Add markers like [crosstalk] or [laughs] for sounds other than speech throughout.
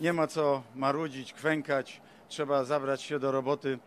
Nie ma co marudzić, kwękać. Trzeba zabrać się do roboty.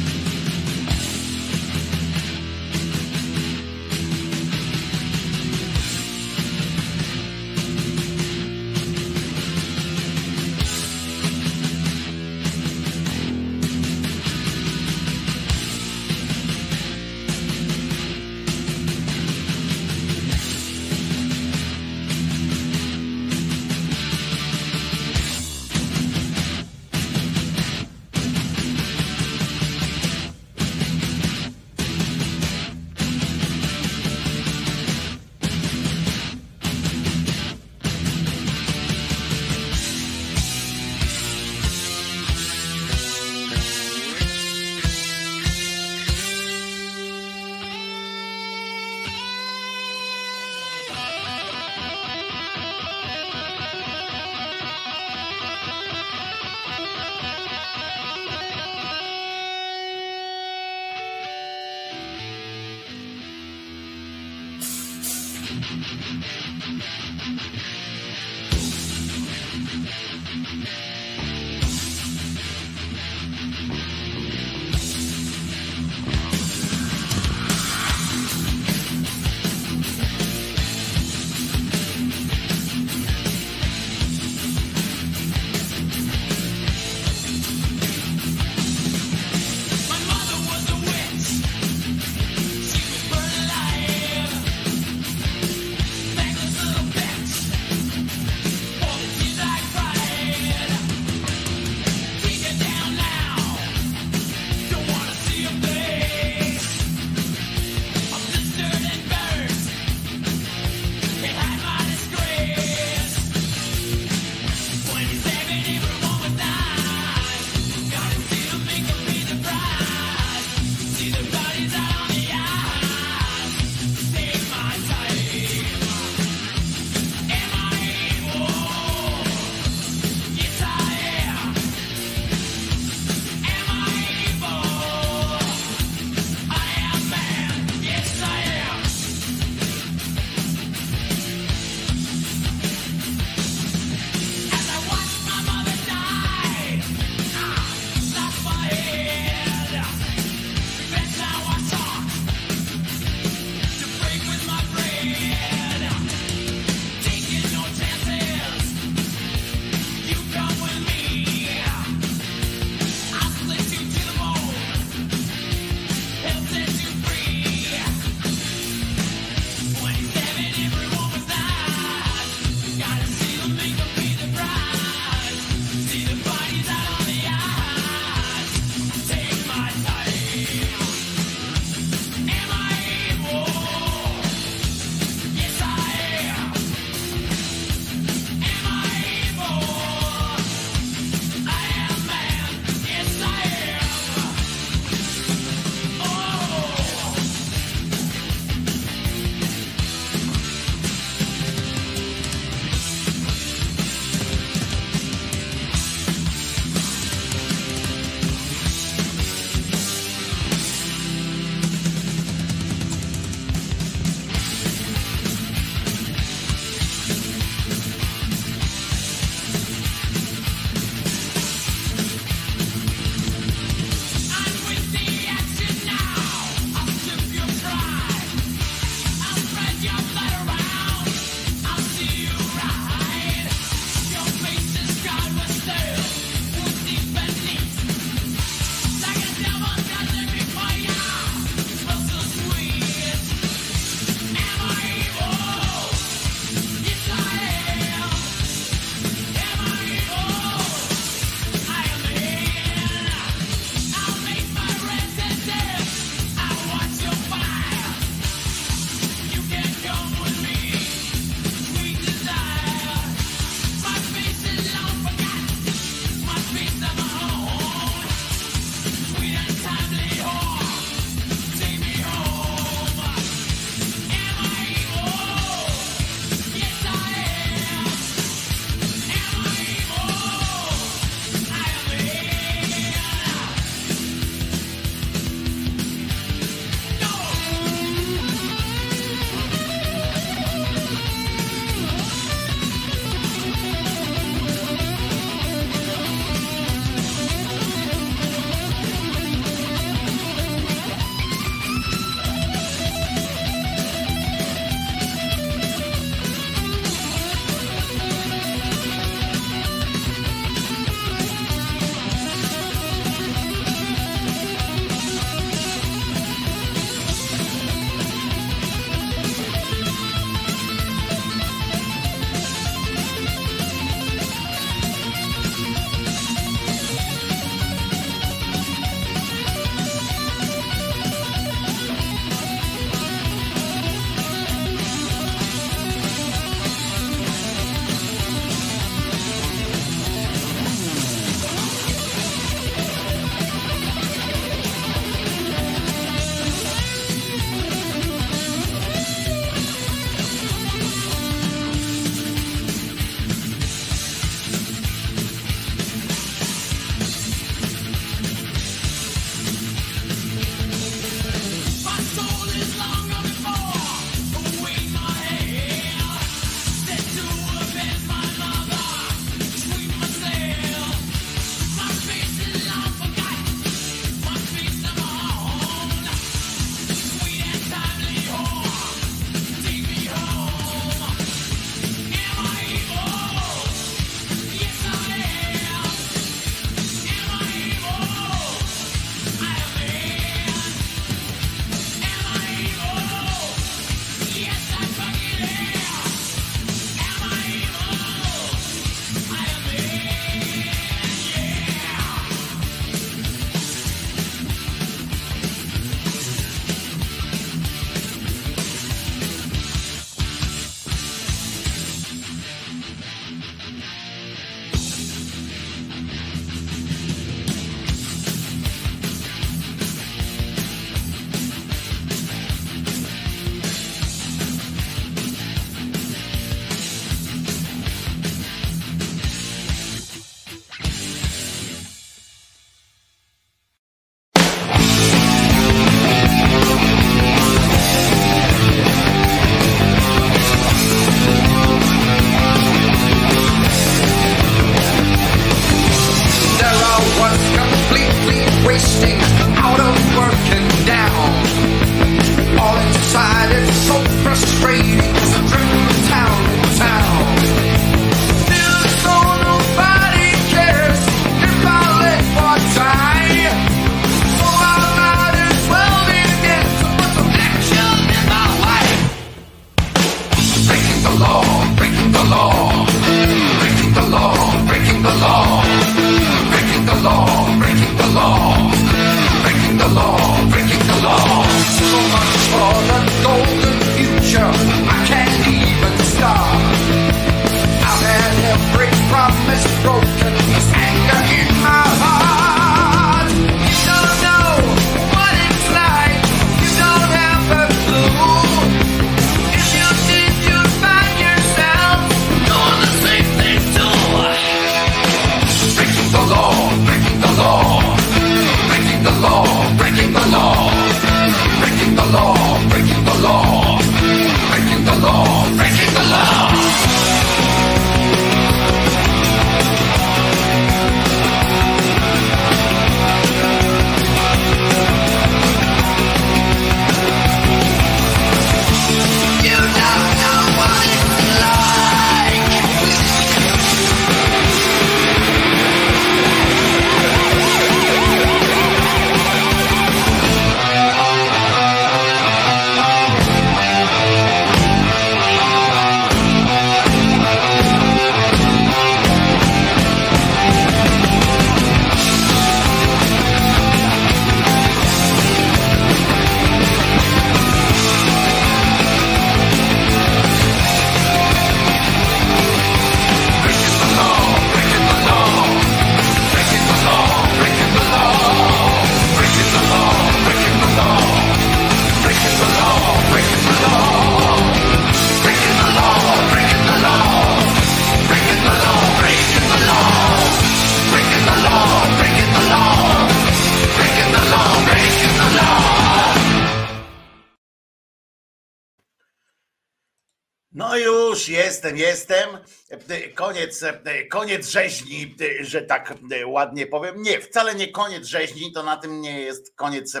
Koniec, koniec rzeźni, że tak ładnie powiem. Nie, wcale nie koniec rzeźni, to na tym nie jest koniec e,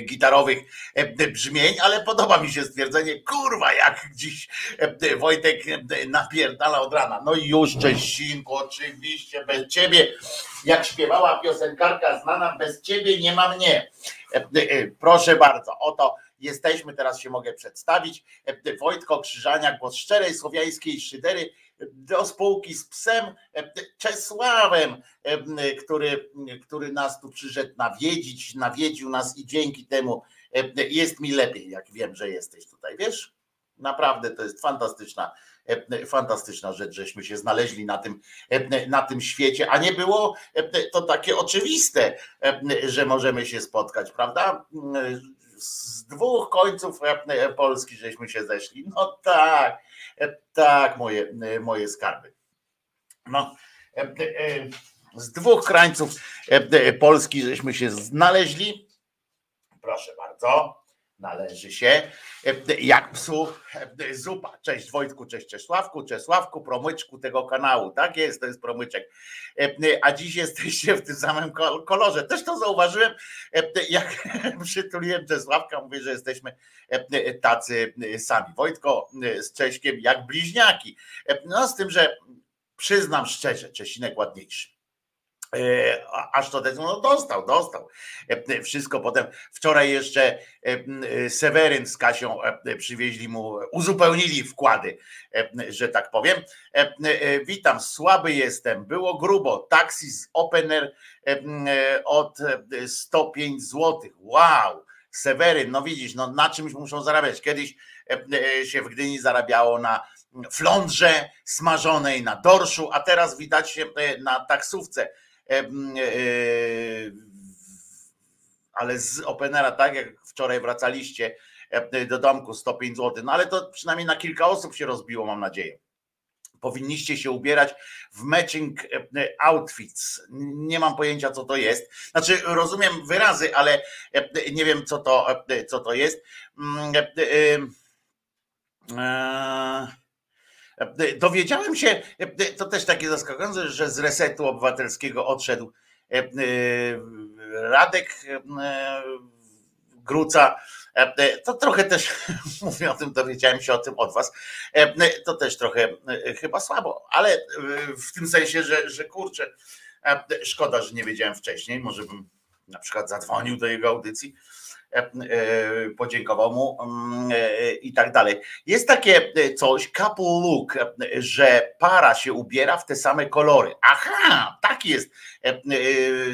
gitarowych e, brzmień, ale podoba mi się stwierdzenie, kurwa, jak dziś e, Wojtek napierdala od rana. No i już, Czesinku, oczywiście, bez ciebie, jak śpiewała piosenkarka znana, bez ciebie nie ma mnie. Proszę bardzo, oto jesteśmy, teraz się mogę przedstawić. E, Wojtko Krzyżania, głos szczerej słowiańskiej szydery do spółki z psem e, Czesławem, e, który, który nas tu przyszedł nawiedzić, nawiedził nas i dzięki temu jest mi lepiej, jak wiem, że jesteś tutaj, wiesz? Naprawdę to jest fantastyczna, fantastyczna rzecz, żeśmy się znaleźli na tym, na tym świecie, a nie było to takie oczywiste, że możemy się spotkać, prawda? z dwóch końców e, Polski żeśmy się zeszli. No tak, e, tak, moje, e, moje skarby. No, z dwóch krańców Polski żeśmy się znaleźli. Proszę bardzo należy się. Jak psu zupa. Cześć Wojtku, cześć Czesławku, Czesławku, promyczku tego kanału. Tak jest, to jest promyczek. A dziś jesteście w tym samym kolorze. Też to zauważyłem, jak [laughs] przytuliłem Czesławka, mówię, że jesteśmy tacy sami. Wojtko z Cześkiem jak bliźniaki. No z tym, że przyznam szczerze, Czesinek ładniejszy. E, aż to no dostał, dostał. E, wszystko potem. Wczoraj jeszcze e, Seweryn z Kasią przywieźli mu, uzupełnili wkłady, że tak powiem. Witam, słaby jestem, było grubo. Taksi z Opener od 105 zł. Wow! Seweryn, no widzisz, no na czymś muszą zarabiać. Kiedyś się w Gdyni zarabiało na flądrze smażonej, na dorszu, a teraz widać się na taksówce ale z Openera, tak jak wczoraj wracaliście do domku 105 zł, no ale to przynajmniej na kilka osób się rozbiło, mam nadzieję. Powinniście się ubierać w matching outfits. Nie mam pojęcia, co to jest. Znaczy, rozumiem wyrazy, ale nie wiem, co to, co to jest. Eee, Dowiedziałem się, to też takie zaskakujące, że z resetu obywatelskiego odszedł e, e, Radek e, Gruca. To trochę też, [laughs] mówię o tym, dowiedziałem się o tym od was. To też trochę chyba słabo, ale w tym sensie, że, że kurczę, szkoda, że nie wiedziałem wcześniej, może bym na przykład zadzwonił do jego audycji, podziękował mu mm, i tak dalej. Jest takie coś, couple look, że para się ubiera w te same kolory. Aha, tak jest.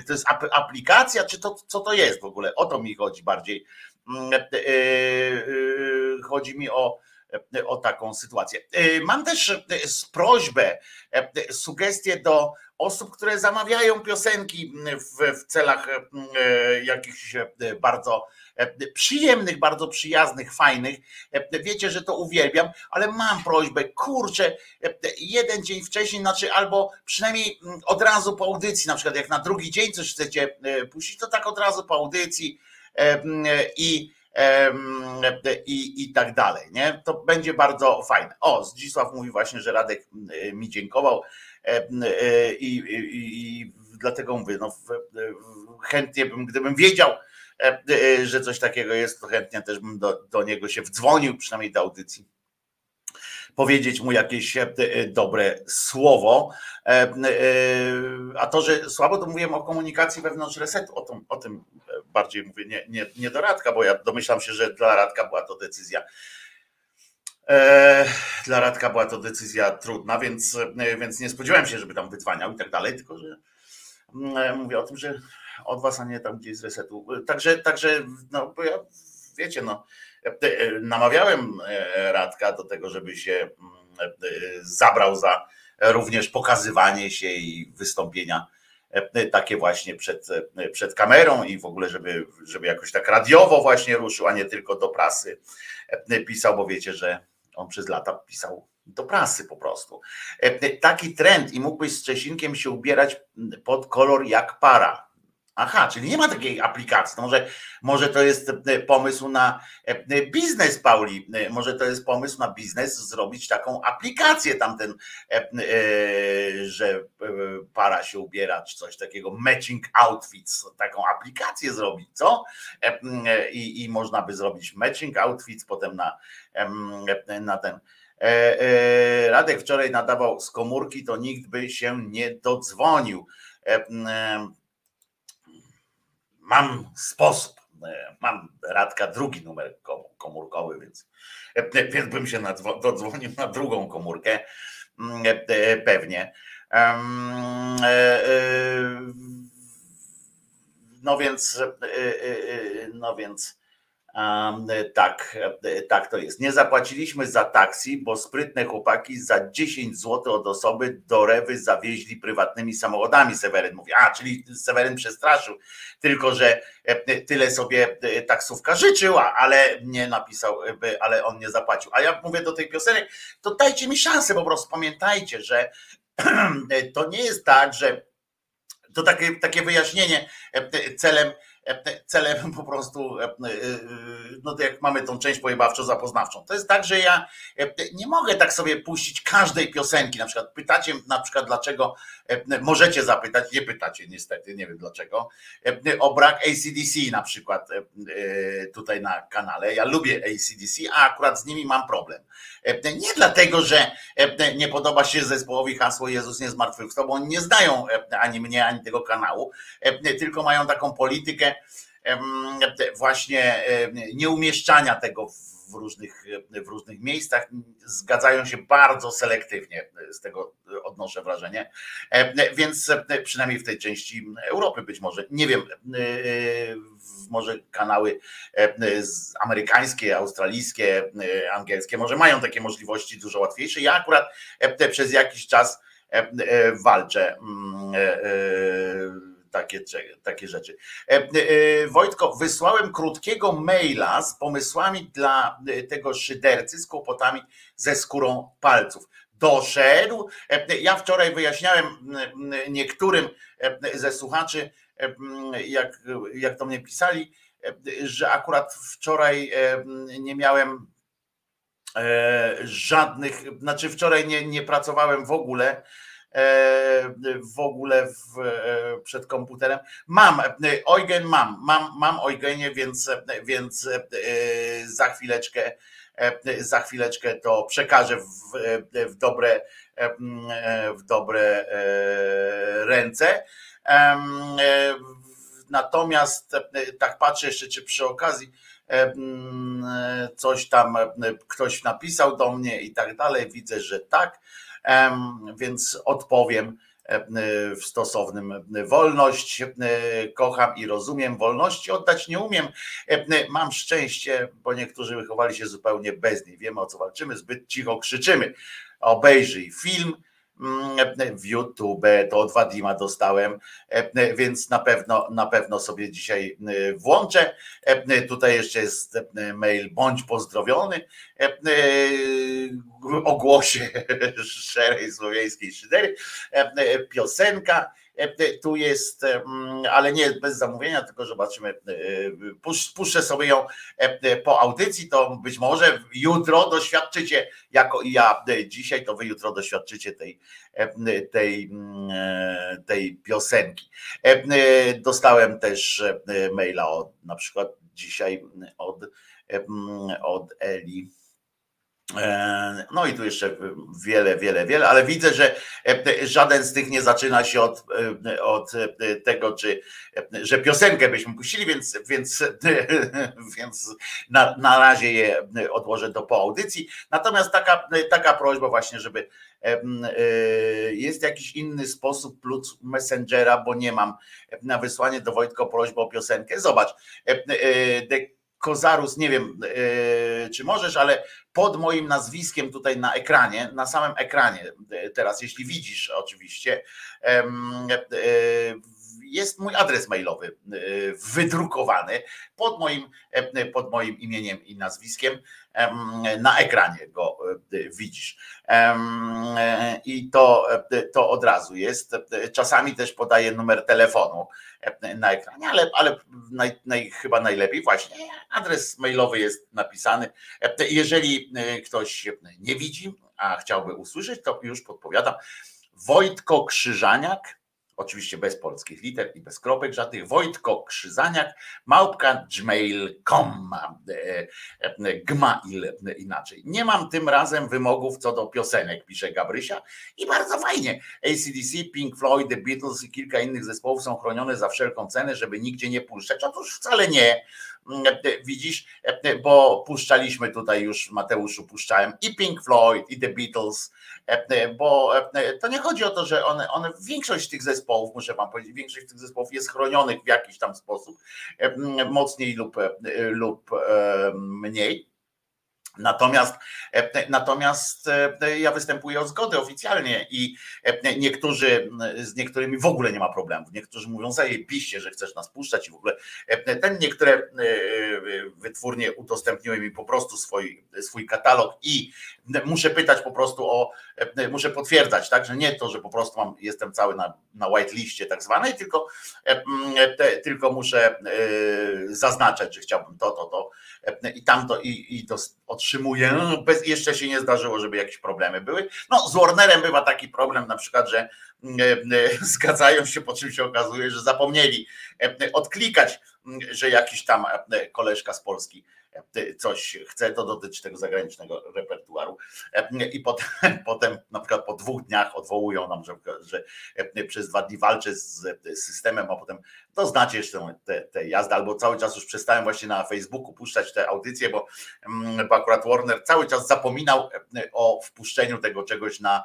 To jest aplikacja, czy to co to jest w ogóle? O to mi chodzi bardziej. Mm, chodzi mi o o taką sytuację. Mam też prośbę, sugestię do osób, które zamawiają piosenki w, w celach jakichś bardzo przyjemnych, bardzo przyjaznych, fajnych. Wiecie, że to uwielbiam, ale mam prośbę, kurczę, jeden dzień wcześniej, znaczy albo przynajmniej od razu po audycji, na przykład jak na drugi dzień coś chcecie puścić, to tak od razu po audycji i i, i tak dalej. Nie? To będzie bardzo fajne. O, Zdzisław mówi właśnie, że Radek mi dziękował i, i, i dlatego mówię, no, chętnie bym, gdybym wiedział, że coś takiego jest, to chętnie też bym do, do niego się wdzwonił, przynajmniej do audycji powiedzieć mu jakieś e, e, dobre słowo. E, a to, że słabo to mówiłem o komunikacji wewnątrz resetu, o tym, o tym bardziej mówię, nie, nie, nie do Radka, bo ja domyślam się, że dla Radka była to decyzja. Dla Radka była to decyzja trudna, więc, więc nie spodziewałem się, żeby tam wydzwaniał i tak dalej, tylko że mm, mówię o tym, że od was, a nie tam gdzieś z resetu. Także, także no, bo ja, wiecie, no, namawiałem e, Radka do tego, żeby się mm, e, zabrał za również pokazywanie się i wystąpienia e, takie właśnie przed, przed kamerą i w ogóle, żeby, żeby jakoś tak radiowo właśnie ruszył, a nie tylko do prasy pisał, bo wiecie, że on przez lata pisał do prasy po prostu. Taki trend i mógłbyś z Czesinkiem się ubierać pod kolor jak para. Aha, czyli nie ma takiej aplikacji. To może, może to jest e, pomysł na e, biznes, Pauli. E, może to jest pomysł na biznes zrobić taką aplikację tamten, że para się ubiera, czy coś takiego, matching outfits, taką aplikację zrobić, co? I, i można by zrobić matching outfits potem na, na ten. Radek wczoraj nadawał z komórki, to nikt by się nie dodzwonił mam sposób. E, mam Radka drugi numer komórkowy, więc, e, więc bym się dodzwonił na drugą komórkę mm, e, pewnie. No więc, no więc tak, tak to jest. Nie zapłaciliśmy za taksi, bo sprytne chłopaki za 10 zł od osoby do Rewy zawieźli prywatnymi samochodami, Seweryn mówi. A, czyli Seweryn przestraszył, tylko że e, tyle sobie e, taksówka życzyła, ale nie napisał, e, ale on nie zapłacił. A ja mówię do tej piosenek, to dajcie mi szansę, po prostu pamiętajcie, że [clears throat] to nie jest tak, że to takie, takie wyjaśnienie celem celem po prostu, e, e, no to jak mamy tą część pojebawczo-zapoznawczą. To jest tak, że ja e, nie mogę tak sobie puścić każdej piosenki, na przykład pytacie na przykład dlaczego, możecie zapytać, nie pytacie niestety, nie wiem dlaczego, o brak ACDC na przykład tutaj na kanale. Ja lubię ACDC, a akurat z nimi mam problem. Nie dlatego, że nie podoba się zespołowi hasło Jezus nie zmartwychwstał, bo oni nie znają ani mnie, ani tego kanału, tylko mają taką politykę, właśnie nieumieszczania tego w różnych, w różnych miejscach. Zgadzają się bardzo selektywnie, z tego odnoszę wrażenie. Więc przynajmniej w tej części Europy być może, nie wiem, może kanały amerykańskie, australijskie, angielskie, może mają takie możliwości dużo łatwiejsze. Ja akurat przez jakiś czas walczę takie, takie rzeczy. E, e, Wojtko, wysłałem krótkiego maila z pomysłami dla e, tego szydercy z kłopotami ze skórą palców. Doszedł. Ja wczoraj wyjaśniałem niektórym ze słuchaczy, jak, jak do mnie pisali, że akurat wczoraj nie miałem żadnych, znaczy wczoraj nie, nie pracowałem w ogóle w ogóle w, e, przed komputerem. Mam, e, Eugen mam, mam, mam Eugenie, więc, więc za chwileczkę za chwileczkę to przekażę w, w dobre w dobre ręce. Natomiast tak patrzę jeszcze, czy przy okazji coś tam ktoś napisał do mnie i tak dalej. Widzę, że tak, więc odpowiem w stosownym wolność kocham i rozumiem wolności oddać nie umiem. Mam szczęście bo niektórzy wychowali się zupełnie bez niej. Wiemy o co walczymy zbyt cicho krzyczymy. Obejrzyj film w YouTube, to dwa dima dostałem, więc na pewno, na pewno sobie dzisiaj włączę. Tutaj jeszcze jest mail, bądź pozdrowiony o głosie szczerej [laughs] słowiańskiej szydery, piosenka tu jest, ale nie bez zamówienia, tylko zobaczymy, puszczę sobie ją po audycji, to być może jutro doświadczycie, jako ja dzisiaj, to wy jutro doświadczycie tej, tej, tej piosenki. Dostałem też maila od, na przykład dzisiaj od, od Eli E, no i tu jeszcze wiele, wiele, wiele, ale widzę, że e, żaden z tych nie zaczyna się od, e, od tego, czy, że piosenkę byśmy puścili, więc, więc, [laughs] więc na, na razie je odłożę do po audycji. Natomiast taka, taka prośba właśnie, żeby jest jakiś inny sposób plus Messengera, bo nie mam na wysłanie do Wojtka prośbę o piosenkę. Zobacz, Kozarus, nie wiem, e, czy możesz, ale pod moim nazwiskiem tutaj na ekranie, na samym ekranie, e, teraz, jeśli widzisz, oczywiście, e, jest mój adres mailowy wydrukowany pod moim, pod moim imieniem i nazwiskiem. Na ekranie go widzisz. I to, to od razu jest. Czasami też podaję numer telefonu na ekranie, ale, ale naj, naj, chyba najlepiej właśnie adres mailowy jest napisany. Jeżeli ktoś nie widzi, a chciałby usłyszeć, to już podpowiadam. Wojtko Krzyżaniak oczywiście bez polskich liter i bez kropek żadnych, Wojtko Krzyzaniak, małpka gmail.com, e, e, gmail inaczej. Nie mam tym razem wymogów co do piosenek, pisze Gabrysia i bardzo fajnie. ACDC, Pink Floyd, The Beatles i kilka innych zespołów są chronione za wszelką cenę, żeby nigdzie nie puszczać. Otóż wcale nie. Widzisz, bo puszczaliśmy tutaj już, Mateuszu, puszczałem i Pink Floyd, i The Beatles, bo to nie chodzi o to, że one, one większość tych zespołów, muszę wam powiedzieć, większość tych zespołów jest chronionych w jakiś tam sposób, mocniej lub, lub mniej. Natomiast, e, natomiast e, ja występuję o zgodę oficjalnie i e, niektórzy, z niektórymi w ogóle nie ma problemów. Niektórzy mówią, zajebiście, że chcesz nas puszczać i w ogóle ten niektóre wytwórnie udostępniły mi po prostu swój, swój katalog i muszę pytać po prostu o, muszę potwierdzać, tak, że nie to, że po prostu mam, jestem cały na, na white liście tak zwanej, tylko, tylko muszę zaznaczać, że chciałbym to, to, to i tamto i, i to otrzymuję. Bez, jeszcze się nie zdarzyło, żeby jakieś problemy były. No, z Warnerem bywa taki problem, na przykład, że zgadzają się, po czym się okazuje, że zapomnieli odklikać, że jakiś tam koleżka z Polski coś chce, to dotyczy tego zagranicznego repertuaru. I potem, [laughs] potem na przykład po dwóch dniach odwołują nam, że, że przez dwa dni walczę z systemem, a potem to znacie jeszcze te, te jazdy, albo cały czas już przestałem właśnie na Facebooku puszczać te audycje, bo, bo akurat Warner cały czas zapominał o wpuszczeniu tego czegoś na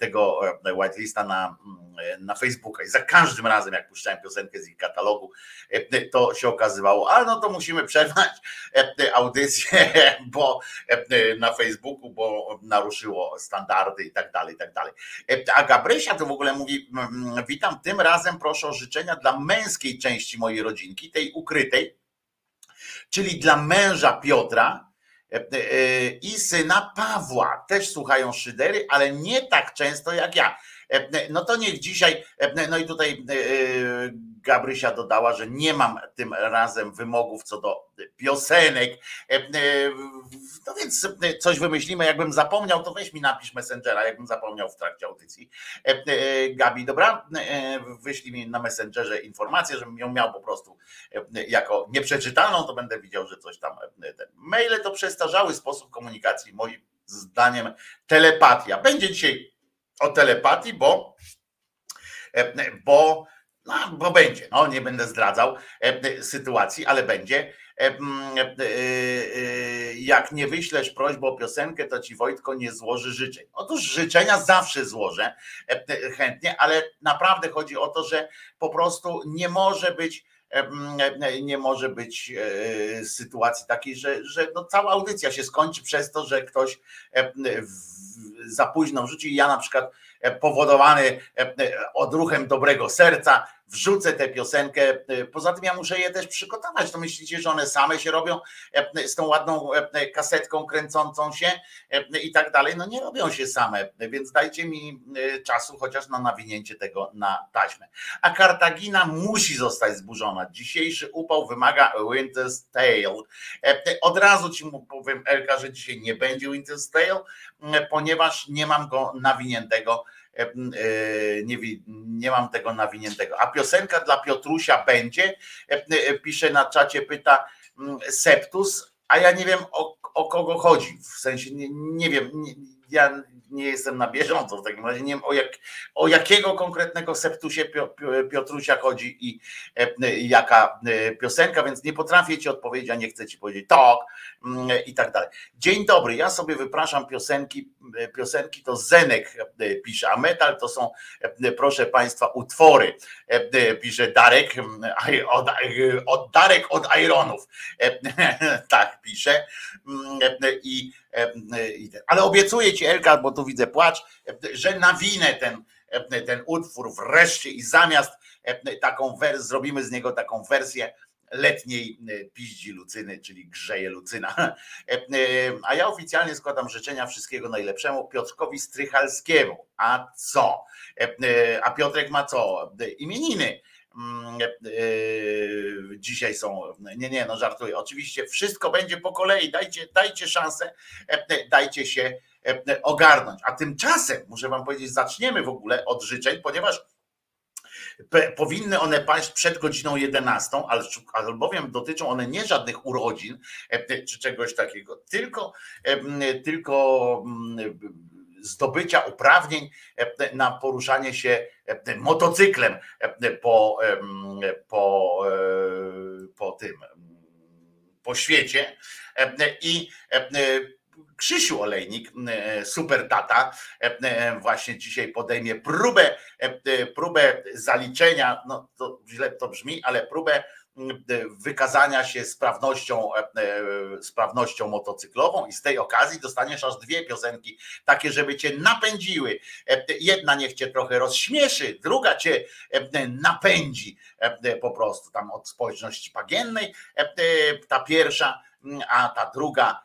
tego whitelista na, na Facebooka. I za każdym razem, jak puszczałem piosenkę z ich katalogu, to się okazywało, a no to musimy przerwać audycję, [laughs] bo na Facebooku, bo naruszyło standardy i tak dalej, i tak dalej. A Gabrysia to w ogóle mówi, witam, tym razem proszę o życzenia dla męskiej części mojej rodzinki, tej ukrytej, czyli dla męża Piotra, i syna Pawła. Też słuchają szydery, ale nie tak często jak ja. No to niech dzisiaj, no i tutaj Gabrysia dodała, że nie mam tym razem wymogów co do piosenek. No więc coś wymyślimy. Jakbym zapomniał, to weź mi napisz Messengera, jakbym zapomniał w trakcie audycji. Gabi, dobra? Wyślij mi na Messengerze informację, żebym ją miał po prostu jako nieprzeczytaną, to będę widział, że coś tam. Maile to przestarzały sposób komunikacji, moim zdaniem telepatia. Będzie dzisiaj o telepatii, bo bo No, bo będzie. No, nie będę zdradzał sytuacji, ale będzie. Jak nie wyślesz prośby o piosenkę, to ci Wojtko nie złoży życzeń. Otóż życzenia zawsze złożę chętnie, ale naprawdę chodzi o to, że po prostu nie może być nie może być e, sytuacji takiej, że, że no cała audycja się skończy przez to, że ktoś za późno wrzuci. Ja na przykład e, powodowany e, odruchem dobrego serca wrzucę tę piosenkę. Poza tym ja muszę je też przygotować. To myślicie, że one same się robią z tą ładną kasetką kręcącą się i tak dalej. No nie robią się same, więc dajcie mi czasu chociaż na nawinięcie tego na taśmę. A Kartagina musi zostać zburzona. Dzisiejszy upał wymaga Winter's Tale. Od razu ci powiem, Elka, że dzisiaj nie będzie Winter's Tale, ponieważ nie mam go nawiniętego E, e, nie, nie mam tego nawiniętego. A piosenka dla Piotrusia będzie, e, pisze na czacie, pyta Septus, a ja nie wiem o, o kogo chodzi. W sensie nie, nie wiem, nie, ja nie jestem na bieżąco w takim razie, nie wiem o, jak, o jakiego konkretnego septusie Piotrusia chodzi i e, jaka e, piosenka, więc nie potrafię ci odpowiedzieć, a nie chcę ci powiedzieć tak mm, i tak dalej. Dzień dobry, ja sobie wypraszam piosenki, e, piosenki to Zenek pisze, a metal to są, proszę państwa, utwory, pisze Darek, od, od Darek od Ironów, [laughs] tak pisze i ale obiecuję ci Elka, bo tu widzę płacz, że nawinę ten, ten utwór wreszcie i zamiast taką wersję, zrobimy z niego taką wersję letniej piździ Lucyny, czyli grzeje Lucyna. [laughs] A ja oficjalnie składam życzenia wszystkiego najlepszemu Piotrkowi Strychalskiemu. A co? A Piotrek ma co? Imieniny. Mm, e, dzisiaj są. Nie, nie, no żartuję. Oczywiście wszystko będzie po kolei. Dajcie, dajcie szansę, e, dajcie się e, ogarnąć. A tymczasem, muszę Wam powiedzieć, zaczniemy w ogóle od życzeń, ponieważ powinny one paść przed godziną 11, albowiem dotyczą one nie żadnych urodzin czy czegoś takiego, tylko, tylko zdobycia uprawnień e, na poruszanie się e, motocyklem e, po, po, po tym po świecie. I Krzysiu Olejnik, super tata, właśnie dzisiaj podejmie próbę, próbę zaliczenia, no to źle to brzmi, ale próbę wykazania się sprawnością, e, e, sprawnością motocyklową i z tej okazji dostaniesz aż dwie piosenki, takie, żeby cię napędziły. E, jedna niech cię trochę rozśmieszy, druga cię napędzi po prostu tam od społeczności bagiennej, ta pierwsza, a ta druga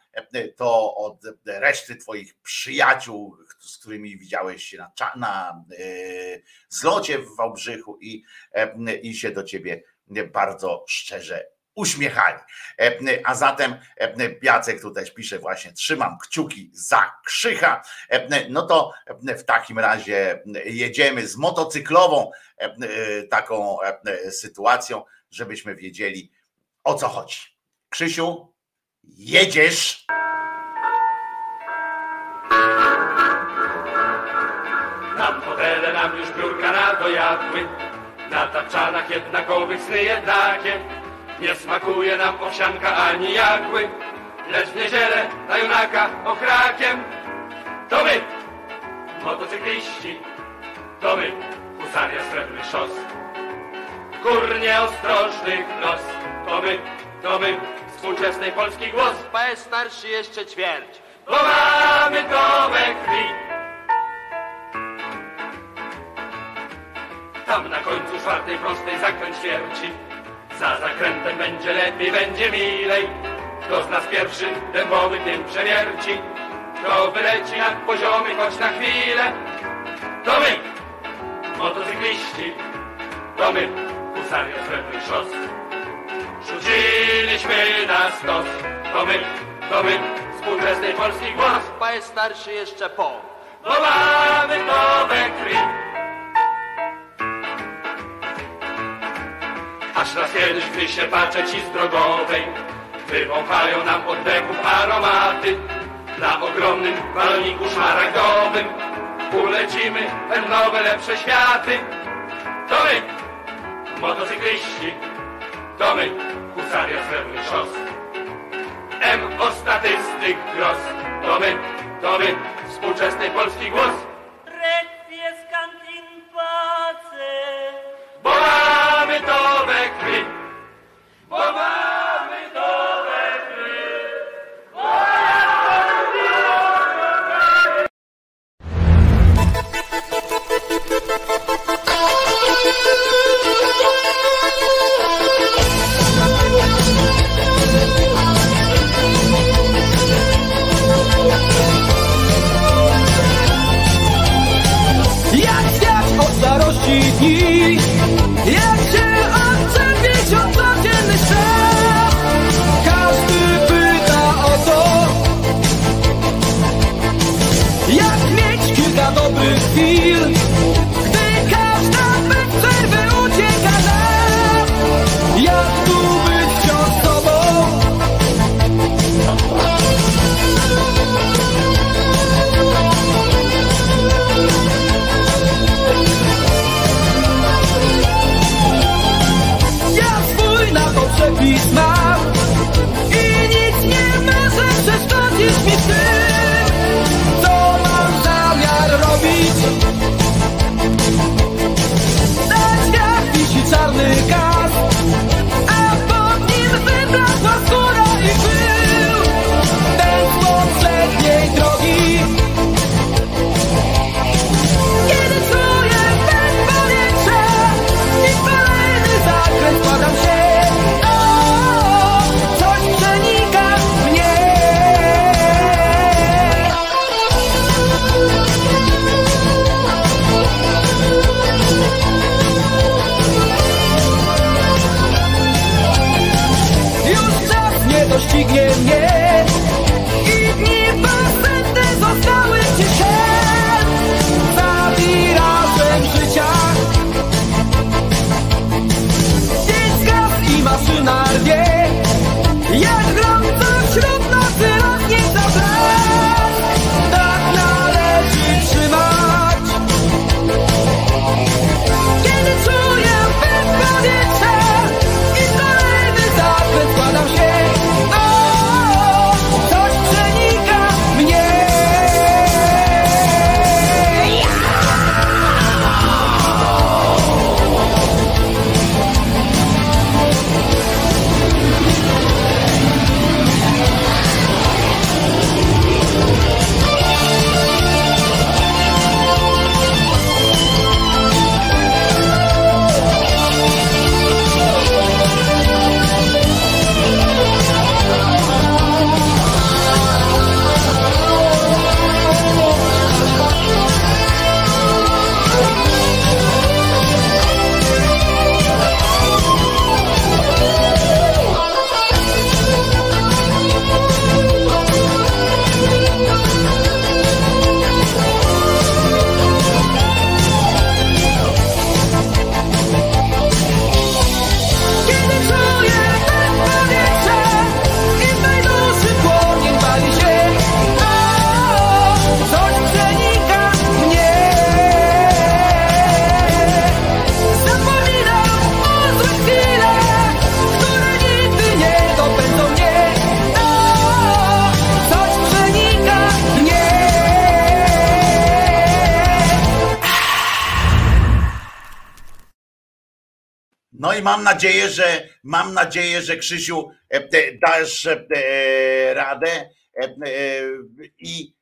to od reszty twoich przyjaciół, z którymi widziałeś się na, na zlocie w Wałbrzychu i, i się do ciebie bardzo szczerze uśmiechali. E, a zatem e, Jacek tutaj pisze właśnie, trzymam kciuki za Krzycha. E, no to w takim razie jedziemy z motocyklową taką sytuacją, żebyśmy wiedzieli o co chodzi. Krzysiu, jedziesz. Nam fotele nam już biurka nadojadły na tapczanach jednakowych sny jednakie. Nie smakuje nam owsianka ani jagły, lecz w niedzielę na junaka okrakiem. To my, motocykliści, to my, husaria srebrnych szos. Górnie ostrożnych los, to my, to my, współczesnej Polski głos. PS starszy jeszcze ćwierć, bo mamy to we krwi. Tam na końcu czwartej prostej zakręt świerci. Za zakrętem będzie lepiej, będzie milej. Kto z nas pierwszy dębowy tym przewierci? Kto wyleci nad poziomy choć na chwilę? To my, motocykliści, to my, husaria srebrnych szos. Rzuciliśmy na stos, to my, to my, współczesnej Polski głos. PS starszy jeszcze po, bo mamy to we Aż raz kiedyś, gdy się patrzę ci z drogowej, wywąchają nam oddechów aromaty. Na ogromnym baloniku szmaragdowym ulecimy w nowe, lepsze światy. To my, motocykliści, to my, husaria srebrnych szos. M o statystyk gros, to my, to my, współczesny polski głos. Requiescant in pace. Bo mamy we krwi, bo mamy we krwi. Jak świat od starości dni mam nadzieję, że mam nadzieję, że Krzysiu e, dasz e, e, radę i,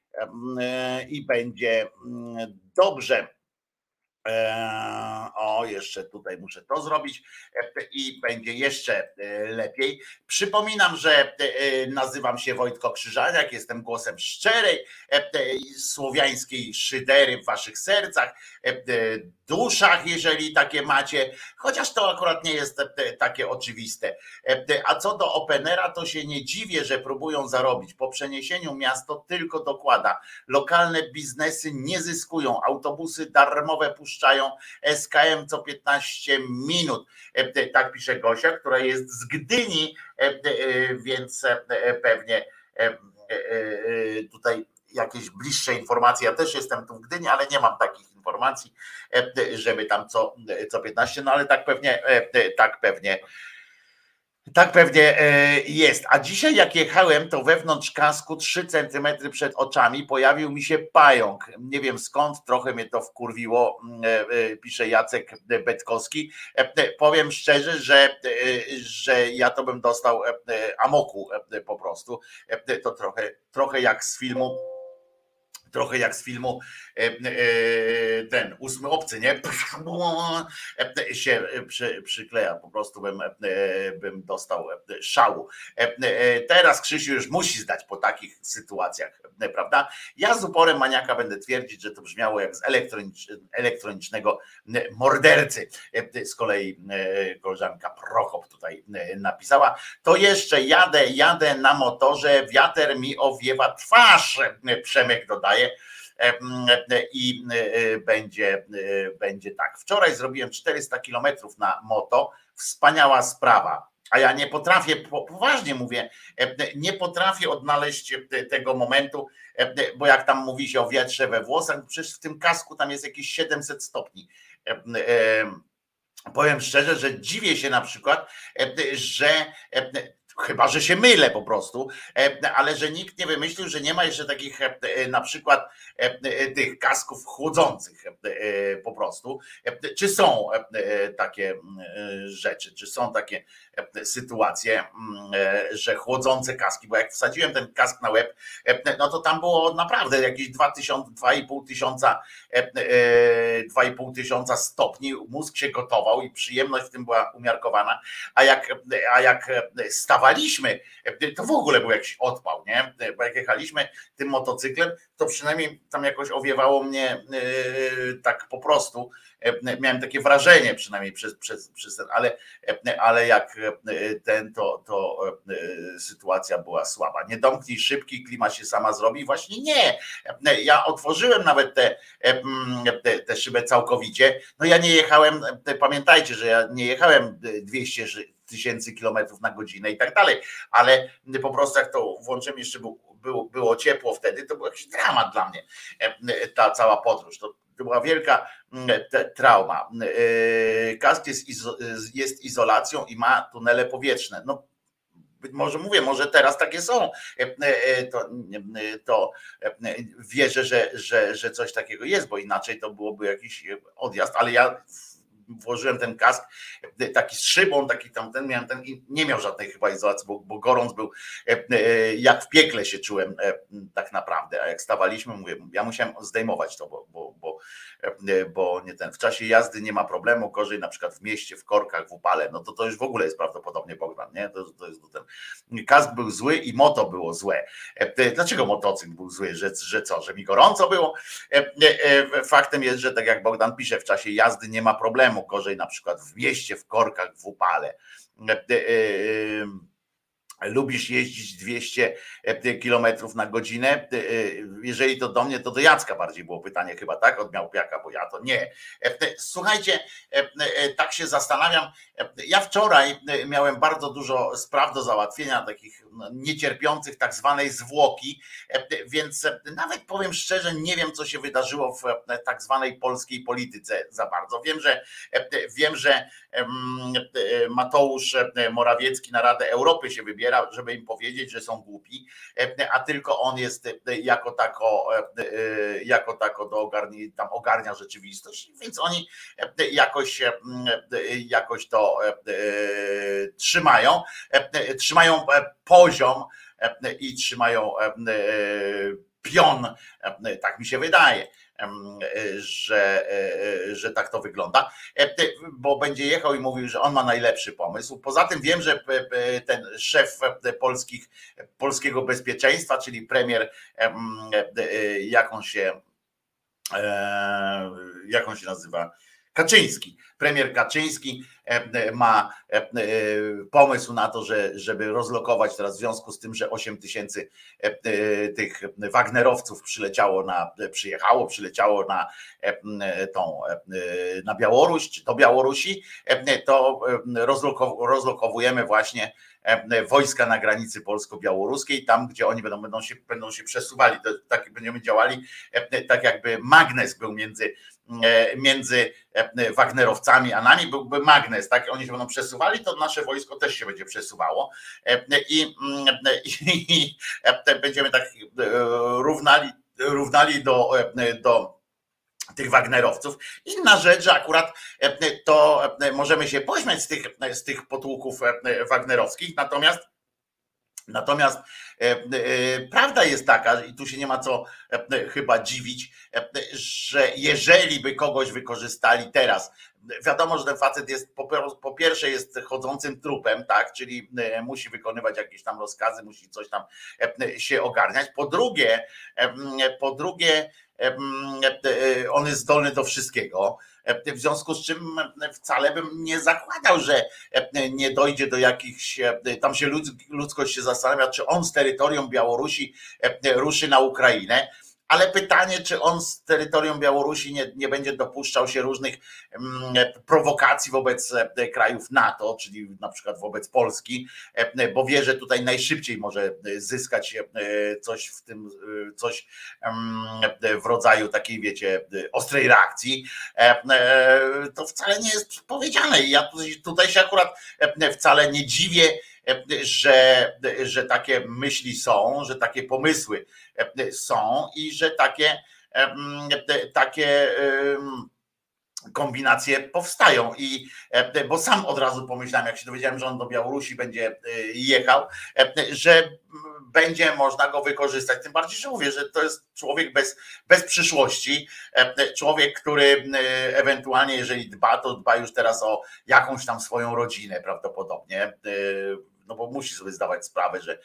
e, i będzie mm, dobrze. O, jeszcze tutaj muszę to zrobić i będzie jeszcze lepiej. Przypominam, że nazywam się Wojtko Krzyżaniak, jestem głosem szczerej, słowiańskiej szydery w waszych sercach, duszach, jeżeli takie macie, chociaż to akurat nie jest e, takie oczywiste. E, A co do Openera, to się nie dziwię, że próbują zarobić. Po przeniesieniu miasto tylko dokłada. Lokalne biznesy nie zyskują, autobusy darmowe puszczają SKM co 15 minut. E, Tak pisze Gosia, która jest z Gdyni, e, e, więc e, pewnie e, e, e, tutaj jakieś bliższe informacje. Ja też jestem tu w Gdyni, ale nie mam takich informacji, żeby tam co, co 15, no ale tak pewnie, tak pewnie tak pewnie e, jest. A dzisiaj jak jechałem, to wewnątrz kasku 3 centymetry przed oczami pojawił mi się pająk. Nie wiem skąd, trochę mnie to wkurwiło, e, e, pisze Jacek Betkowski. Powiem szczerze, że, że ja to bym dostał amoku po prostu. To trochę, trochę jak z filmu trochę jak z filmu e, e, ten ósmy obcy, nie? [laughs] E, się przy, przykleja, po prostu bym, bym dostał szału. Teraz Krzysiu już musi zdać po takich sytuacjach, prawda? Ja z uporem maniaka będę twierdzić, że to brzmiało jak z elektronicznego mordercy. Z kolei koleżanka Prochop tutaj napisała, to jeszcze jadę, jadę na motorze, wiater mi owiewa twarz, Przemek dodaje, i e, będzie, e, będzie tak. Wczoraj zrobiłem 400 kilometrów na moto, wspaniała sprawa. A ja nie potrafię, poważnie mówię, nie potrafię odnaleźć tego momentu, bo jak tam mówi się o wietrze we włosach, przecież w tym kasku tam jest jakieś 700 stopni. Powiem szczerze, że dziwię się na przykład, że Chyba, że się mylę po prostu, e, ale że nikt nie wymyślił, że nie ma jeszcze takich e, e, na przykład tych kasków chłodzących po prostu. Czy są takie rzeczy, czy są takie sytuacje, że chłodzące kaski, bo jak wsadziłem ten kask na łeb, no to tam było naprawdę jakieś 2,5 tysiąca, 2,5 tysiąca stopni, mózg się gotował i przyjemność w tym była umiarkowana, a jak, a jak stawaliśmy jechaliśmy, to w ogóle był jakiś odpał, nie? Bo jak jechaliśmy tym motocyklem, to przynajmniej tam jakoś owiewało mnie yy, tak po prostu. Yy, miałem takie wrażenie, przynajmniej przez, przez, przez ten, ale, yy, ale jak ten, to, to sytuacja była słaba. Nie domknij szybki, klima się sama zrobi. Właśnie nie. Ja otworzyłem nawet te, te, te szybę całkowicie. No ja nie jechałem, pamiętajcie, że ja nie jechałem 200 tysięcy kilometrów na godzinę i tak dalej, ale po prostu jak to włączyłem jeszcze był, było, było ciepło wtedy, to był jakiś dramat dla mnie e, ta cała podróż. To, to była wielka mm, trauma. E, kask jest, izo, jest izolacją i ma tunele powietrzne. No, może mówię, może teraz takie są, e, to, to wierzę, że, że, że coś takiego jest, bo inaczej to byłoby jakiś odjazd, ale ja włożyłem ten kask, taki z szybą, taki tamten, miałem ten i nie miał żadnej chyba izolacji, bo, bo gorąc był, e, e, jak w piekle się czułem e, tak naprawdę, a jak stawaliśmy, mówię, ja musiałem zdejmować to, bo, bo, bo, bo nie ten, w czasie jazdy nie ma problemu, gorzej na przykład w mieście, w korkach, w upale, no to to już w ogóle jest prawdopodobnie Bogdan, nie, to, to jest ten, kask był zły i moto było złe. Dlaczego motocykl był zły, że, że co, że mi gorąco było? Faktem jest, że tak jak Bogdan pisze, w czasie jazdy nie ma problemu, gorzej na przykład w mieście, w korkach, w upale. E, e, e, lubisz jeździć 200 km na godzinę? Jeżeli to do mnie, to do Jacka bardziej było pytanie chyba, tak? Od Miałpiaka, bo ja to nie. Słuchajcie, tak się zastanawiam. Ja wczoraj miałem bardzo dużo spraw do załatwienia, takich no, niecierpiących tak zwanej zwłoki, więc nawet powiem szczerze, nie wiem, co się wydarzyło w tak zwanej polskiej polityce za bardzo. Wiem, że wiem, że Mateusz Morawiecki na Radę Europy się wybiera, żeby im powiedzieć, że są głupi, a tylko on jest jako tako, jako tako do ogarni, tam ogarnia rzeczywistość, więc oni jakoś, jakoś to trzymają, trzymają poziom i trzymają pion, tak mi się wydaje że, że tak to wygląda, bo będzie jechał i mówił, że on ma najlepszy pomysł. Poza tym wiem, że ten szef polskich, polskiego bezpieczeństwa, czyli premier, jak on się, jak on się nazywa? Kaczyński, premier Kaczyński ma pomysł na to, że, żeby rozlokować teraz w związku z tym, że 8 tysięcy tych Wagnerowców przyleciało na, przyjechało, przyleciało na tą, na Białoruś, do Białorusi, to rozlokowujemy właśnie wojska na granicy polsko-białoruskiej, tam gdzie oni będą, będą, się, będą się przesuwali, to, tak będziemy działali, tak jakby magnes był między, między Wagnerowcami a nami, byłby magnes, tak? Oni się będą przesuwali, to nasze wojsko też się będzie przesuwało [laughs] i, i, i będziemy tak równali, równali do, do tych Wagnerowców. Inna rzecz, że akurat to możemy się pośmiać z tych, z tych potłuków wagnerowskich, natomiast Natomiast prawda jest taka, i tu się nie ma co chyba dziwić, że jeżeli by kogoś wykorzystali teraz, wiadomo, że ten facet jest po, po pierwsze jest chodzącym trupem, tak, czyli musi wykonywać jakieś tam rozkazy, musi coś tam się ogarniać. Po drugie, po drugie, on jest zdolny do wszystkiego. W związku z czym wcale bym nie zakładał, że nie dojdzie do jakichś, tam się ludzkość się zastanawia, czy on z terytorium Białorusi ruszy na Ukrainę ale pytanie, czy on z terytorium Białorusi nie, nie będzie dopuszczał się różnych mm, prowokacji wobec e, krajów NATO, czyli na przykład wobec Polski, e, bo wie, że tutaj najszybciej może zyskać e, coś w tym, coś mm, w rodzaju takiej, wiecie, ostrej reakcji. To wcale nie jest powiedziane. Ja tutaj się akurat wcale nie dziwię, że, że takie myśli są, że takie pomysły są i że takie, takie kombinacje powstają. I bo sam od razu pomyślałem, jak się dowiedziałem, że on do Białorusi będzie jechał, że będzie można go wykorzystać. Tym bardziej, że mówię, że to jest człowiek bez, bez przyszłości, człowiek, który ewentualnie, jeżeli dba, to dba już teraz o jakąś tam swoją rodzinę prawdopodobnie no bo musi sobie zdawać sprawę, że,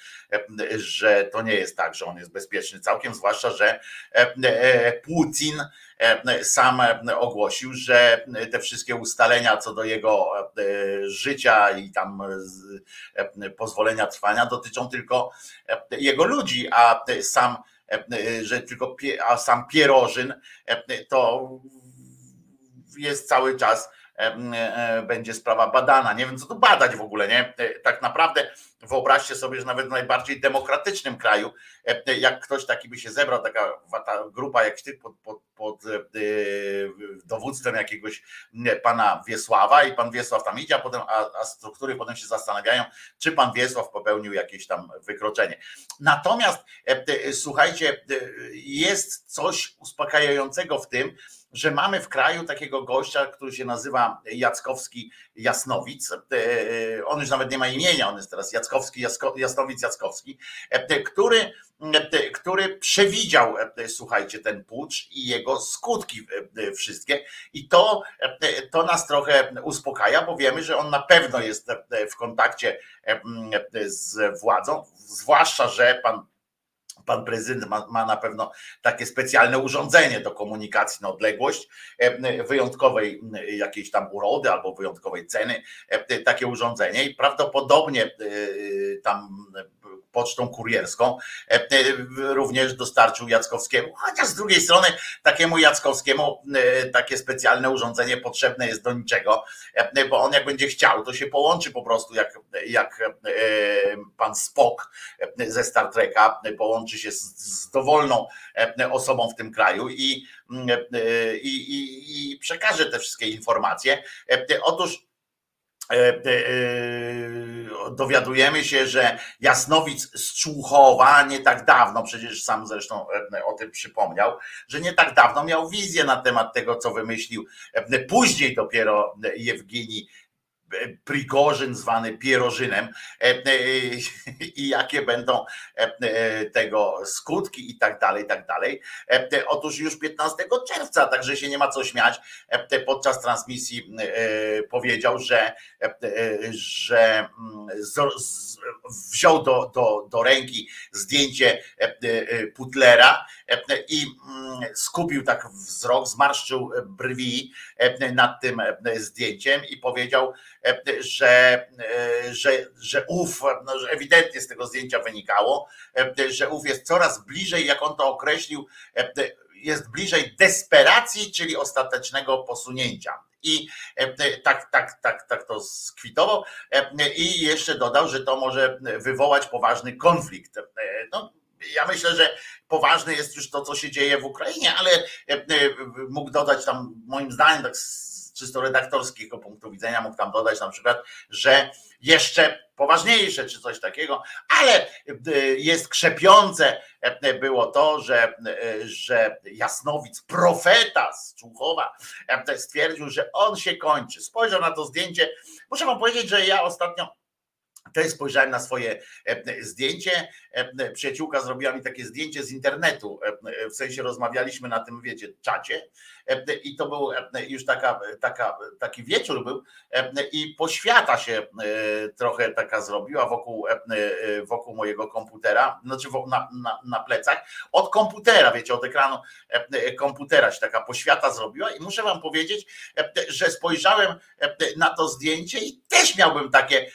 że to nie jest tak, że on jest bezpieczny. Całkiem, zwłaszcza, że e, Putin e, sam ogłosił, że te wszystkie ustalenia co do jego e, życia i tam pozwolenia trwania dotyczą tylko jego ludzi, a sam że tylko a sam Pierożyn to jest cały czas E, będzie sprawa badana. Nie wiem, co tu badać w ogóle, nie? E, tak naprawdę wyobraźcie sobie, że nawet w najbardziej demokratycznym kraju, e, jak ktoś taki by się zebrał, taka ta grupa jak ty pod, pod, pod dowództwem jakiegoś pana Wiesława i pan Wiesław tam idzie, a potem a, a struktury potem się zastanawiają, czy pan Wiesław popełnił jakieś tam wykroczenie. Natomiast słuchajcie, jest coś uspokajającego w tym, że mamy w kraju takiego gościa, który się nazywa Jackowski Jasnowic. E, e, on już nawet nie ma imienia, on jest teraz Jackowski, Jasnowic Jackowski, e, który, który przewidział, słuchajcie, ten pucz i jego skutki wszystkie. I to, to nas trochę uspokaja, bo wiemy, że on na pewno jest w kontakcie z władzą, zwłaszcza, że pan pan prezydent ma, ma, na pewno takie specjalne urządzenie do komunikacji na odległość, e, wyjątkowej jakiejś tam urody albo wyjątkowej ceny, e, takie urządzenie i prawdopodobnie e, tam pocztą kurierską również dostarczył Jackowskiemu, chociaż z drugiej strony takiemu Jackowskiemu takie specjalne urządzenie potrzebne jest do niczego, bo on jak będzie chciał, to się połączy po prostu jak, jak pan Spock ze Star Treka połączy się z, dowolną osobą w tym kraju i, i, i, i przekaże te wszystkie informacje. Otóż E, e, dowiadujemy się, że Jasnowic z Człuchowa nie tak dawno, przecież sam zresztą e, o tym przypomniał, że nie tak dawno miał wizję na temat tego, co wymyślił później dopiero Jewgini Prigorzyn zwany Pierożynem i jakie będą tego skutki i tak dalej, i tak dalej. Otóż już 15 czerwca, także się nie ma co śmiać, podczas transmisji powiedział, że, że wziął do, do, do ręki zdjęcie Putlera i skupił tak wzrok, zmarszczył brwi nad tym zdjęciem i powiedział, że, że, że ów, no, że ewidentnie z tego zdjęcia wynikało, że ów jest coraz bliżej, jak on to określił, jest bliżej desperacji, czyli ostatecznego posunięcia. I tak, tak, tak, tak to skwitował. I jeszcze dodał, że to może wywołać poważny konflikt. No, ja myślę, że poważne jest już to, co się dzieje w Ukrainie, ale mógł dodać tam, moim zdaniem, tak czysto redaktorskiego punktu widzenia mógł tam dodać na przykład, że jeszcze poważniejsze czy coś takiego, ale y, jest krzepiące było to, że, że Jasnowic, profeta z Człuchowa, stwierdził, że on się kończy. Spojrzał na to zdjęcie. Muszę wam powiedzieć, że ja ostatnio też spojrzałem na swoje zdjęcie. Przyjaciółka zrobiła mi takie zdjęcie z internetu. W sensie rozmawialiśmy na tym, wiecie, czacie i to był już taka, taka, taki wieczór był i poświata się trochę taka zrobiła wokół, wokół mojego komputera, znaczy na, na, na plecach, od komputera, wiecie, od ekranu komputera się taka poświata zrobiła i muszę wam powiedzieć, że spojrzałem na to zdjęcie i też miałbym takie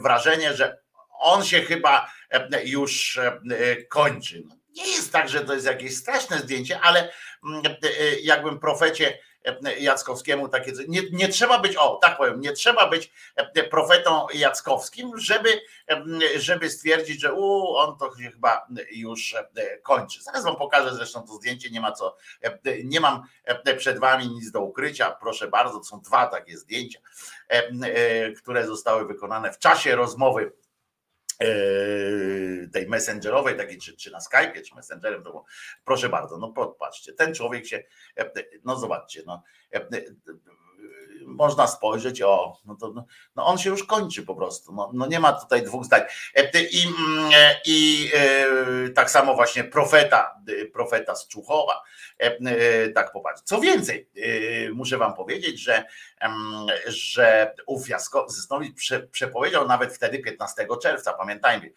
wrażenie, że on się chyba już kończy. Nie jest tak, że to jest jakieś straszne zdjęcie, ale mm, e, e, jakbym profecie e, Jackowskiemu takie nie, nie trzeba być, o tak powiem, nie trzeba być profetą Jackowskim, żeby, żeby stwierdzić, że u, on to chyba już kończy. Zaraz wam pokażę zresztą to zdjęcie, nie ma co, nie mam przed wami nic do ukrycia, proszę bardzo, to są dwa takie zdjęcia, które zostały wykonane w czasie rozmowy tej messengerowej, takiej czy, czy na Skype'ie, czy messengerem, było, proszę bardzo, no popatrzcie, ten człowiek się, no zobaczcie, no, można spojrzeć, o, no to no, on się już kończy po prostu. No, no nie ma tutaj dwóch zdań. I, mm, i e, tak samo właśnie profeta, profeta z Czuchowa. E, tak popatrz. Co więcej, e, muszę wam powiedzieć, że, że ów Jaskowski przepowiedział nawet wtedy 15 czerwca, pamiętajmy,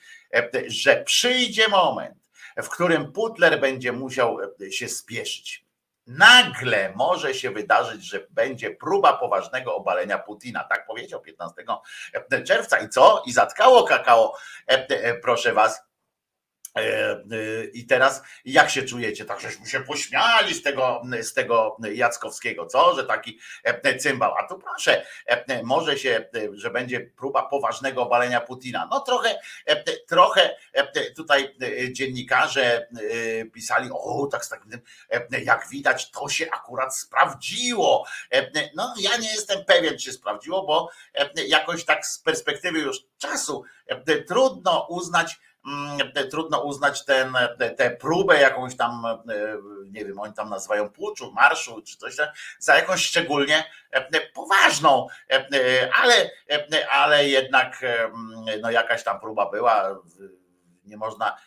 że przyjdzie moment, w którym Putler będzie musiał się spieszyć nagle może się wydarzyć, że będzie próba poważnego obalenia Putina. Tak powiedział 15 czerwca. I co? I zatkało kakao, e, e, proszę was. E, I teraz jak się czujecie? Tak, żeśmy się pośmiali z tego, z tego Jackowskiego, co? Że taki cymbał. A tu proszę, może się, że będzie próba poważnego obalenia Putina. No trochę, trochę tutaj dziennikarze pisali, o, tak z takim tym, jak widać, to się akurat sprawdziło. No ja nie jestem pewien, czy się sprawdziło, bo jakoś tak z perspektywy już czasu trudno uznać, trudno uznać ten, tę próbę jakąś tam, e, nie wiem, oni tam nazywają puczu, marszu czy coś tam, za jakąś szczególnie e, poważną, e, ale, ale jednak no jakaś tam próba była. Nie można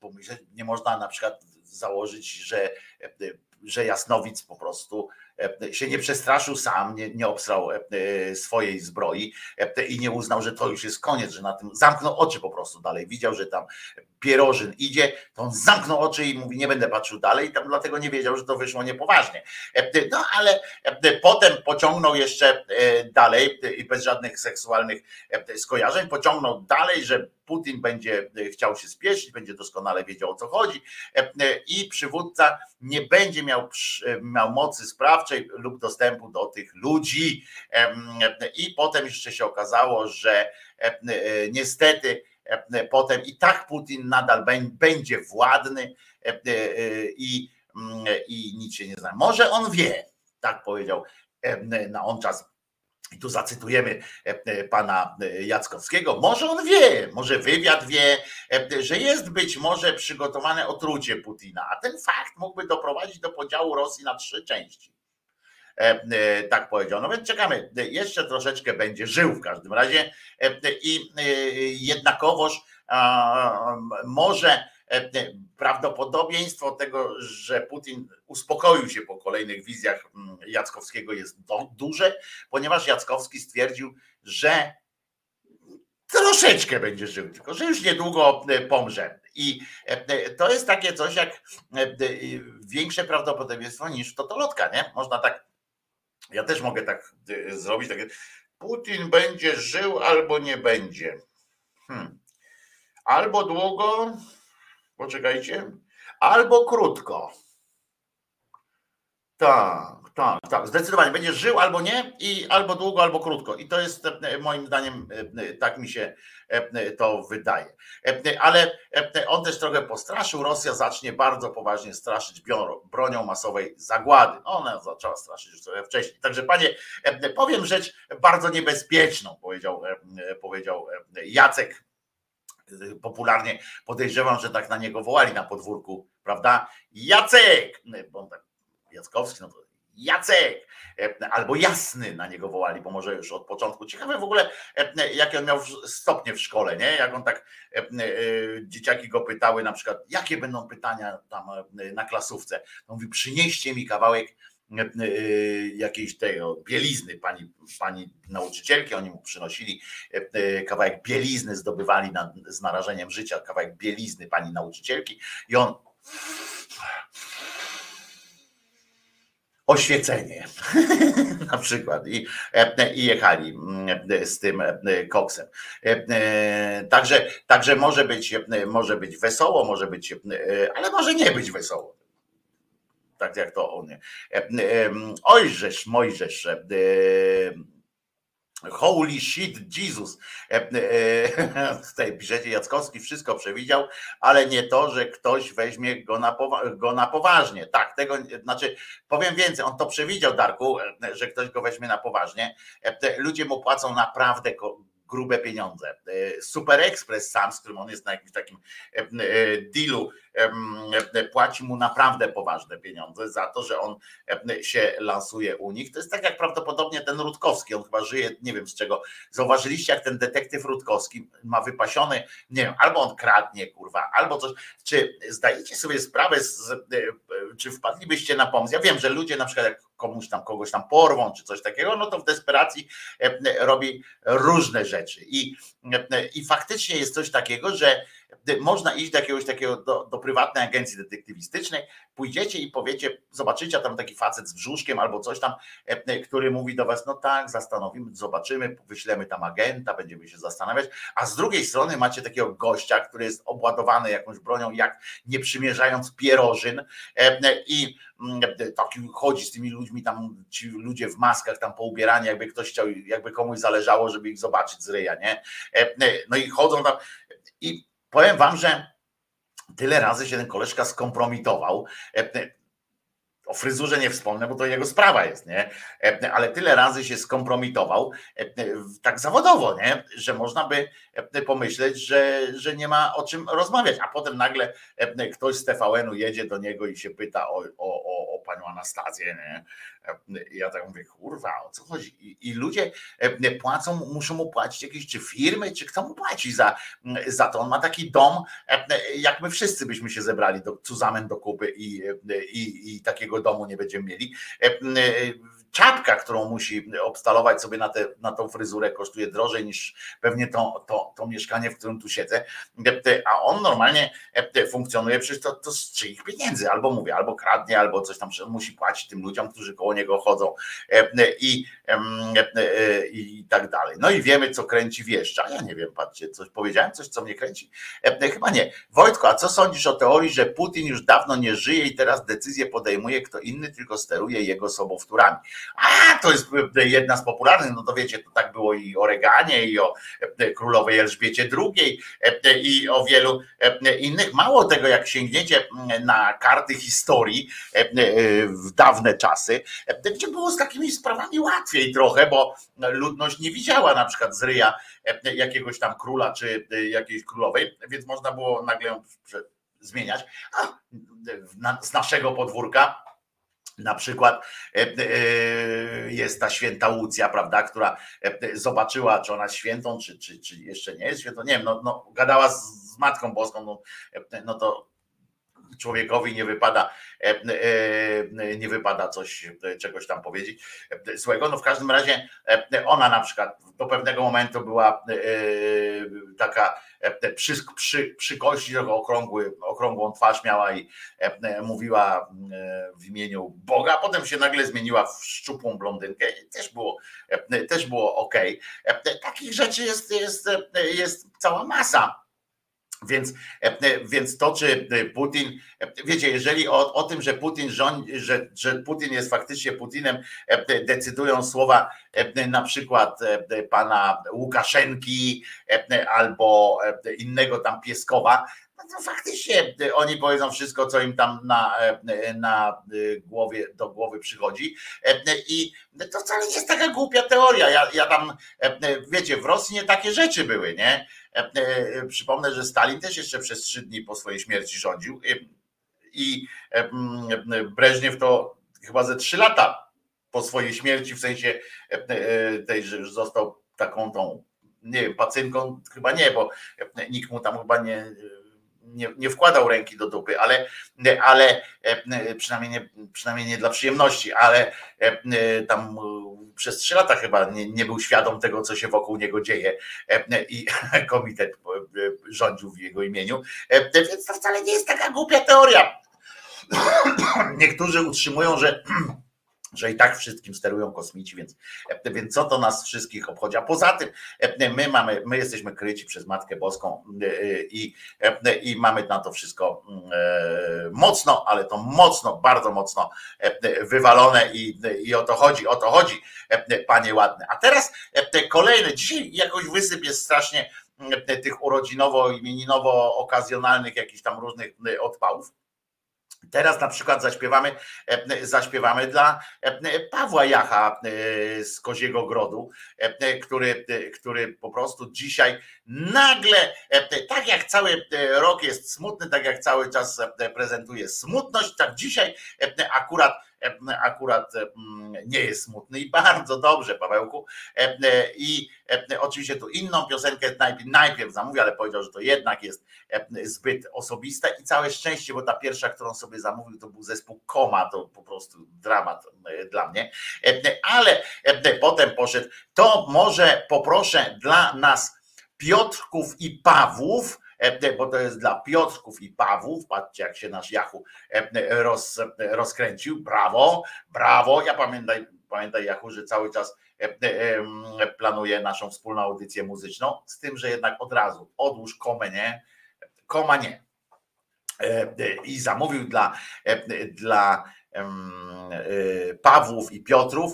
pomyśleć, nie można na przykład założyć, że, że Jasnowic po prostu się nie przestraszył sam, nie, nie obsrał e, swojej zbroi e, i nie uznał, że to już jest koniec, że na tym zamknął oczy po prostu dalej. Widział, że tam pierożyn idzie, to on zamknął oczy i mówi, nie będę patrzył dalej, i tam dlatego nie wiedział, że to wyszło niepoważnie. No ale potem pociągnął jeszcze dalej i bez żadnych seksualnych skojarzeń, pociągnął dalej, że Putin będzie chciał się spieszyć, będzie doskonale wiedział o co chodzi i przywódca nie będzie miał, miał mocy sprawczej lub dostępu do tych ludzi. I potem jeszcze się okazało, że niestety potem i tak Putin nadal będzie władny i, i nic się nie zna. Może on wie, tak powiedział na on czas i tu zacytujemy pana Jackowskiego, może on wie, może wywiad wie, że jest być może przygotowane otrucie Putina, a ten fakt mógłby doprowadzić do podziału Rosji na trzy części. tak powiedział. No więc czekamy, jeszcze troszeczkę będzie żył w każdym razie i jednakowoż może prawdopodobieństwo tego, że Putin uspokoił się po kolejnych wizjach mm, Jackowskiego jest duże, ponieważ Jackowski stwierdził, że troszeczkę będzie żył, tylko że już niedługo pomrze. I to jest takie coś jak większe prawdopodobieństwo niż totolotka, nie? Można tak, ja też mogę tak zrobić, Putin będzie żył albo nie będzie. Hmm. Albo długo, poczekajcie, albo krótko. Tak, tak, tak, zdecydowanie. Będzie żył albo nie, i albo długo, albo krótko. I to jest e, moim zdaniem, e, tak mi się e, to wydaje. Ale on też trochę postraszył. Rosja zacznie bardzo poważnie straszyć bronią masowej zagłady. Ona zaczęła straszyć już trochę wcześniej. Także panie, powiem rzecz bardzo niebezpieczną, powiedział, powiedział Jacek popularnie podejrzewam, że tak na niego wołali na podwórku, prawda? Jacek! Bo on tak, Jackowski, no to Jacek! Albo Jasny na niego wołali, bo może już od początku. Ciekawe w ogóle, jakie on miał stopnie w szkole, nie? Jak on tak, dzieciaki go pytały na przykład, jakie będą pytania tam na klasówce. On mówi, przynieście mi kawałek jakiejś tej bielizny pani, pani nauczycielki, oni mu przynosili kawałek bielizny, zdobywali na, z narażeniem życia kawałek bielizny pani nauczycielki i on oświecenie [laughs] na przykład i, i jechali z tym koksem. Także, także może być, może być wesoło, może być, ale może nie być wesoło tak jak to on. Ojżesz, Mojżesz, Holy shit, Jesus. [laughs] Tutaj piszecie, Jackowski wszystko przewidział, ale nie to, że ktoś weźmie go na, go na poważnie. Tak, tego, znaczy, powiem więcej, on to przewidział, Darku, że ktoś go weźmie na poważnie. Ludzie mu płacą naprawdę grube pieniądze. Super Express sam, z którym on jest na jakimś takim dealu płaci mu naprawdę poważne pieniądze za to, że on się lansuje u nich. To jest tak jak prawdopodobnie ten Rutkowski, on chyba żyje, nie wiem z czego. Zauważyliście, jak ten detektyw Rutkowski ma wypasiony, nie wiem, albo on kradnie, kurwa, albo coś. Czy zdajecie sobie sprawę, z, czy wpadlibyście na pomysł? Ja wiem, że ludzie na przykład jak komuś tam, kogoś tam porwą, czy coś takiego, no to w desperacji robi różne rzeczy. I, i faktycznie jest coś takiego, że można iść do jakiegoś takiego, do, do prywatnej agencji detektywistycznej, pójdziecie i powiecie, zobaczycie tam taki facet z brzuszkiem albo coś tam, e, e, który mówi do was, no tak, zastanowimy, zobaczymy, wyślemy tam agenta, będziemy się zastanawiać, a z drugiej strony macie takiego gościa, który jest obładowany jakąś bronią, jak nie przymierzając pierożyn e, i mm, taki chodzi z tymi ludźmi tam, ci ludzie w maskach tam poubierani, jakby ktoś chciał, jakby komuś zależało, żeby ich zobaczyć z ryja, nie? No i chodzą tam i Powiem wam, że tyle razy się ten koleżka skompromitował. E, e, o fryzurze nie wspomnę, bo to jego sprawa jest, nie? E, ale tyle razy się skompromitował, tak zawodowo, nie? Że można by pomyśleć, że, że nie ma o czym rozmawiać, a potem nagle ktoś z TVN-u jedzie do niego i się pyta o, o, o, o panią Anastazję, nie? Ja tak mówię, kurwa, o co chodzi? I, I, ludzie e, płacą, muszą mu płacić jakieś, czy firmy, czy kto mu płaci za, za to. On ma taki dom, e, jak my wszyscy byśmy się zebrali do zusammen do kupy i, i, i takiego domu nie będziemy mieli e, czapka, którą musi obstalować sobie na, te, na tą fryzurę, kosztuje drożej niż pewnie to, to, to mieszkanie, w którym tu siedzę. A on normalnie funkcjonuje przecież to, to z czyich pieniędzy, albo mówię, albo kradnie, albo coś tam musi płacić tym ludziom, którzy koło niego chodzą i, i tak dalej. No i wiemy, co kręci wieszcza. Ja nie wiem, patrzcie, coś powiedziałem, coś, co mnie kręci? Chyba nie. Wojtko, a co sądzisz o teorii, że Putin już dawno nie żyje i teraz decyzję podejmuje kto inny, tylko steruje jego sobowtórami? a to jest jedna z popularnych, no to wiecie, to tak było i o Reganie, i o e, królowej Elżbiecie II, e, i o wielu e, innych. Mało tego, jak sięgniecie na karty historii w dawne czasy, gdzie było z takimi sprawami łatwiej trochę, bo ludność nie widziała na przykład z ryja jakiegoś tam króla czy jakiejś królowej, więc można było nagle zmieniać. A z naszego podwórka Na przykład e, e, jest ta święta Łucja, prawda, która e, zobaczyła, czy ona świętą, czy, czy, czy jeszcze nie jest świętą. Nie wiem, no, no gadała z, Matką Boską, no, e, no to człowiekowi nie wypada, e, e, nie wypada coś, e, czegoś tam powiedzieć e, złego. No w każdym razie e, ona na przykład do pewnego momentu była e, taka e, przy, przy, przy kości, okrągły, okrągłą twarz miała i e, e, mówiła e, w imieniu Boga, potem się nagle zmieniła w szczupłą blondynkę i też było, e, też było ok. Takich rzeczy jest, jest, e, jest cała masa. Więc, e, więc to, czy Putin, e, wiecie, jeżeli o, o tym, że Putin rządzi, że, że Putin jest faktycznie Putinem, e, decydują słowa na przykład pana Łukaszenki albo innego tam Pieskowa, no faktycznie oni powiedzą wszystko, co im tam na, na głowie, do głowy przychodzi. I to wcale nie jest taka głupia teoria. Ja, ja tam, wiecie, w Rosji nie takie rzeczy były, nie? E, e, przypomnę, że Stalin też jeszcze przez trzy dni po swojej śmierci rządził i e, Breżniew to chyba ze trzy lata po swojej śmierci, w sensie tej, że został taką tą, nie wiem, pacynką, chyba nie, bo nikt mu tam chyba nie, nie, nie wkładał ręki do dupy, ale, ale przynajmniej, nie, przynajmniej nie dla przyjemności, ale tam przez trzy lata chyba nie, nie, był świadom tego, co się wokół niego dzieje i [laughs] komitet rządził w jego imieniu. Więc to wcale nie jest taka głupia teoria. [clears throat] Niektórzy utrzymują, że [clears throat] że i tak wszystkim sterują kosmici, więc, więc co to nas wszystkich obchodzi. A poza tym my mamy, my jesteśmy kryci przez Matkę Boską i, i mamy na to wszystko mocno, ale to mocno, bardzo mocno wywalone i, i o to chodzi, o to chodzi, panie ładne. A teraz te kolejne, dzisiaj jakoś wysyp jest strasznie tych urodzinowo, imieninowo, okazjonalnych jakichś tam różnych odpałów Teraz na przykład zaśpiewamy, e, zaśpiewamy dla e, Pawła Jacha e, z Koziego Grodu, który, który po prostu dzisiaj nagle, tak jak cały rok jest smutny, tak jak cały czas prezentuje smutność, tak dzisiaj akurat akurat nie jest smutny i bardzo dobrze, Pawełku. I oczywiście tu inną piosenkę najpierw, najpierw zamówił, ale powiedział, że to jednak jest zbyt osobiste i całe szczęście, bo ta pierwsza, którą sobie zamówił, to był zespół Koma, to po prostu dramat dla mnie. Ale potem poszedł, to może poproszę dla nas Piotrków i Pawłów, E, bo to jest dla Piotrków i Pawłów. Patrzcie, jak się nasz Jachu e, roz, rozkręcił. Brawo, brawo. Ja pamiętaj, pamiętaj Jachu, że cały czas e, planuje naszą wspólną audycję muzyczną, z tym, że jednak od razu odłóż komę, nie? Koma nie. I zamówił dla, dla Pawłów i Piotrów,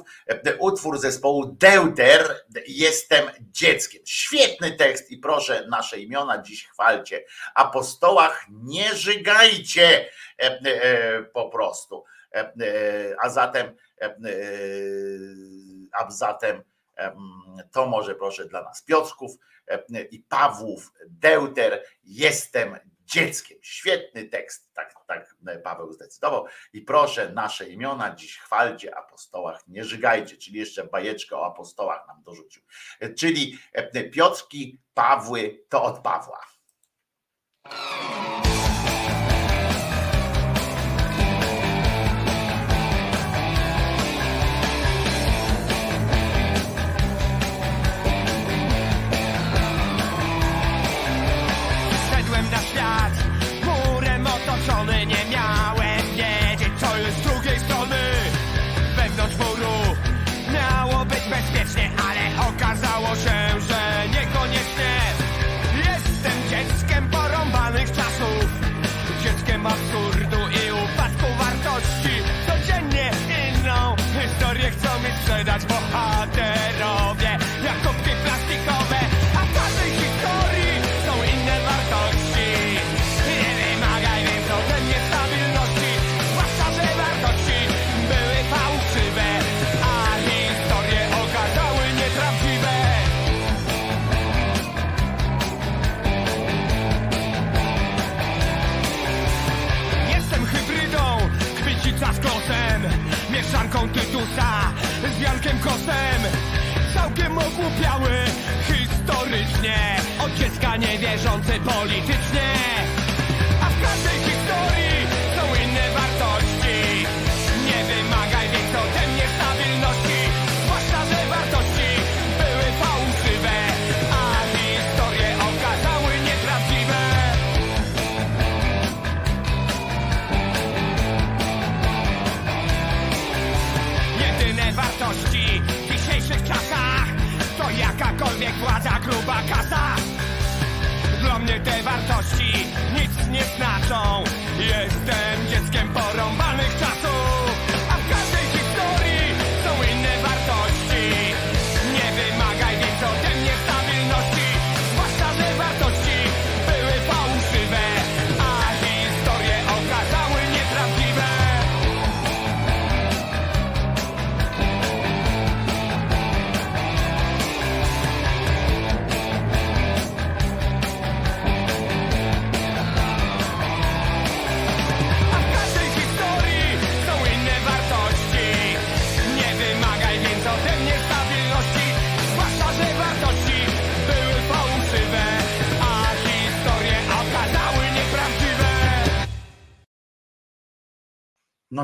utwór zespołu Deuter, Jestem dzieckiem. Świetny tekst i proszę nasze imiona dziś chwalcie. Apostołach nie żygajcie e, e, po prostu. E, a zatem, a zatem to może proszę dla nas Piotrków i Pawłów, Deuter, Jestem dzieckiem. Świetny tekst, tak, tak Paweł zdecydował. I proszę, nasze imiona dziś chwalcie apostołach, nie żygajcie, czyli jeszcze bajeczkę o apostołach nam dorzucił. Czyli e, Piotrki, Pawły to od Pawła.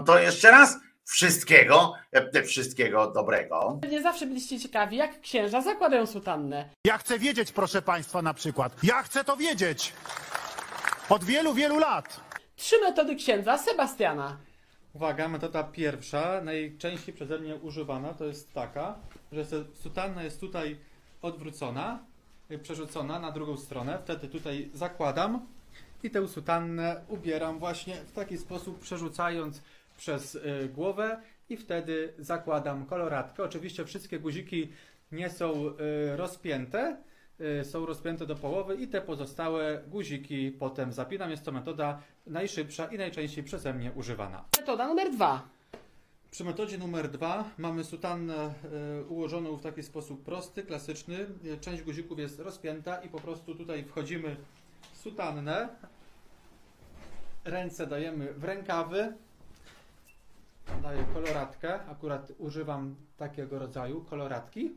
No to jeszcze raz wszystkiego, e, wszystkiego dobrego. Nie zawsze byliście ciekawi, jak księża zakładają sutannę. Ja chcę wiedzieć, proszę Państwa, na przykład. Ja chcę to wiedzieć. Od wielu, wielu lat. Trzy metody księdza Sebastiana. Uwaga, metoda pierwsza, najczęściej przeze mnie używana, to jest taka, że sutanna jest tutaj odwrócona, y, przerzucona na drugą stronę. Wtedy tutaj zakładam i tę sutannę ubieram właśnie w taki sposób, przerzucając przez y, głowę i wtedy zakładam koloratkę. Oczywiście wszystkie guziki nie są y, rozpięte, y, są rozpięte do połowy i te pozostałe guziki potem zapinam. Jest to metoda najszybsza i najczęściej przeze mnie używana. Metoda numer dwa. Przy metodzie numer dwa mamy sutannę ułożoną w taki sposób prosty, klasyczny. Część guzików jest rozpięta i po prostu tutaj wchodzimy w sutannę. Ręce dajemy w rękawy. Daję koloratkę. Akurat używam takiego rodzaju koloratki.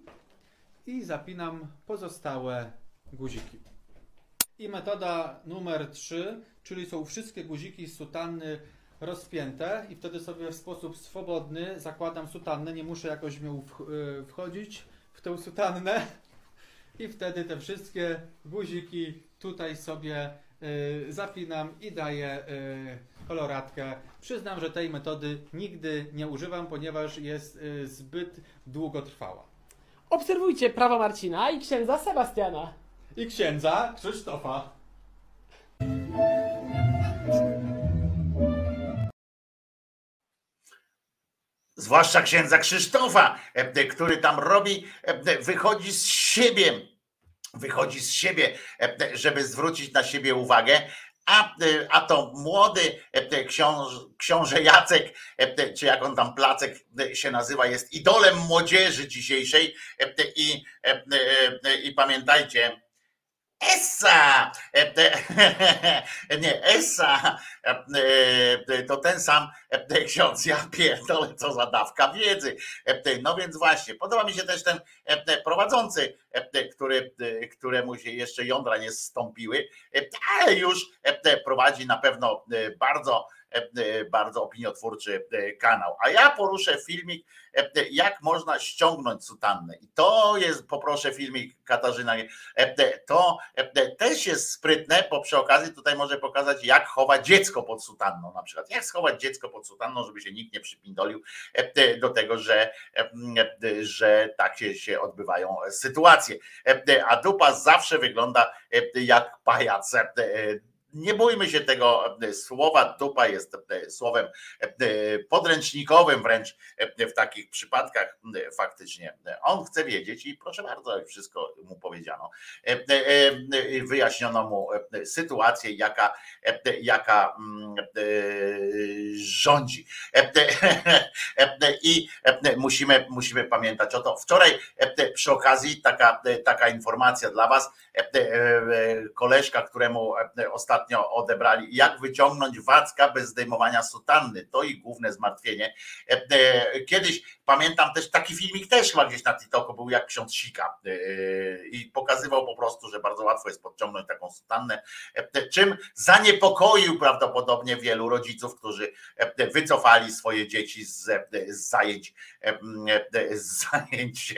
I zapinam pozostałe guziki. I metoda numer 3, czyli są wszystkie guziki z sutanny rozpięte i wtedy sobie w sposób swobodny zakładam sutannę, nie muszę jakoś nią y, wchodzić w tę sutannę [laughs] i wtedy te wszystkie guziki tutaj sobie y, zapinam i daję y, koloratkę. Przyznam, że tej metody nigdy nie używam, ponieważ jest y, zbyt długotrwała. Obserwujcie prawo Marcina i księdza Sebastiana. I księdza Krzysztofa. zwłaszcza księdza Krzysztofa, e, e, który tam robi, e, wychodzi z siebie, wychodzi z siebie, żeby zwrócić na siebie uwagę. A, e, a to młody e, książ, książę Jacek, e, czy jak on tam Placek e, się nazywa, jest idolem młodzieży dzisiejszej. I, i pamiętajcie, Essa! E, [laughs] Nie, Essa e, e, to ten sam ksiądz. Ja pierdolę, co za dawka wiedzy. No więc właśnie, podoba mi się też ten te prowadzący, który, któremu się jeszcze jądra nie stąpiły, ale już prowadzi na pewno bardzo, bardzo opiniotwórczy e, kanał. A ja poruszę filmik, e, e, jak można ściągnąć sutannę. I to jest, poproszę filmik Katarzyna, e, e, to e, też jest sprytne, bo przy okazji tutaj może pokazać, jak chować dziecko pod sutanną na przykład. Jak schować dziecko pod sutanną, żeby się nikt nie przypindolił e, e, do tego, że, e, e, że takie się odbywają sytuacje. E, e, A dupa zawsze wygląda e, jak pajac. E, e, Nie bójmy się tego e, słowa. Dupa jest e, słowem e, podręcznikowym wręcz e, w takich przypadkach e, faktycznie. On chce wiedzieć i proszę bardzo, wszystko mu powiedziano. E, e, e, Wyjaśniono mu e, sytuację, jaka, e, jaka mm, e, rządzi. E, e, e, I e, musimy, musimy pamiętać o to. Wczoraj e, przy okazji taka, taka informacja dla Was. E, e, Koleżka, któremu e, ostatnio ostatnio odebrali. Jak wyciągnąć Wacka bez zdejmowania sutanny? To ich główne zmartwienie. Kiedyś pamiętam też taki filmik też chyba gdzieś na TikToku był jak ksiądz Sika i pokazywał po prostu, że bardzo łatwo jest podciągnąć taką sutannę, czym zaniepokoił prawdopodobnie wielu rodziców, którzy wycofali swoje dzieci z zajęć z zajęć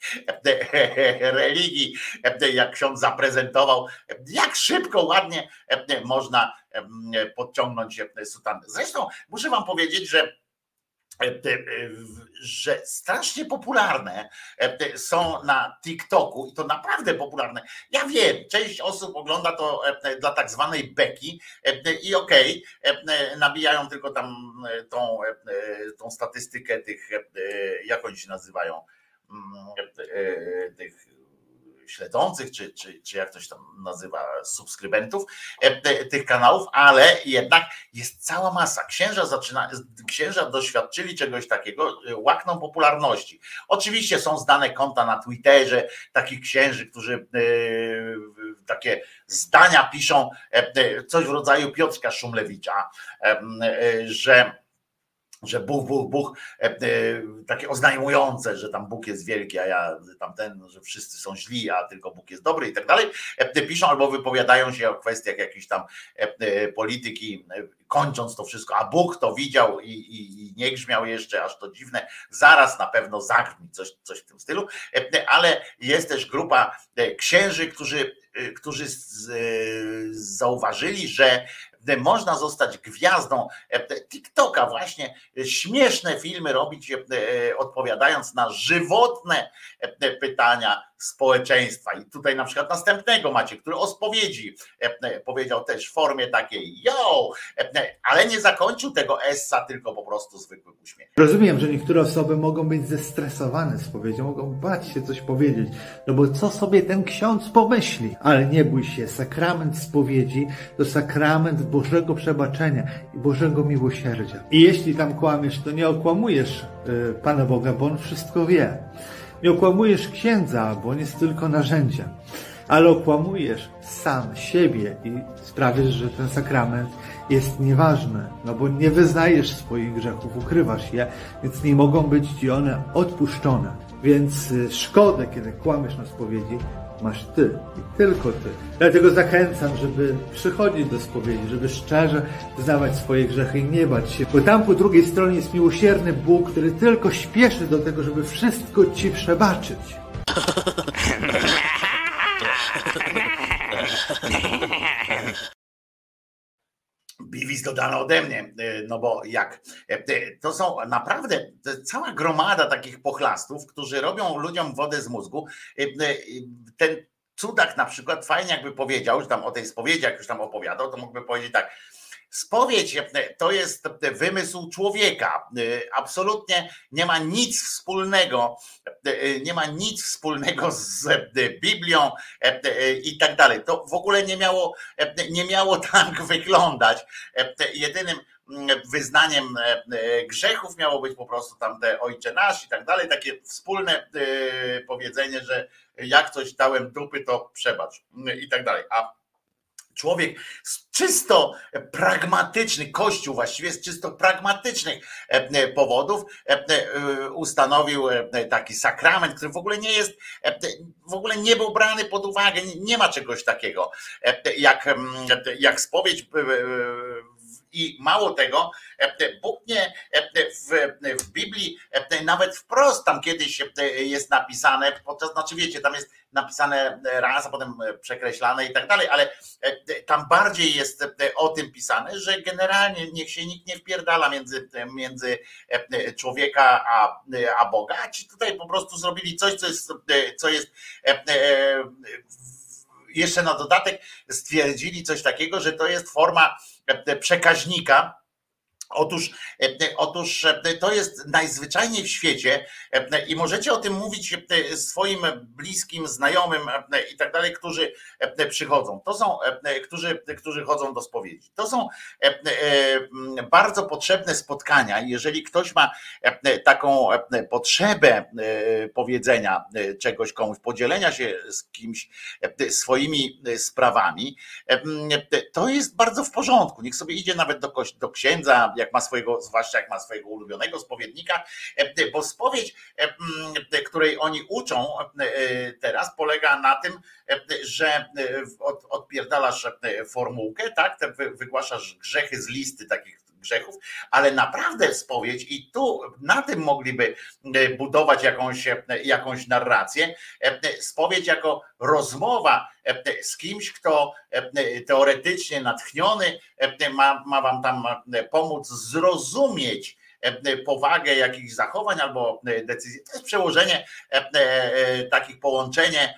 [laughs] religii, jak ksiądz zaprezentował, jak szybko, ładnie można podciągnąć sutannę. Zresztą muszę wam powiedzieć, że że strasznie popularne są na TikToku i to naprawdę popularne. Ja wiem, część osób ogląda to dla tak zwanej beki i okej, okay, nabijają tylko tam tą, tą statystykę tych, jak oni się nazywają, tych śledzących, czy, czy, czy jak to się tam nazywa, subskrybentów tych kanałów, ale jednak jest cała masa. Księża zaczyna, księża doświadczyli czegoś takiego, łakną popularności. Oczywiście są znane konta na Twitterze takich księży, którzy takie zdania piszą, coś w rodzaju Piotrka Szumlewicza, że że Bóg, Bóg, Bóg, e, e, takie oznajmujące, że tam Bóg jest wielki, a ja tamten, że wszyscy są źli, a tylko Bóg jest dobry i tak dalej, e, piszą albo wypowiadają się o kwestiach jakiejś tam polityki, kończąc to wszystko, a Bóg to widział i, i, i nie grzmiał jeszcze, aż to dziwne, zaraz na pewno zagrzmi, coś, coś w tym stylu, ale jest też grupa księży, którzy którzy zauważyli, że można zostać gwiazdą e, TikToka, właśnie śmieszne filmy robić, e, odpowiadając na żywotne e, pytania społeczeństwa. I tutaj na przykład następnego macie, który o spowiedzi powiedział też w formie takiej yo, ale nie zakończył tego essa, tylko po prostu zwykły uśmiech. Rozumiem, że niektóre osoby mogą być zestresowane spowiedzią, mogą bać się coś powiedzieć, no bo co sobie ten ksiądz pomyśli? Ale nie bój się, sakrament spowiedzi to sakrament Bożego przebaczenia i Bożego miłosierdzia. I jeśli tam kłamiesz, to nie okłamujesz yy, Pana Boga, bo On wszystko wie. Nie okłamujesz księdza, bo on jest tylko narzędziem, ale okłamujesz sam siebie i sprawisz, że ten sakrament jest nieważny, no bo nie wyznajesz swoich grzechów, ukrywasz je, więc nie mogą być ci one odpuszczone. Więc y, szkodę, kiedy kłamiesz na spowiedzi, masz ty i tylko ty. Dlatego zachęcam, żeby przychodzić do spowiedzi, żeby szczerze wyznawać swoje grzechy i nie bać się, bo tam po drugiej stronie jest miłosierny Bóg, który tylko śpieszy do tego, żeby wszystko ci przebaczyć. [laughs] Biwis dodano ode mnie, no bo jak? To są naprawdę cała gromada takich pochlastów, którzy robią ludziom wodę z mózgu. Ten cudak na przykład fajnie jakby powiedział, że tam o tej spowiedzi, jak już tam opowiadał, to mógłby powiedzieć tak, Spowiedź to jest wymysł człowieka. Absolutnie nie ma nic wspólnego, nie ma nic wspólnego z Biblią i tak dalej. To w ogóle nie miało, nie miało [laughs] tak wyglądać. Jedynym wyznaniem grzechów miało być po prostu tam te ojcze nasz i tak dalej, takie wspólne powiedzenie, że jak coś dałem dupy, to przebacz i tak dalej. A człowiek z czysto pragmatycznych, Kościół właściwie z czysto pragmatycznych e, e, powodów e, ustanowił taki sakrament, który w ogóle nie jest, w ogóle nie był brany pod uwagę, nie ma czegoś takiego jak, jak spowiedź i mało tego, Bóg nie w, w Biblii nawet wprost tam kiedyś jest napisane, podczas, znaczy wiecie, tam jest napisane raz, a potem przekreślane i tak dalej, ale tam bardziej jest o tym pisane, że generalnie niech się nikt nie wpierdala między, między człowieka a, a Boga, a ci tutaj po prostu zrobili coś, co jest, co jest jeszcze na dodatek stwierdzili coś takiego, że to jest forma przekaźnika Otóż, e, otóż e, to jest najzwyczajniej w świecie e, i możecie o tym mówić swoim bliskim, znajomym i tak dalej, którzy przychodzą. To są, którzy, którzy chodzą do spowiedzi. To są bardzo potrzebne spotkania. Jeżeli ktoś ma taką potrzebę powiedzenia czegoś komuś, podzielenia się z kimś swoimi sprawami, to jest bardzo w porządku. Niech sobie idzie nawet do, do księdza, jak ma swojego, zwłaszcza jak ma swojego ulubionego spowiednika, e, bo spowiedź, e, której oni uczą e, teraz, polega na tym, że odpierdalasz formułkę, tak, wygłaszasz grzechy z listy takich grzechów, ale naprawdę spowiedź i tu na tym mogliby budować jakąś, jakąś narrację. Spowiedź jako rozmowa z kimś, kto teoretycznie natchniony ma, ma wam tam pomóc zrozumieć powagę jakichś zachowań albo decyzji. To jest przełożenie takich połączenie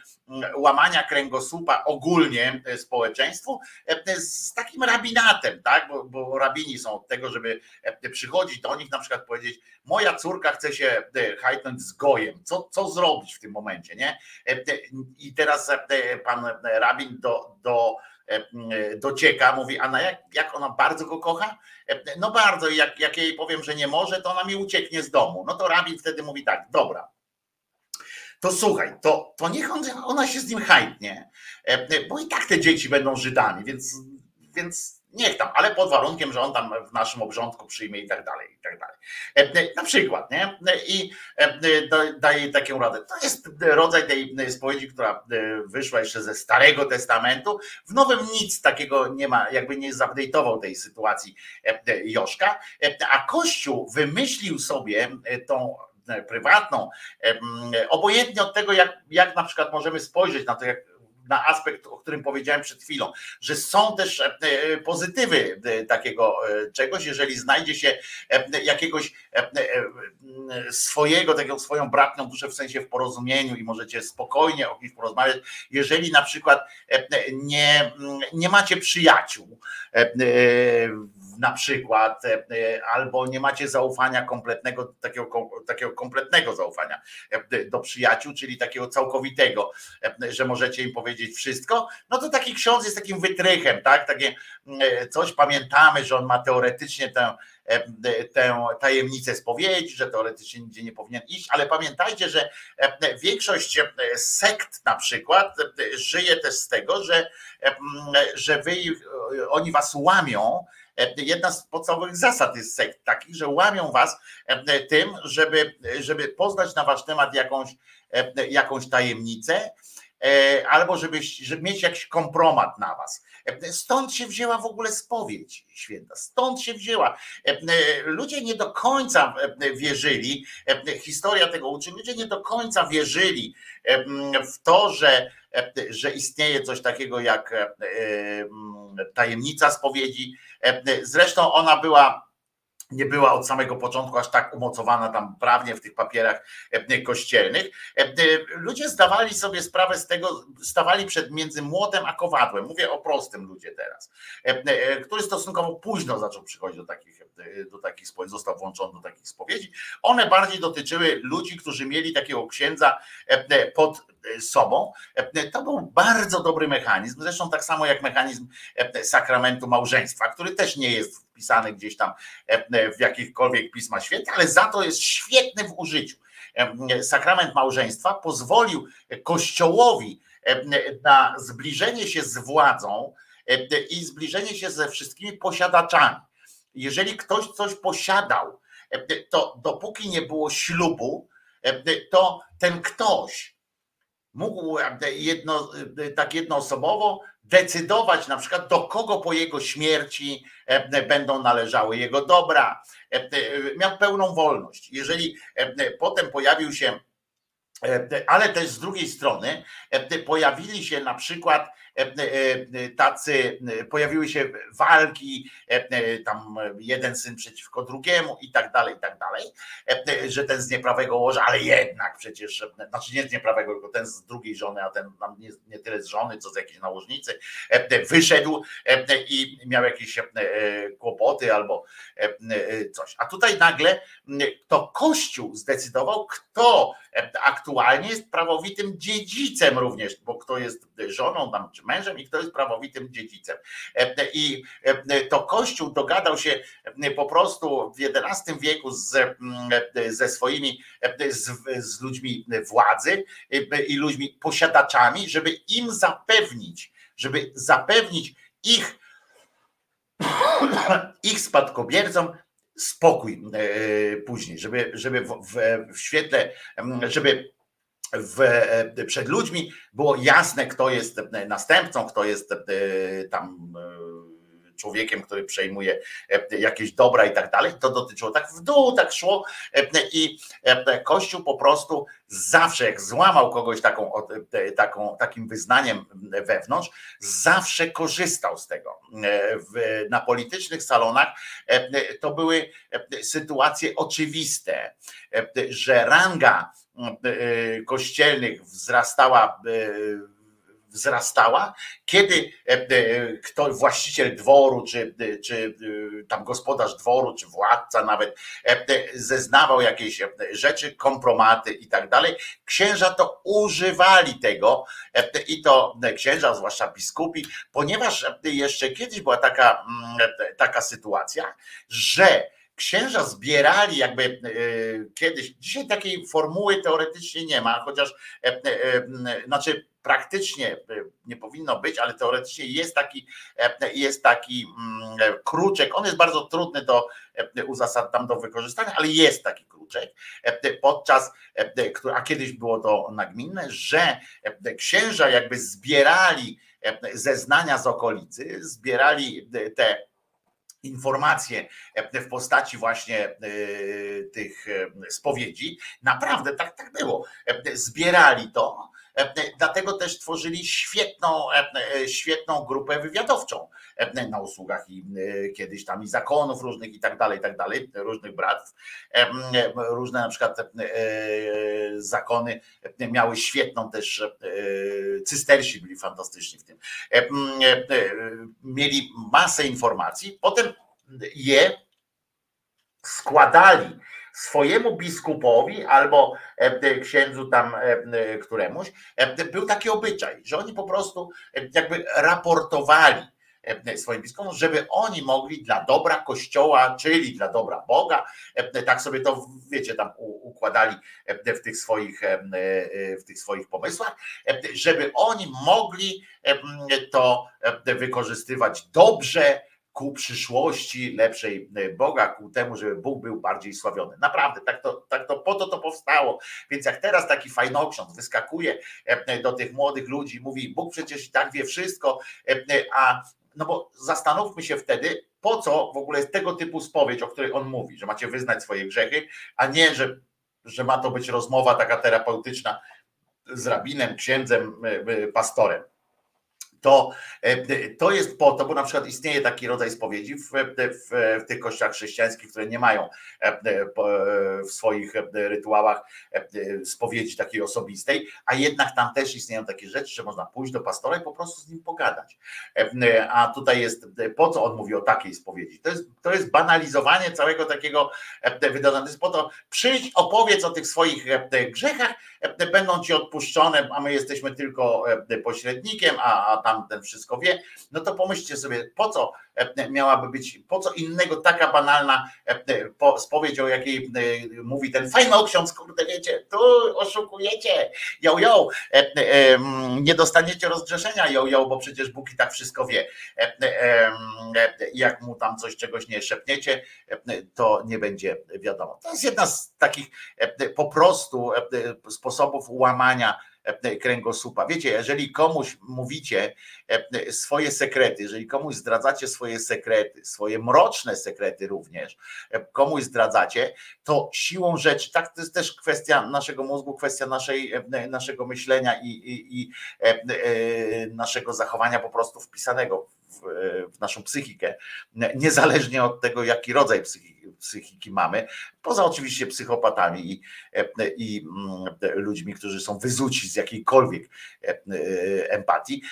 łamania kręgosłupa ogólnie e, społeczeństwu e, z takim rabinatem, tak? Bo, bo rabini są od tego, żeby e, przychodzić do nich, na przykład powiedzieć, moja córka chce się hajtnąć z gojem, co, co zrobić w tym momencie, nie? I teraz pan rabin do, do docieka, mówi, a na jak, jak ona bardzo go kocha? No bardzo, jak, jak jej powiem, że nie może, to ona mi ucieknie z domu. No to rabin wtedy mówi tak, dobra, to słuchaj, to, to niech on, ona się z nim hajtnie, e, bo i tak te dzieci będą Żydami, więc, więc niech tam, ale pod warunkiem, że on tam w naszym obrządku przyjmie i tak dalej, i tak dalej. E, na przykład, nie? I e, daje taką radę. To jest rodzaj tej spowiedzi, która wyszła jeszcze ze Starego Testamentu. W Nowym nic takiego nie ma, jakby nie zupdate'ował tej sytuacji Joszka, a Kościół wymyślił sobie tą prywatną, obojętnie od tego, jak, jak na przykład możemy spojrzeć na to, jak na aspekt, o którym powiedziałem przed chwilą, że są też e, pozytywy e, takiego e, czegoś, jeżeli znajdzie się jakiegoś swojego, taką swoją bratnią duszę w sensie w porozumieniu i możecie spokojnie o kimś porozmawiać, jeżeli na przykład nie, nie macie przyjaciół na przykład, albo nie macie zaufania kompletnego, takiego, takiego kompletnego zaufania do przyjaciół, czyli takiego całkowitego, że możecie im powiedzieć, wszystko, no to taki ksiądz jest takim wytrychem, tak? Takie coś pamiętamy, że on ma teoretycznie tę, e, tę tajemnicę spowiedzi, że teoretycznie nigdzie nie powinien iść, ale pamiętajcie, że e, większość e, sekt na przykład żyje też z tego, że, że wy, oni was łamią, Jedna z podstawowych zasad jest sekt takich, że łamią was tym, żeby, żeby poznać na wasz temat jakąś, jakąś tajemnicę E, albo żeby, żeby mieć jakiś kompromat na was. E, stąd się wzięła w ogóle spowiedź święta, stąd się wzięła. E, ludzie nie do końca wierzyli, historia tego uczy, ludzie nie do końca wierzyli w to, że, że istnieje coś takiego jak tajemnica spowiedzi. Zresztą ona była nie była od samego początku aż tak umocowana tam prawnie w tych papierach e, kościelnych. E, e, ludzie zdawali sobie sprawę z tego, stawali przed między młotem a kowadłem. Mówię o prostym ludzie teraz, który stosunkowo późno zaczął przychodzić do takich, do takich spowiedzi, został włączony do takich spowiedzi. One bardziej dotyczyły ludzi, którzy mieli takiego księdza pod sobą. To był bardzo dobry mechanizm, zresztą tak samo jak mechanizm sakramentu małżeństwa, który też nie jest wpisany gdzieś tam e, w jakichkolwiek pisma święte, ale za to jest świetny w użyciu. E, sakrament małżeństwa pozwolił Kościołowi e, na zbliżenie się z władzą i zbliżenie się ze wszystkimi posiadaczami. Jeżeli ktoś coś posiadał, to dopóki nie było ślubu, to ten ktoś mógł jedno, tak jednoosobowo decydować na przykład, do kogo po jego śmierci e, będą należały jego dobra. E, miał pełną wolność. Jeżeli e, potem pojawił się ale też z drugiej strony pojawili się na przykład tacy, pojawiły się walki, tam jeden syn przeciwko drugiemu i tak dalej, i tak dalej, że ten z nieprawego łoża, ale jednak przecież, znaczy nie z nieprawego, tylko ten z drugiej żony, a ten nie, nie tyle z żony, co z jakiejś nałożnicy, wyszedł i miał jakieś kłopoty albo coś. A tutaj nagle to Kościół zdecydował, kto aktualnie jest prawowitym dziedzicem również, bo kto jest żoną tam, czy mężem i kto jest prawowitym dziedzicem. I to Kościół dogadał się po prostu w XI wieku z, ze swoimi, z, z ludźmi władzy i ludźmi posiadaczami, żeby im zapewnić, żeby zapewnić ich, [coughs] ich spadkobiercom spokój później, żeby, żeby w, w, w świetle, żeby w, przed ludźmi było jasne, kto jest następcą, kto jest tam człowiekiem, który przejmuje jakieś dobra i tak dalej. To dotyczyło tak w dół, tak szło i Kościół po prostu zawsze, jak złamał kogoś taką, taką, takim wyznaniem wewnątrz, zawsze korzystał z tego. Na politycznych salonach to były sytuacje oczywiste, że ranga kościelnych wzrastała wzrastała, kiedy kto, właściciel dworu, czy, czy tam gospodarz dworu, czy władca nawet zeznawał jakieś rzeczy, kompromaty i tak dalej, księża to używali tego i to księża, zwłaszcza biskupi, ponieważ jeszcze kiedyś była taka, taka sytuacja, że księża zbierali jakby kiedyś, dzisiaj takiej formuły teoretycznie nie ma, chociaż znaczy praktycznie nie powinno być, ale teoretycznie jest taki, jest taki kruczek. On jest bardzo trudny do uzasad, tam do wykorzystania, ale jest taki kruczek. Podczas, a kiedyś było to nagminne, że księża jakby zbierali zeznania z okolicy, zbierali te informacje w postaci właśnie tych spowiedzi. Naprawdę tak, tak było. Zbierali to Dlatego też tworzyli świetną, świetną grupę wywiadowczą na usługach i kiedyś tam i zakonów różnych i tak dalej, i tak dalej, różnych bractw. Różne na przykład zakony miały świetną też, cystersi byli fantastyczni w tym. Mieli masę informacji, potem je składali swojemu biskupowi albo księdzu tam któremuś, był taki obyczaj, że oni po prostu jakby raportowali swoim biskupom, żeby oni mogli dla dobra Kościoła, czyli dla dobra Boga, tak sobie to wiecie, tam układali w tych swoich, w tych swoich pomysłach, żeby oni mogli to wykorzystywać dobrze, ku przyszłości lepszej Boga, ku temu, żeby Bóg był bardziej sławiony. Naprawdę, tak to, tak to po to to powstało. Więc jak teraz taki fajnoksiądz wyskakuje do tych młodych ludzi, mówi, Bóg przecież i tak wie wszystko, a no bo zastanówmy się wtedy, po co w ogóle jest tego typu spowiedź, o której on mówi, że macie wyznać swoje grzechy, a nie, że, że ma to być rozmowa taka terapeutyczna z rabinem, księdzem, pastorem to, to jest po to, bo na przykład istnieje taki rodzaj spowiedzi w, w, w, tych kościołach chrześcijańskich, które nie mają w swoich rytuałach spowiedzi takiej osobistej, a jednak tam też istnieją takie rzeczy, że można pójść do pastora i po prostu z nim pogadać. A tutaj jest, po co on mówi o takiej spowiedzi? To jest, to jest banalizowanie całego takiego wydarzenia. To jest po to, przyjdź, opowiedz o tych swoich grzechach, będą ci odpuszczone, a my jesteśmy tylko pośrednikiem, a, a tamten wszystko wie, no to pomyślcie sobie, po co miałaby być, po co innego taka banalna spowiedź, o jakiej mówi ten fajny ksiądz, kurde wiecie, tu oszukujecie, jo, jo, nie dostaniecie rozgrzeszenia, jo, jo, bo przecież Bóg i tak wszystko wie. Jak mu tam coś, czegoś nie szepniecie, to nie będzie wiadomo. To jest jedna z takich po prostu sposobów łamania e, kręgosłupa. Wiecie, jeżeli komuś mówicie e, swoje sekrety, jeżeli komuś zdradzacie swoje sekrety, swoje mroczne sekrety również, e, komuś zdradzacie, to siłą rzeczy, tak to jest też kwestia naszego mózgu, kwestia naszej, naszego myślenia i, i, i naszego zachowania po prostu wpisanego w, w naszą psychikę, niezależnie od tego, jaki rodzaj psychiki, psychiki mamy, poza oczywiście psychopatami i, i mm, ludźmi, którzy są wyzuci z jakiejkolwiek empatii,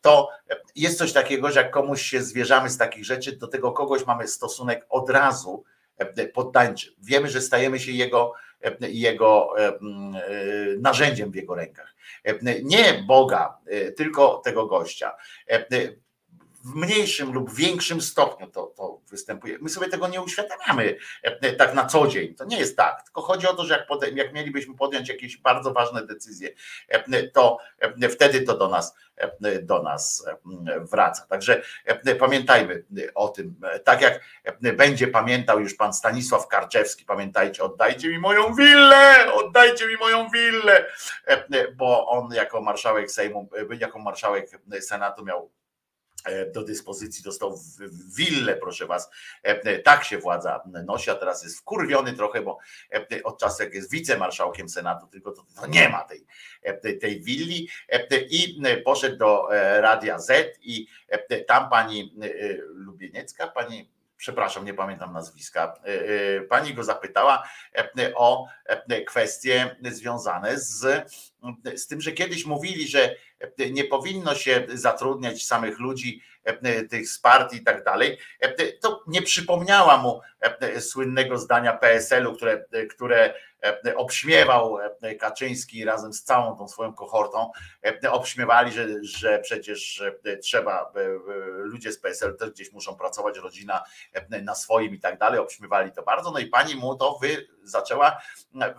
to jest coś takiego, że jak komuś się zwierzamy z takich rzeczy, do tego kogoś mamy stosunek od razu poddańczy. Wiemy, że stajemy się jego, jego narzędziem w jego rękach. Nie Boga, tylko tego gościa w mniejszym lub większym stopniu to, to występuje. My sobie tego nie uświadamiamy e, tak na co dzień. To nie jest tak. Tylko chodzi o to, że jak, jak mielibyśmy podjąć jakieś bardzo ważne decyzje, e, to e, wtedy to do nas, do nas wraca. Także pamiętajmy o tym. Tak jak będzie pamiętał już pan Stanisław Karczewski, pamiętajcie, oddajcie mi moją willę, oddajcie mi moją willę, bo on jako marszałek Sejmu, jako marszałek Senatu miał do dyspozycji, dostał willę, proszę was. E, e, tak się władza nosi, a teraz jest wkurwiony trochę, bo od czasu jak jest wicemarszałkiem Senatu, tylko to, to nie ma tej, tej, tej willi i poszedł do Radia Z i tam pani Lubieniecka, pani przepraszam, nie pamiętam nazwiska, pani go zapytała o kwestie związane z, z tym, że kiedyś mówili, że nie powinno się zatrudniać samych ludzi, tych z partii i tak dalej, to nie przypomniała mu słynnego zdania PSL-u, które, które obśmiewał Kaczyński razem z całą tą swoją kohortą, obśmiewali, że, że przecież trzeba, ludzie z PSL też gdzieś muszą pracować, rodzina na swoim i tak dalej, obśmiewali to bardzo, no i pani mu to wy, zaczęła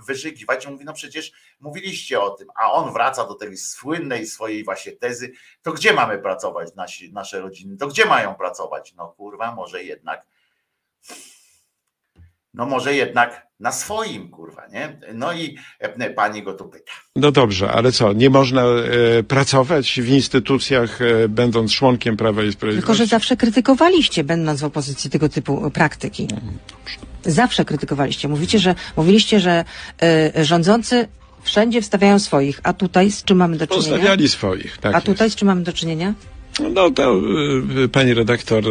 wyżygiwać, mówi, no przecież mówiliście o tym, a on wraca do tej słynnej swojej właśnie tezy, to gdzie mamy pracować nasi, nasze rodziny, to gdzie mają pracować? No kurwa, może jednak no może jednak na swoim, kurwa, nie? No i e, pani go tu pyta. No dobrze, ale co, nie można e, pracować w instytucjach, e, będąc członkiem Prawa i Sprawiedliwości? Tylko, że zawsze krytykowaliście, będąc w opozycji, tego typu praktyki. Zawsze krytykowaliście. Mówicie, że, mówiliście, że e, rządzący wszędzie wstawiają swoich, a tutaj z czym mamy do czynienia? Postawiali swoich, tak A tutaj z czym mamy do czynienia? No to e, pani redaktor, e,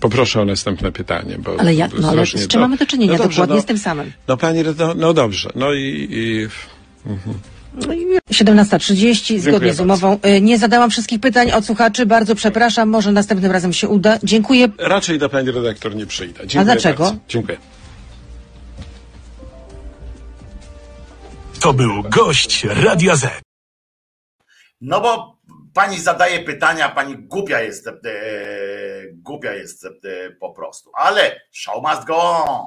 poproszę o następne pytanie. Bo Ale ja, no ale z czym mamy do czynienia? No dobrze, Dokładnie no, z tym samym. No pani, no, no dobrze, no i... i mhm. 17.30 zgodnie Dziękuję z umową. Y, Nie zadałam wszystkich pytań od słuchaczy, bardzo przepraszam, może następnym razem się uda. Dziękuję. Raczej do pani redaktor nie przyjdę. Dziękuję dlaczego? Bardzo. Dziękuję. To był gość Radia Z. No bo pani zadaje pytania, pani głupia jest, e, głupia jest e, po prostu. Ale show must go on.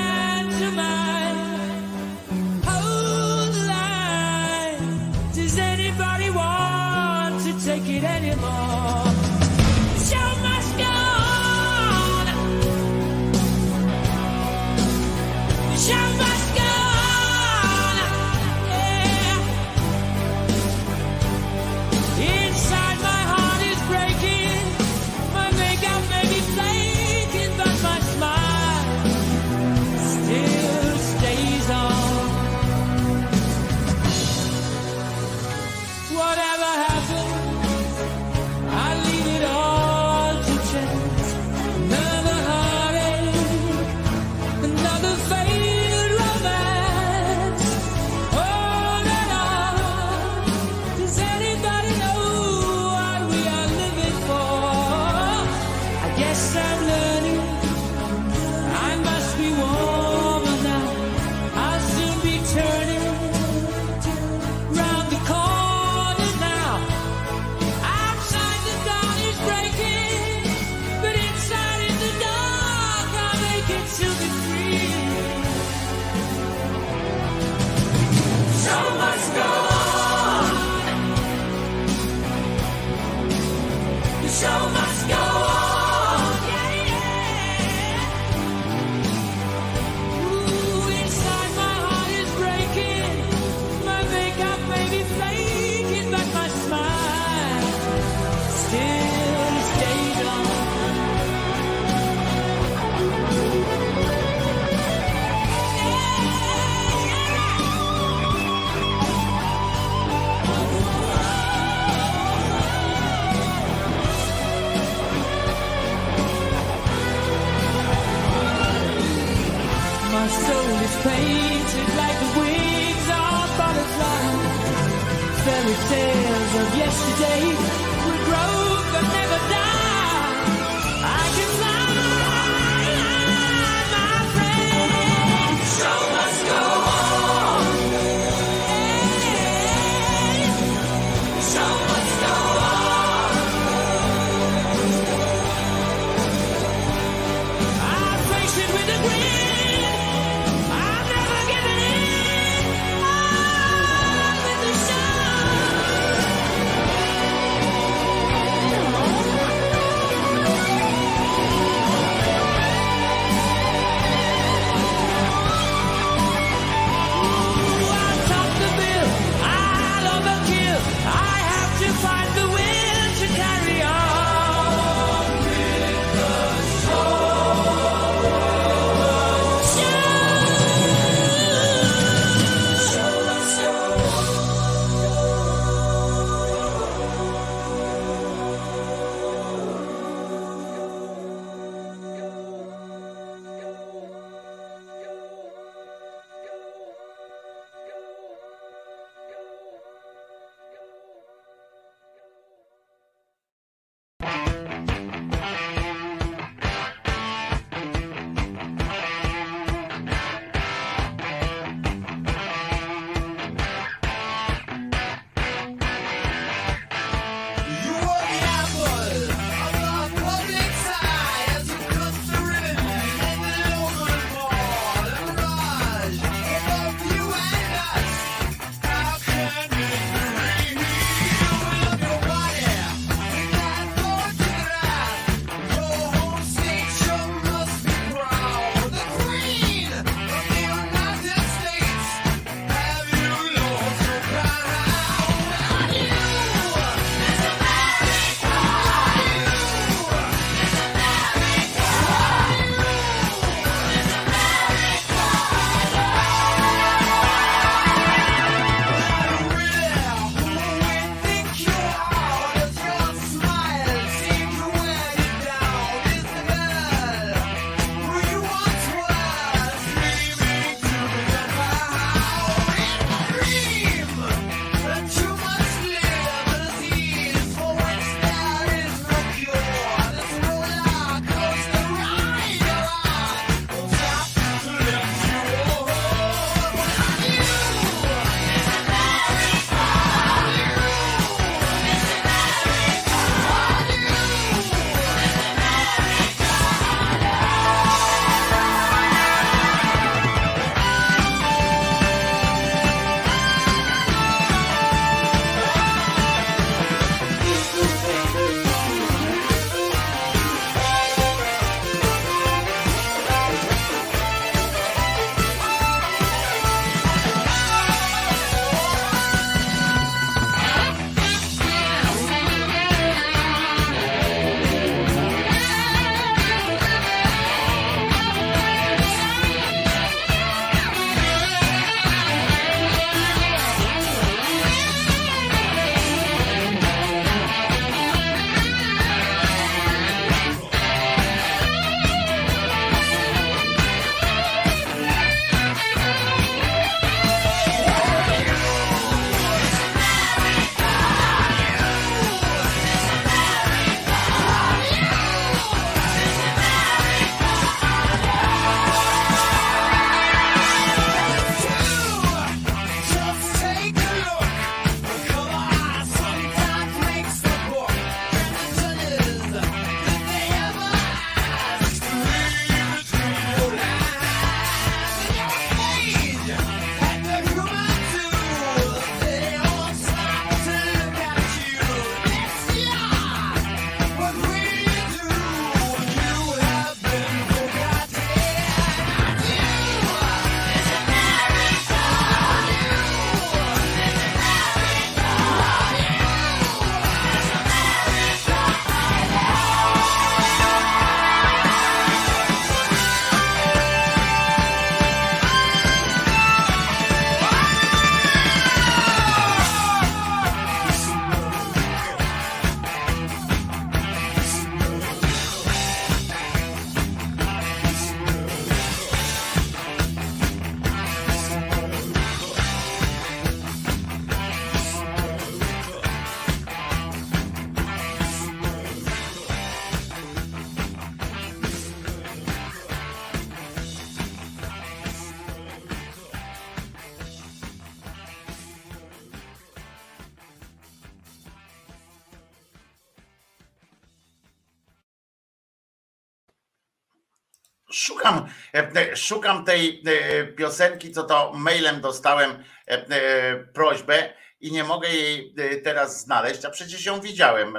Szukam tej e, piosenki, co to mailem dostałem e, e, prośbę i nie mogę jej teraz znaleźć, a przecież ją widziałem.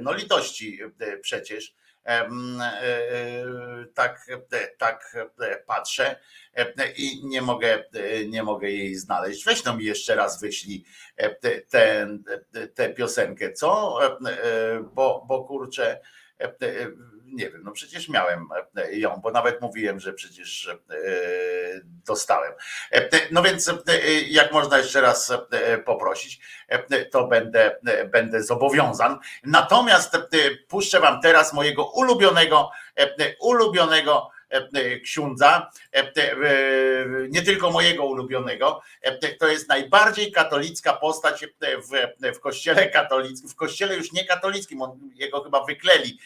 No litości przecież. Tak, tak patrzę i nie mogę, nie mogę jej znaleźć. Weź no mi jeszcze raz wyślij tę piosenkę, co? Bo, bo kurczę, nie wiem, no przecież miałem e, ją, bo nawet mówiłem, że przecież e, dostałem. E, No więc jak można jeszcze raz poprosić, to będę, będę zobowiązan. Natomiast puszczę wam teraz mojego ulubionego, ulubionego księdza, nie tylko mojego ulubionego, e, to jest najbardziej katolicka postać e, w, kościele katolickim, w kościele już nie katolickim, on, jego chyba wykleli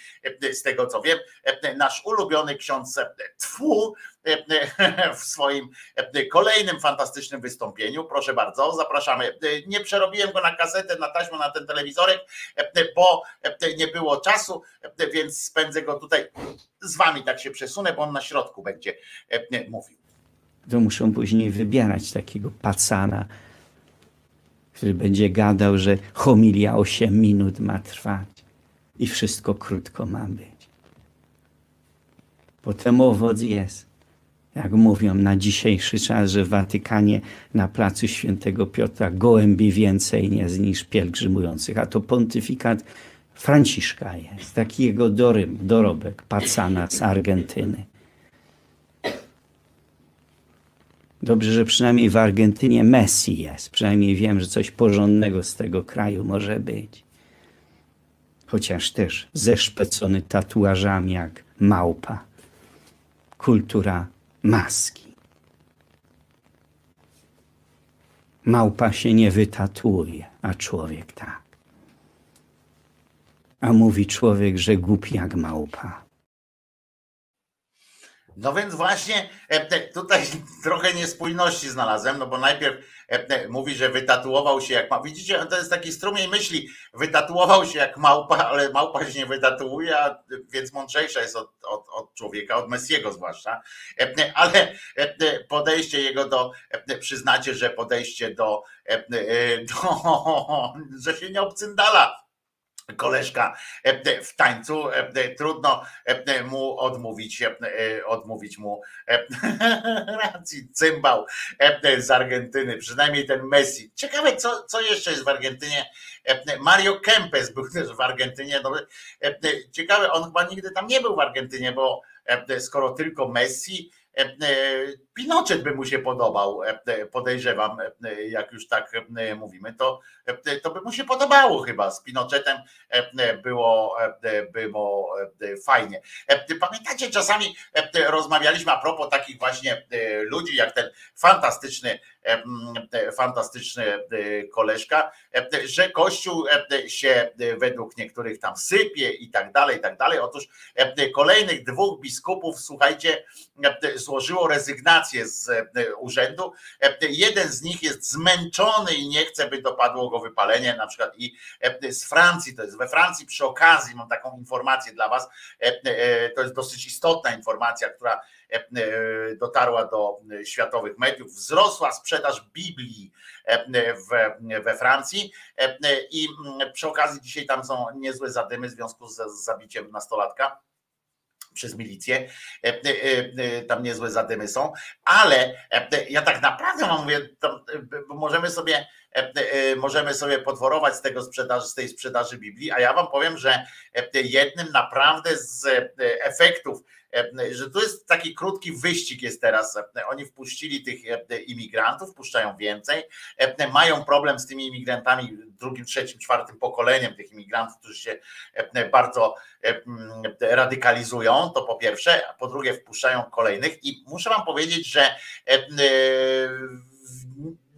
e, z tego co wiem, E, nasz ulubiony ksiądz e, e, [laughs] w swoim e, kolejnym fantastycznym wystąpieniu. Proszę bardzo, zapraszamy. E, Nie przerobiłem go na kasetę, na taśmę, na ten telewizorek, e, bo e, nie było czasu, e, więc spędzę go tutaj z wami, tak się przesunę, bo on na środku będzie e, mówił. to muszą później wybierać takiego pacana, który będzie gadał, że homilia 8 minut ma trwać i wszystko krótko ma być. Potem owoc jest. Jak mówią na dzisiejszy czas, że w Watykanie na placu świętego Piotra gołębi więcej jest niż pielgrzymujących, a to pontyfikat Franciszka jest, taki jego dorym, dorobek, pacana z Argentyny. Dobrze, że przynajmniej w Argentynie Messi jest. Przynajmniej wiem, że coś porządnego z tego kraju może być. Chociaż też zeszpecony tatuażami jak małpa. Kultura maski. Małpa się nie wytatuuje, a człowiek tak. A mówi człowiek, że głupi jak małpa. No więc właśnie e, tutaj [laughs] trochę niespójności znalazłem, no bo najpierw e, mówi, że wytatuował się jak małpa. Widzicie, to jest taki strumień myśli. Wytatuował się jak małpa, ale małpa się nie wytatuuje, więc mądrzejsza jest od, od, od człowieka, od Messiego zwłaszcza. E, Ale podejście jego do, przyznacie, że podejście do, [laughs] do że się nie obcyndala koleżka e, w tańcu. e, Trudno e, mu odmówić, e, odmówić mu e, [laughs] racji. Cymbał e, z Argentyny, przynajmniej ten Messi. Ciekawe, co, co jeszcze jest w Argentynie. E, Mario Kempes był też w Argentynie. No, e, Ciekawe, on chyba nigdy tam nie był w Argentynie, bo e, skoro tylko Messi, e, e, Pinochet by mu się podobał, e, podejrzewam, e, jak już tak e, mówimy, to, e, to by mu się podobało chyba. Z Pinochetem e, było, e, było e, fajnie. E, Pamiętacie, czasami e, rozmawialiśmy a propos takich właśnie e, ludzi, jak ten fantastyczny, e, e, fantastyczny e, koleżka, e, że Kościół e, się e, według niektórych tam sypie i tak dalej, i tak dalej. Otóż e, kolejnych dwóch biskupów, słuchajcie, e, złożyło rezygnację z e, urzędu. E, Jeden z nich jest zmęczony i nie chce, by dopadło go wypalenie, na przykład i e, z Francji, to jest we Francji przy okazji, mam taką informację dla was, to jest dosyć istotna informacja, która dotarła do światowych mediów, wzrosła sprzedaż Biblii we Francji. I mm, przy okazji dzisiaj tam są niezłe zadymy w związku z zabiciem nastolatka przez milicję, E, e, e, tam niezłe zadymy są, ale ja tak naprawdę mam mówię, tam, e, bo możemy sobie możemy sobie podworować z tego sprzedaży, z tej sprzedaży Biblii, a ja wam powiem, że e, jednym naprawdę z e, efektów, e, że to jest taki krótki wyścig jest teraz. E, Oni wpuścili tych e, imigrantów, wpuszczają więcej, e, mają problem z tymi imigrantami drugim, trzecim, czwartym pokoleniem tych imigrantów, którzy się e, bardzo e, m, radykalizują, to po pierwsze, a po drugie wpuszczają kolejnych i muszę wam powiedzieć, że e, e,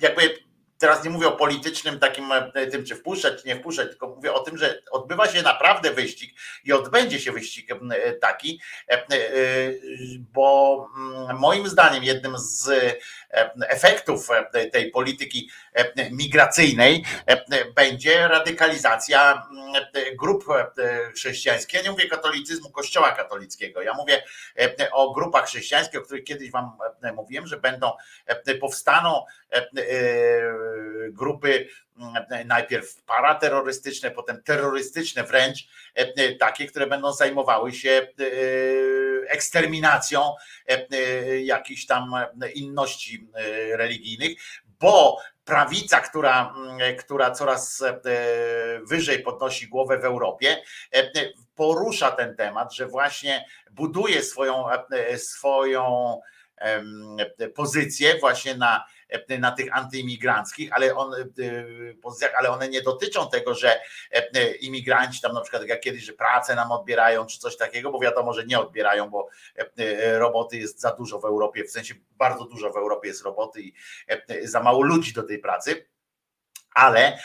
jakby teraz nie mówię o politycznym takim e, tym, czy wpuszczać, czy nie wpuszczać, tylko mówię o tym, że odbywa się naprawdę wyścig i odbędzie się wyścig e, taki, e, bo moim zdaniem jednym z efektów tej polityki migracyjnej będzie radykalizacja grup chrześcijańskich. Ja nie mówię katolicyzmu Kościoła katolickiego, ja mówię o grupach chrześcijańskich, o których kiedyś wam mówiłem, że będą, powstaną grupy najpierw paraterrorystyczne, potem terrorystyczne wręcz, takie, które będą zajmowały się eksterminacją jakichś tam inności religijnych, bo prawica, która, która coraz wyżej podnosi głowę w Europie, porusza ten temat, że właśnie buduje swoją, swoją pozycję właśnie na, na tych antyimigranckich, ale, on, pozycjach, ale one nie dotyczą tego, że imigranci tam na przykład jak kiedyś, że pracę nam odbierają czy coś takiego, bo wiadomo, że nie odbierają, bo roboty jest za dużo w Europie, w sensie bardzo dużo w Europie jest roboty i za mało ludzi do tej pracy ale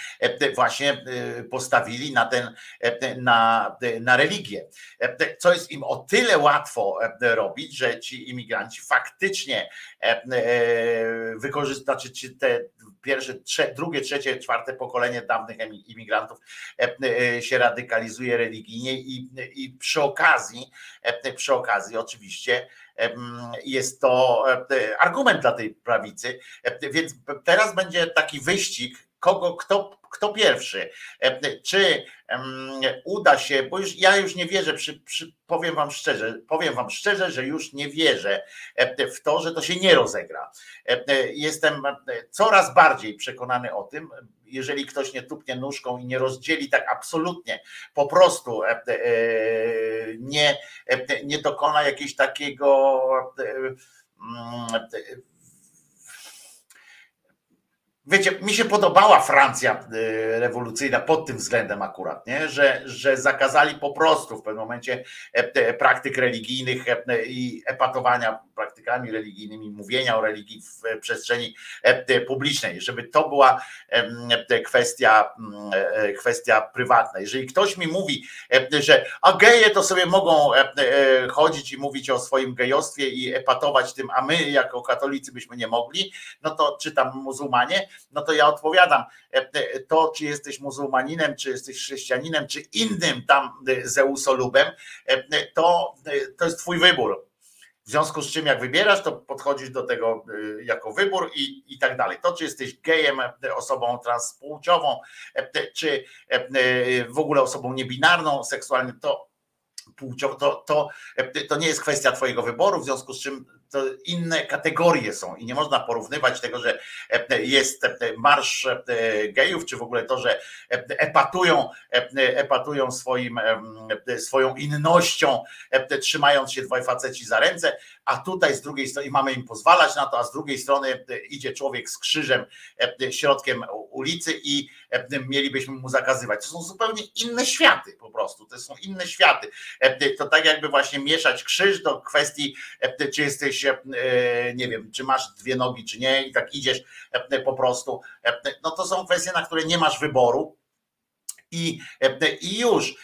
właśnie postawili na ten, na, na religię. Co jest im o tyle łatwo robić, że ci imigranci faktycznie wykorzystają, znaczy te pierwsze, trze, drugie, trzecie, czwarte pokolenie dawnych imigrantów się radykalizuje religijnie i, i przy okazji, przy okazji oczywiście jest to argument dla tej prawicy, więc teraz będzie taki wyścig kogo, kto, kto pierwszy. Czy uda się, bo już ja już nie wierzę, przy, przy, powiem wam szczerze, powiem wam szczerze, że już nie wierzę w to, że to się nie rozegra. Jestem coraz bardziej przekonany o tym, jeżeli ktoś nie tupnie nóżką i nie rozdzieli tak absolutnie, po prostu nie, nie dokona jakiegoś takiego Wiecie, mi się podobała Francja y, rewolucyjna pod tym względem akurat, nie? Że, że zakazali po prostu w pewnym momencie e, praktyk religijnych e, i epatowania praktykami religijnymi, mówienia o religii w przestrzeni e, publicznej, żeby to była kwestia, kwestia prywatna. Jeżeli ktoś mi mówi, że a geje to sobie mogą chodzić i mówić o swoim gejostwie i epatować tym, a my jako katolicy byśmy nie mogli, no to czytam muzułmanie, no to ja odpowiadam, to czy jesteś muzułmaninem, czy jesteś chrześcijaninem, czy innym tam zeusolubem, to, to jest twój wybór. W związku z czym, jak wybierasz, to podchodzisz do tego jako wybór i, i tak dalej. To, czy jesteś gejem, osobą transpłciową, czy w ogóle osobą niebinarną seksualnie, to płciowo, to, to, to nie jest kwestia Twojego wyboru, w związku z czym to inne kategorie są i nie można porównywać tego, że jest marsz gejów, czy w ogóle to, że epatują, epatują swoim, swoją innością, trzymając się dwaj faceci za ręce, a tutaj z drugiej strony mamy im pozwalać na to, a z drugiej strony idzie człowiek z krzyżem środkiem ulicy i mielibyśmy mu zakazywać. To są zupełnie inne światy po prostu, to są inne światy. To tak jakby właśnie mieszać krzyż do kwestii, czy jesteś nie wiem, czy masz dwie nogi, czy nie, i tak idziesz po prostu. No to są kwestie, na które nie masz wyboru. I, I już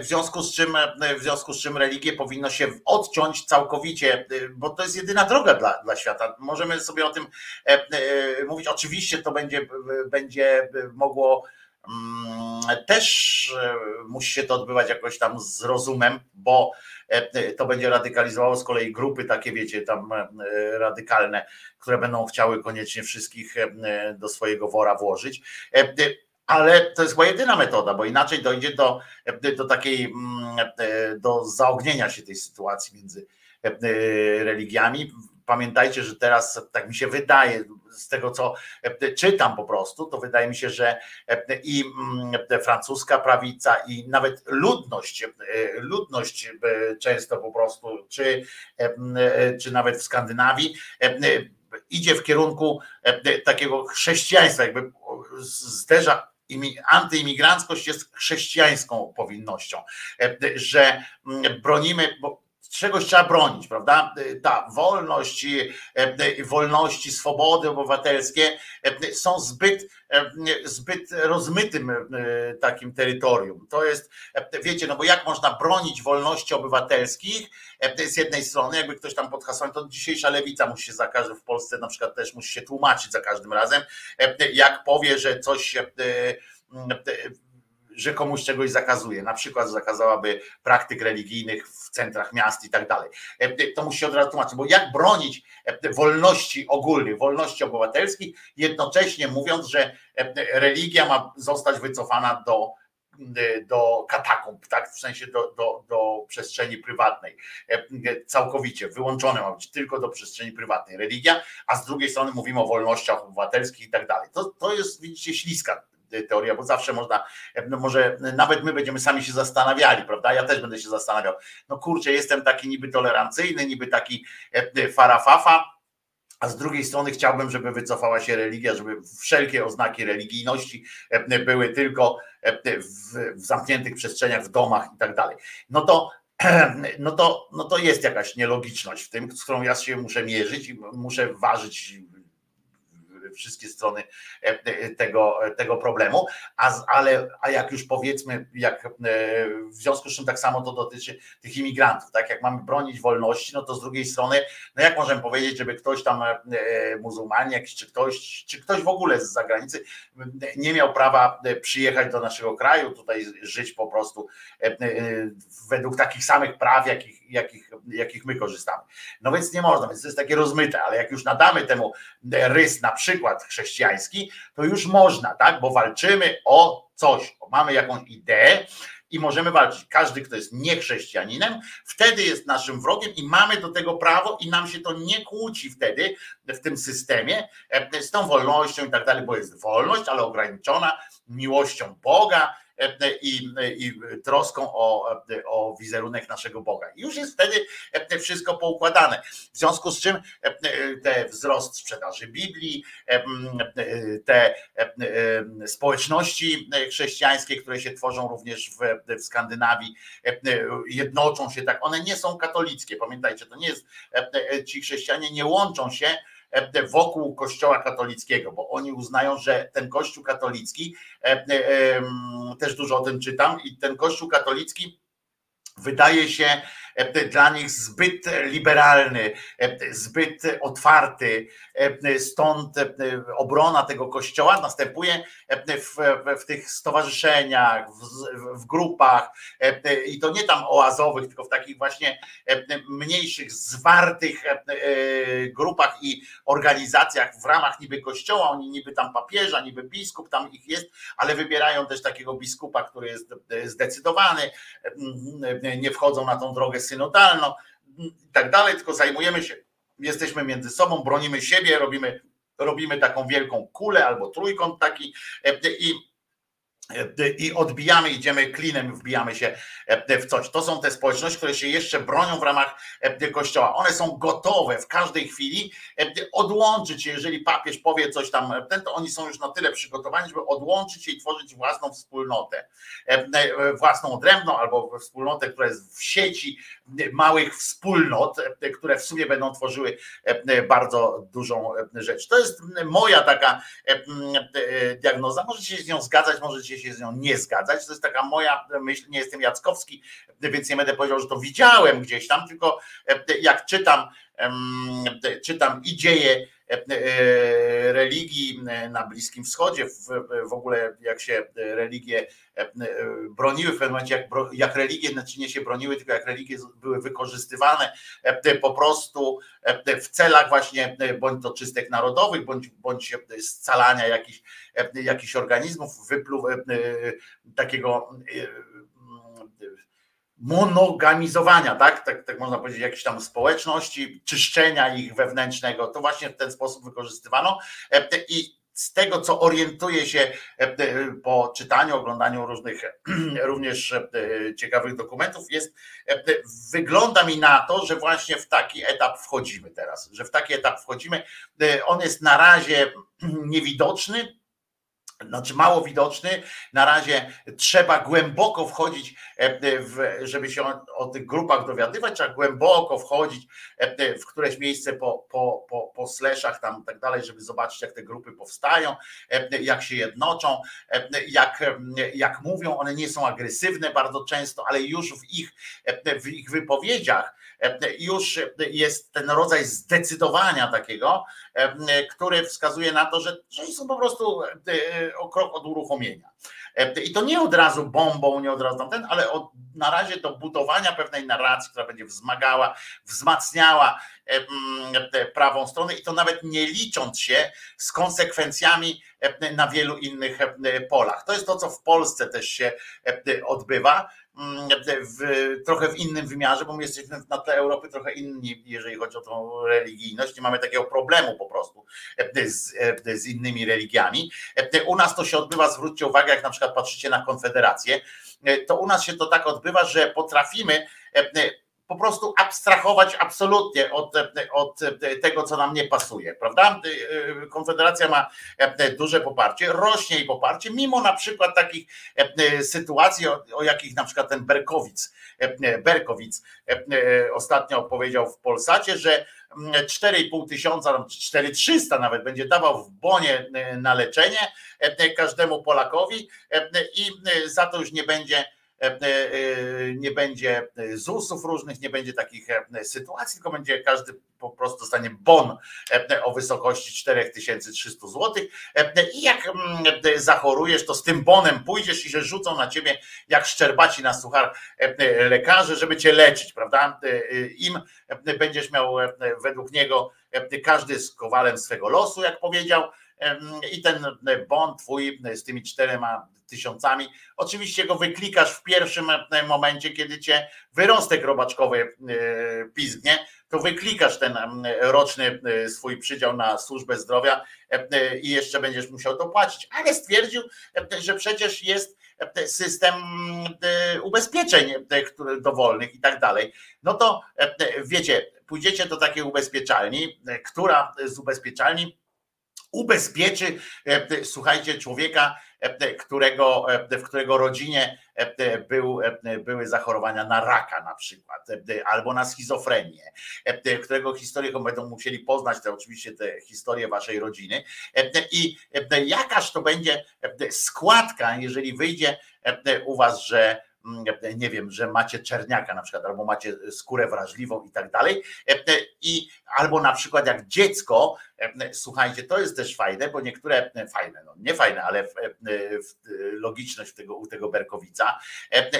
w związku z czym w związku z czym religię powinno się odciąć całkowicie, bo to jest jedyna droga dla, dla świata. Możemy sobie o tym mówić. Oczywiście to będzie, będzie mogło też musi się to odbywać jakoś tam z rozumem, bo to będzie radykalizowało z kolei grupy takie, wiecie, tam radykalne, które będą chciały koniecznie wszystkich do swojego wora włożyć. Ale to jest chyba jedyna metoda, bo inaczej dojdzie do, do takiej, do zaognienia się tej sytuacji między religiami. Pamiętajcie, że teraz, tak mi się wydaje, z tego co czytam po prostu, to wydaje mi się, że i francuska prawica, i nawet ludność, ludność często po prostu, czy, czy nawet w Skandynawii, idzie w kierunku takiego chrześcijaństwa, jakby zderza antyimigranckość jest chrześcijańską powinnością, że bronimy, bo czegoś trzeba bronić, prawda? Ta wolność, i, e, wolności, swobody obywatelskie e, są zbyt, e, zbyt rozmytym e, takim terytorium. To jest, e, wiecie, no bo jak można bronić wolności obywatelskich e, z jednej strony, jakby ktoś tam pod hasłem, to dzisiejsza lewica musi się za każdym w Polsce na przykład też musi się tłumaczyć za każdym razem, e, jak powie, że coś e, e, że komuś czegoś zakazuje, na przykład zakazałaby praktyk religijnych w centrach miast i tak dalej. E, To musi się od razu tłumaczyć, bo jak bronić e, wolności ogólnych, wolności obywatelskich, jednocześnie mówiąc, że e, religia ma zostać wycofana do, e, do katakumb, tak? w sensie do, do, do przestrzeni prywatnej, E, całkowicie wyłączone ma być tylko do przestrzeni prywatnej religia, a z drugiej strony mówimy o wolnościach obywatelskich i tak dalej. To, to jest, widzicie, śliska teoria, bo zawsze można, no może nawet my będziemy sami się zastanawiali, prawda? Ja też będę się zastanawiał. No kurczę, jestem taki niby tolerancyjny, niby taki e, farafafa, a z drugiej strony chciałbym, żeby wycofała się religia, żeby wszelkie oznaki religijności e, były tylko e, w zamkniętych przestrzeniach, w domach i tak dalej. No to [clears throat] no to, no to jest jakaś nielogiczność w tym, z którą ja się muszę mierzyć i muszę ważyć wszystkie strony e, tego, tego problemu, a, ale, a jak już powiedzmy, jak e, w związku z czym tak samo to dotyczy tych imigrantów, tak? Jak mamy bronić wolności, no to z drugiej strony, no jak możemy powiedzieć, żeby ktoś tam e, muzułmanin jakiś, czy ktoś, czy ktoś w ogóle z zagranicy nie miał prawa e, przyjechać do naszego kraju, tutaj żyć po prostu e, e, według takich samych praw, jakich, jakich, jakich my korzystamy. No więc nie można, więc to jest takie rozmyte, ale jak już nadamy temu rys na przykład chrześcijański, to już można, tak? Bo walczymy o coś, mamy jakąś ideę i możemy walczyć. Każdy, kto jest niechrześcijaninem, wtedy jest naszym wrogiem i mamy do tego prawo i nam się to nie kłóci wtedy w tym systemie e, z tą wolnością i tak dalej, bo jest wolność, ale ograniczona miłością Boga e, i, i troską o, o wizerunek naszego Boga. I już jest wtedy e, wszystko poukładane. W związku z czym e, te wzrost sprzedaży Biblii, e, te e, społeczności chrześcijańskie, które się tworzą również w, w Skandynawii, e, jednoczą się tak. One nie są katolickie. Pamiętajcie, to nie jest, e, ci chrześcijanie nie łączą się e, wokół kościoła katolickiego, bo oni uznają, że ten kościół katolicki, e, e, też dużo o tym czytam, i ten kościół katolicki wydaje się e, dla nich zbyt liberalny, e, zbyt otwarty. e, Stąd e, obrona tego kościoła następuje e, w, w, tych stowarzyszeniach, w, w grupach e, i to nie tam oazowych, tylko w takich właśnie e, mniejszych, zwartych e, e, grupach i organizacjach w ramach niby kościoła. Oni niby tam papieża, niby biskup, tam ich jest, ale wybierają też takiego biskupa, który jest e, zdecydowany, e, nie wchodzą na tą drogę synodalną i tak dalej, tylko zajmujemy się, jesteśmy między sobą, bronimy siebie, robimy, robimy taką wielką kulę albo trójkąt taki e, i i odbijamy, idziemy klinem, wbijamy się w coś. To są te społeczności, które się jeszcze bronią w ramach kościoła. One są gotowe w każdej chwili odłączyć się, jeżeli papież powie coś tam, to oni są już na tyle przygotowani, żeby odłączyć się i tworzyć własną wspólnotę. Własną odrębną albo wspólnotę, która jest w sieci małych wspólnot, które w sumie będą tworzyły bardzo dużą rzecz. To jest moja taka diagnoza. Możecie się z nią zgadzać, możecie się z nią nie zgadzać. To jest taka moja myśl. Nie jestem Jackowski, więc nie będę powiedział, że to widziałem gdzieś tam, tylko jak czytam, czytam i dzieje religii na Bliskim Wschodzie, w, ogóle jak się religie broniły w pewnym momencie, jak, jak religie, znaczy nie się broniły, tylko jak religie były wykorzystywane po prostu w celach właśnie bądź to czystek narodowych, bądź, bądź scalania jakichś, jakichś organizmów, wypluw takiego monogamizowania, tak? tak? Tak można powiedzieć, jakiejś tam społeczności, czyszczenia ich wewnętrznego, to właśnie w ten sposób wykorzystywano i z tego, co orientuje się po czytaniu, oglądaniu różnych [clears throat] również ciekawych dokumentów, jest, wygląda mi na to, że właśnie w taki etap wchodzimy teraz, że w taki etap wchodzimy. On jest na razie [clears throat] niewidoczny, znaczy mało widoczny. Na razie trzeba głęboko wchodzić, e, żeby się o, tych grupach dowiadywać, trzeba głęboko wchodzić e, w któreś miejsce po, po, po, po slashach tam tak dalej, żeby zobaczyć, jak te grupy powstają, e, jak się jednoczą, jak, jak mówią, one nie są agresywne bardzo często, ale już w ich, w ich wypowiedziach już jest ten rodzaj zdecydowania takiego, e, który wskazuje na to, że, że są po prostu e, o krok od uruchomienia. E, I to nie od razu bombą, nie od razu tamten, ale od, na razie do budowania pewnej narracji, która będzie wzmagała, wzmacniała e, prawą stronę i to nawet nie licząc się z konsekwencjami e, na wielu innych e, polach. To jest to, co w Polsce też się e, odbywa w, trochę w innym wymiarze, bo my jesteśmy na tle Europy trochę inni, jeżeli chodzi o tą religijność. Nie mamy takiego problemu po prostu e, z, e, z innymi religiami. E, U nas to się odbywa, zwróćcie uwagę, jak na przykład patrzycie na Konfederację, e, to u nas się to tak odbywa, że potrafimy e, e, po prostu abstrahować absolutnie od, od tego, co nam nie pasuje, prawda? Konfederacja ma duże poparcie, rośnie jej poparcie, mimo na przykład takich e, sytuacji, o, o jakich na przykład ten Berkowic, e, Berkowic e, ostatnio powiedział w Polsacie, że mm, 4,5 tysiąca, no, czy 4300 nawet będzie dawał w bonie na leczenie każdemu Polakowi i za to już nie będzie nie będzie ZUS-ów różnych, nie będzie takich e, sytuacji, tylko będzie każdy po prostu dostanie bon e, o wysokości 4300 zł E, i jak mm, zachorujesz, to z tym bonem pójdziesz i że rzucą na ciebie jak szczerbaci na suchar e, lekarze, żeby cię leczyć, prawda? E, e, Im e, będziesz miał e, według niego e, każdy z kowalem swego losu, jak powiedział, i ten bon twój z tymi czterema tysiącami, oczywiście go wyklikasz w pierwszym momencie, kiedy cię wyrostek robaczkowy e, pizgnie, to wyklikasz ten roczny e, swój przydział na służbę zdrowia e, i jeszcze będziesz musiał to płacić, ale stwierdził, że przecież jest system ubezpieczeń dowolnych i tak dalej, no to wiecie, pójdziecie do takiej ubezpieczalni, która z ubezpieczalni ubezpieczy, słuchajcie, człowieka, którego, e, w którego rodzinie e, był, e, były zachorowania na raka na przykład, e, albo na schizofrenię, e, którego historię będą musieli poznać, te oczywiście te historie waszej rodziny. E, i e, jakaż to będzie e, składka, jeżeli wyjdzie e, u was, że nie wiem, że macie czerniaka na przykład, albo macie skórę wrażliwą i tak dalej. E, I albo na przykład jak dziecko, e, słuchajcie, to jest też fajne, bo niektóre e, fajne, no nie fajne, ale w, w, logiczność tego, u tego Berkowica,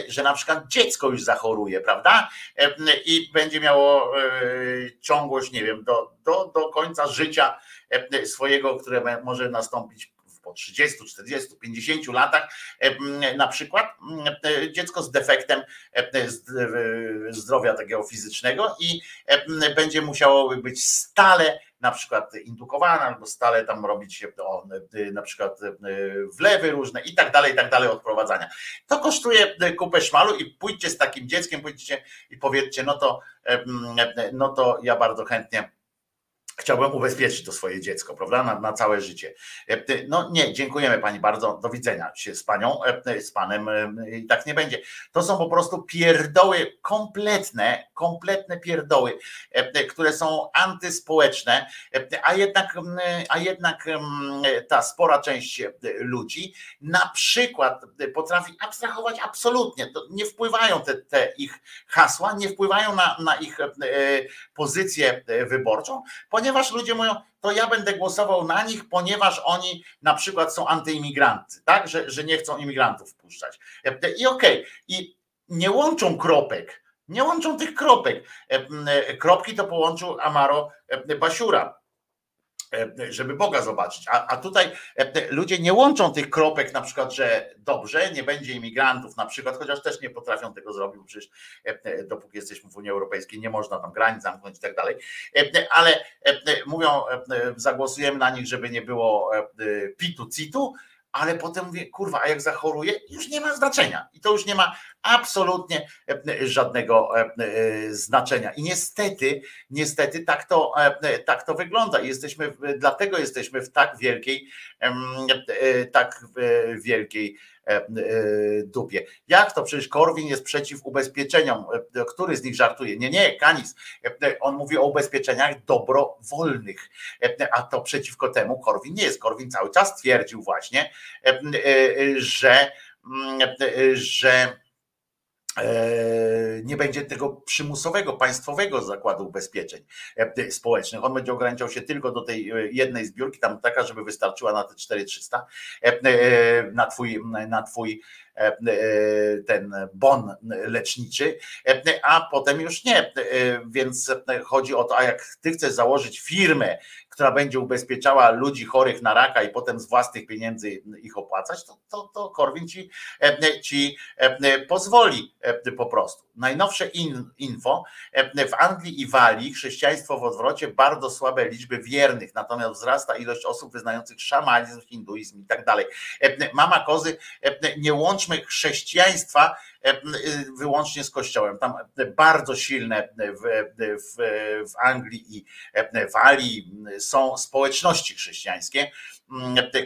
że na przykład dziecko już zachoruje, prawda? I będzie miało ciągłość, nie wiem, do, do, do końca życia swojego, które może nastąpić po 30, 40, 50 latach, na przykład e, dziecko z defektem e, e, zdrowia takiego fizycznego i będzie musiało być stale na przykład indukowane albo stale tam robić się na przykład wlewy różne i tak dalej, i tak dalej odprowadzania. To kosztuje kupę szmalu i pójdźcie z takim dzieckiem, pójdźcie i powiedzcie, no to, no to ja bardzo chętnie chciałbym ubezpieczyć to swoje dziecko, prawda, na, na całe życie. E, No nie, dziękujemy pani bardzo, do widzenia się z panią, e, z panem e, i tak nie będzie. To są po prostu pierdoły kompletne, kompletne pierdoły, e, które są antyspołeczne, e, a jednak, a jednak ta spora część e, ludzi na przykład potrafi abstrahować absolutnie, nie wpływają te, te ich hasła, nie wpływają na, na ich e, pozycję e, wyborczą, ponieważ ludzie mówią, to ja będę głosował na nich, ponieważ oni na przykład są antyimigranty, tak, że, że nie chcą imigrantów wpuszczać. E, I okej, i nie łączą kropek, nie łączą tych kropek. E, e, Kropki to połączył Amaro e, Basiura e, żeby Boga zobaczyć. A, a tutaj e, ludzie nie łączą tych kropek, na przykład, że dobrze, nie będzie imigrantów, na przykład, chociaż też nie potrafią tego zrobić, przecież e, e, dopóki jesteśmy w Unii Europejskiej, nie można tam granic zamknąć i tak dalej. E, e, Ale e, e, mówią, e, e, zagłosujemy na nich, żeby nie było e, e, pitu citu, ale potem mówię, kurwa, a jak zachoruję, już nie ma znaczenia. I to już nie ma absolutnie e, żadnego e, e, znaczenia. I niestety, niestety tak to, e, tak to wygląda. I Jesteśmy, dlatego jesteśmy w tak wielkiej, e, tak e, wielkiej e, e, dupie. Jak to? Przecież Korwin jest przeciw ubezpieczeniom. E, Który z nich żartuje? Nie, nie, Kanis. E, On mówi o ubezpieczeniach dobrowolnych, E, a to przeciwko temu Korwin nie jest. Korwin cały czas twierdził właśnie, e, e, że, mm, e, że e, nie będzie tego przymusowego, państwowego zakładu ubezpieczeń e, społecznych. On będzie ograniczał się tylko do tej e, jednej zbiórki, tam taka, żeby wystarczyła na te 4300 e, e, na twój, na twój e, e, ten bon leczniczy, e, a potem już nie. E, Więc e, chodzi o to, a jak ty chcesz założyć firmę, która będzie ubezpieczała ludzi chorych na raka i potem z własnych pieniędzy ich opłacać, to, to, to Korwin ci, e, ci e, pozwoli e, po prostu. Najnowsze in, info, e, w Anglii i Walii chrześcijaństwo w odwrocie bardzo słabe liczby wiernych, natomiast wzrasta ilość osób wyznających szamanizm, hinduizm i tak dalej. E, Mama kozy, e, nie łączmy chrześcijaństwa wyłącznie z kościołem. Tam bardzo silne w, w, w Anglii i Walii są społeczności chrześcijańskie,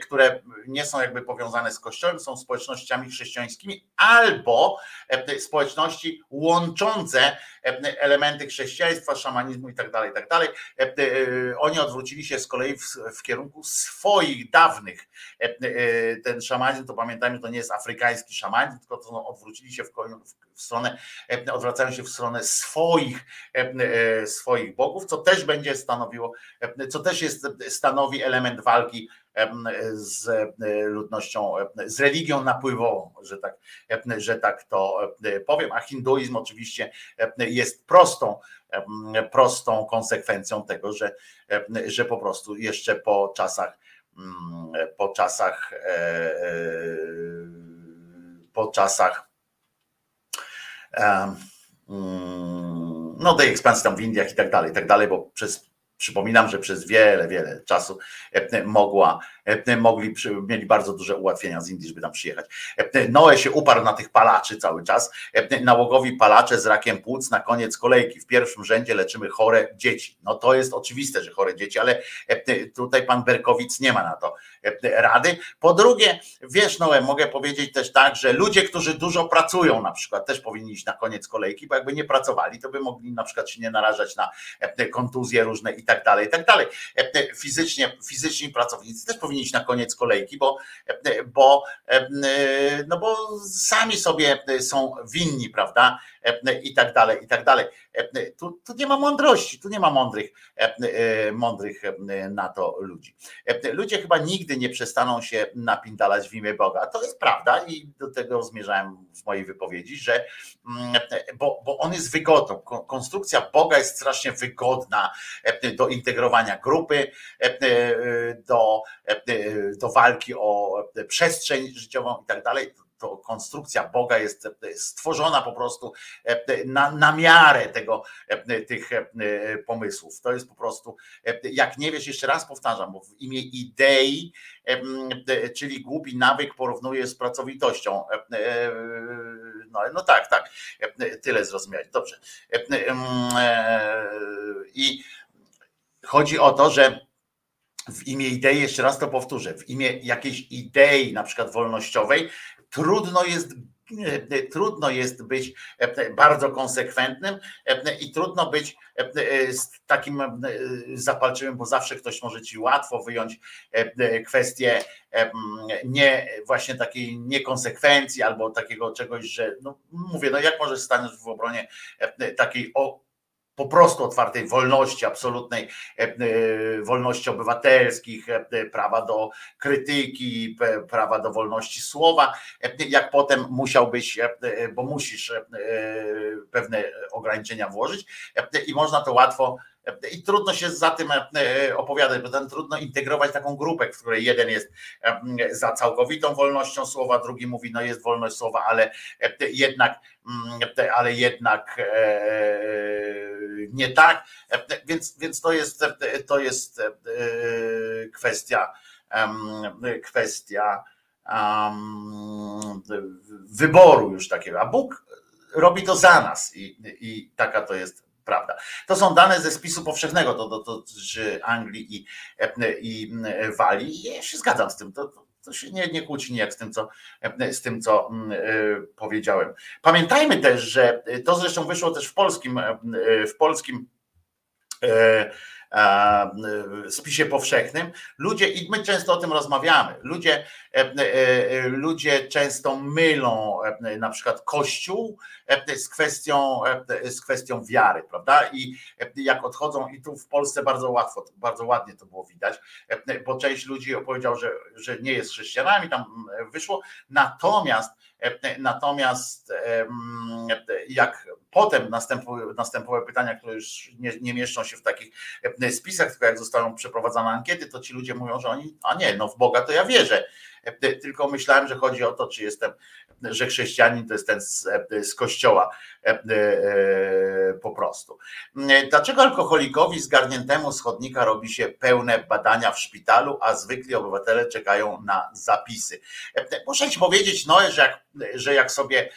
które nie są jakby powiązane z kościołem, są społecznościami chrześcijańskimi albo e, społeczności łączące e, elementy chrześcijaństwa, szamanizmu i tak dalej, tak dalej. E, e, Oni odwrócili się z kolei w, w kierunku swoich dawnych. E, e, Ten szamanizm, to pamiętajmy, to nie jest afrykański szamanizm, tylko to odwrócili się w, w- stronę, e, odwracają się w stronę swoich, e, e, swoich bogów, co też będzie stanowiło, co też jest, stanowi element walki z ludnością, z religią napływową, że tak, że tak to powiem, a hinduizm oczywiście jest prostą, prostą konsekwencją tego, że, że po prostu jeszcze po czasach mm, po czasach po czasach no tej ekspansji tam w Indiach i tak dalej, i tak dalej, bo przez Przypominam, że przez wiele, wiele czasu e, mogła, mogli, przy- mieli bardzo duże ułatwienia z Indii, żeby tam przyjechać. E, Noe się uparł na tych palaczy cały czas. E, Nałogowi palacze z rakiem płuc na koniec kolejki. W pierwszym rzędzie leczymy chore dzieci. No to jest oczywiste, że chore dzieci, ale e, tutaj pan Berkowic nie ma na to e, rady. Po drugie, wiesz, Noe, mogę powiedzieć też tak, że ludzie, którzy dużo pracują, na przykład, też powinni iść na koniec kolejki, bo jakby nie pracowali, to by mogli na przykład się nie narażać na e, kontuzje różne i tak dalej, i tak dalej. E, Fizycznie, fizyczni pracownicy też powinni iść na koniec kolejki, bo, bo, no bo sami sobie są winni, prawda? I tak dalej, i tak dalej. E, Tu, tu nie ma mądrości, tu nie ma mądrych, e, e, mądrych e, na to ludzi. E, Ludzie chyba nigdy nie przestaną się napindalać w imię Boga. To jest prawda i do tego zmierzałem w mojej wypowiedzi, że mm, bo, bo on jest wygodną. Ko- Konstrukcja Boga jest strasznie wygodna e, do integrowania grupy, e, e, do, e, do walki o przestrzeń życiową i tak dalej. To konstrukcja Boga jest stworzona po prostu e, na, na miarę tego, e, tych e, pomysłów. To jest po prostu, e, jak nie wiesz, jeszcze raz powtarzam, bo w imię idei, e, czyli głupi nawyk porównuje z pracowitością. E, e, No, no tak, tak, E, tyle zrozumiałeś. Dobrze. E, e, I chodzi o to, że w imię idei, jeszcze raz to powtórzę, w imię jakiejś idei, na przykład wolnościowej, trudno jest e, trudno jest być e, bardzo konsekwentnym e, i trudno być e, takim e, zapalczywym, bo zawsze ktoś może ci łatwo wyjąć e, kwestię nie właśnie takiej niekonsekwencji albo takiego czegoś, że no mówię, no jak możesz stanąć w obronie e, takiej o po prostu otwartej wolności, absolutnej e, e, wolności obywatelskich, e, prawa do krytyki, prawa do wolności słowa, jak potem musiałbyś, bo musisz pewne ograniczenia włożyć i można to łatwo i trudno się za tym e, opowiadać, bo tam trudno integrować taką grupę, w której jeden jest e, za całkowitą wolnością słowa, drugi mówi, no jest wolność słowa, ale e, jednak, ale jednak e, nie tak. E, Więc, więc to jest to jest e, kwestia kwestia wyboru już takiego, a Bóg robi to za nas i, i taka to jest prawda. To są dane ze spisu powszechnego, to dotyczy Anglii i, i Walii. Ja się zgadzam z tym. To, to, to się nie, nie kłóci nijak z tym, co, z tym, co mm, y, powiedziałem. Pamiętajmy też, że to zresztą wyszło też w polskim, y, w polskim e, a, y, spisie powszechnym. Ludzie, i my często o tym rozmawiamy, ludzie, e, e, ludzie często mylą e, na przykład Kościół e, z kwestią, e, z kwestią wiary, prawda? I e, jak odchodzą, i tu w Polsce bardzo łatwo, bardzo ładnie to było widać, e, bo część ludzi opowiedział, że, że nie jest chrześcijanami, tam wyszło, natomiast e, natomiast jak potem następowały pytania, które już nie, nie mieszczą się w takich e, spisach, tylko jak zostaną przeprowadzane ankiety, to ci ludzie mówią, że oni, a nie, no w Boga to ja wierzę. E, Tylko myślałem, że chodzi o to, czy jestem, że chrześcijanin to jest ten z, e, z kościoła e, po prostu. Dlaczego alkoholikowi zgarniętemu z robi się pełne badania w szpitalu, a zwykli obywatele czekają na zapisy? Muszę ci powiedzieć, Noe, że jak, że jak sobie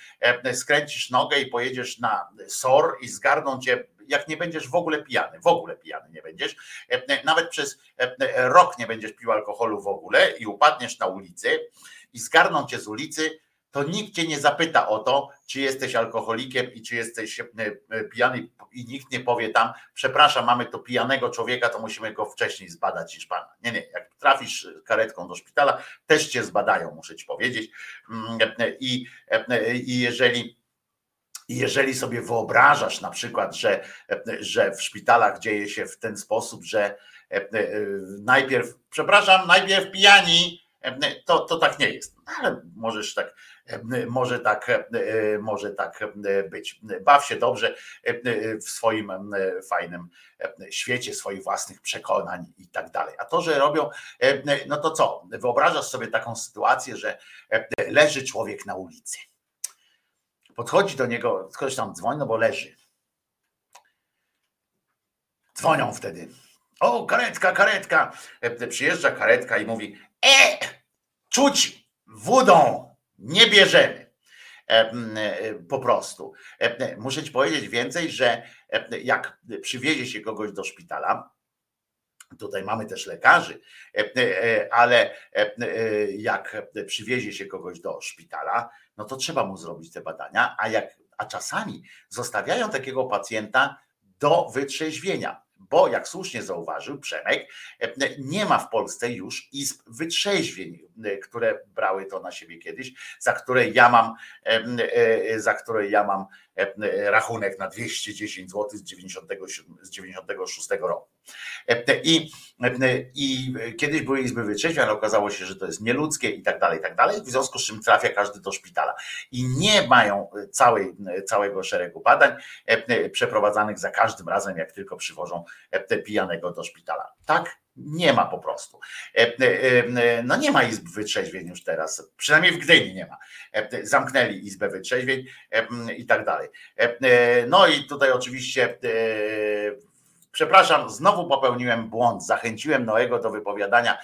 skręcisz nogę i pojedziesz na SOR i zgarną cię jak nie będziesz w ogóle pijany, w ogóle pijany nie będziesz, e, nawet przez e, rok nie będziesz pił alkoholu w ogóle i upadniesz na ulicy i zgarną cię z ulicy, to nikt cię nie zapyta o to, czy jesteś alkoholikiem i czy jesteś e, e, pijany i nikt nie powie tam, przepraszam, mamy tu pijanego człowieka, to musimy go wcześniej zbadać niż pana. Nie, nie, jak trafisz karetką do szpitala, też cię zbadają, muszę ci powiedzieć. Mm, e, I, i jeżeli i jeżeli sobie wyobrażasz na przykład, że, że w szpitalach dzieje się w ten sposób, że e, najpierw, przepraszam, najpierw pijani, to, to tak nie jest. No, Ale możesz tak, może tak, może tak być. Baw się dobrze w swoim fajnym świecie, swoich własnych przekonań i tak dalej. A to, że robią, no to co? Wyobrażasz sobie taką sytuację, że leży człowiek na ulicy Podchodzi do niego, ktoś tam dzwoni, no bo leży. Dzwonią wtedy. O, karetka, karetka. E, Przyjeżdża karetka i mówi: E, czuć wodą, nie bierzemy. E, e, Po prostu. Muszę ci powiedzieć więcej, że jak przywiezie się kogoś do szpitala, Tutaj mamy też lekarzy, e, e, ale e, jak przywiezie się kogoś do szpitala, no to trzeba mu zrobić te badania, a, jak, a czasami zostawiają takiego pacjenta do wytrzeźwienia, bo jak słusznie zauważył Przemek, nie ma w Polsce już izb wytrzeźwień, które brały to na siebie kiedyś, za które ja mam, za które ja mam rachunek na 210 zł z 97, z 96 roku. I, I kiedyś były izby wytrzeźwień, ale okazało się, że to jest nieludzkie i tak dalej, i tak dalej, w związku z czym trafia każdy do szpitala. I nie mają całej, całego szeregu badań przeprowadzanych za każdym razem, jak tylko przywożą pijanego do szpitala. Tak nie ma po prostu. No nie ma izb wytrzeźwień już teraz, przynajmniej w Gdyni nie ma. Zamknęli izbę wytrzeźwień i tak dalej. No i tutaj oczywiście Przepraszam, znowu popełniłem błąd. Zachęciłem Noego do wypowiadania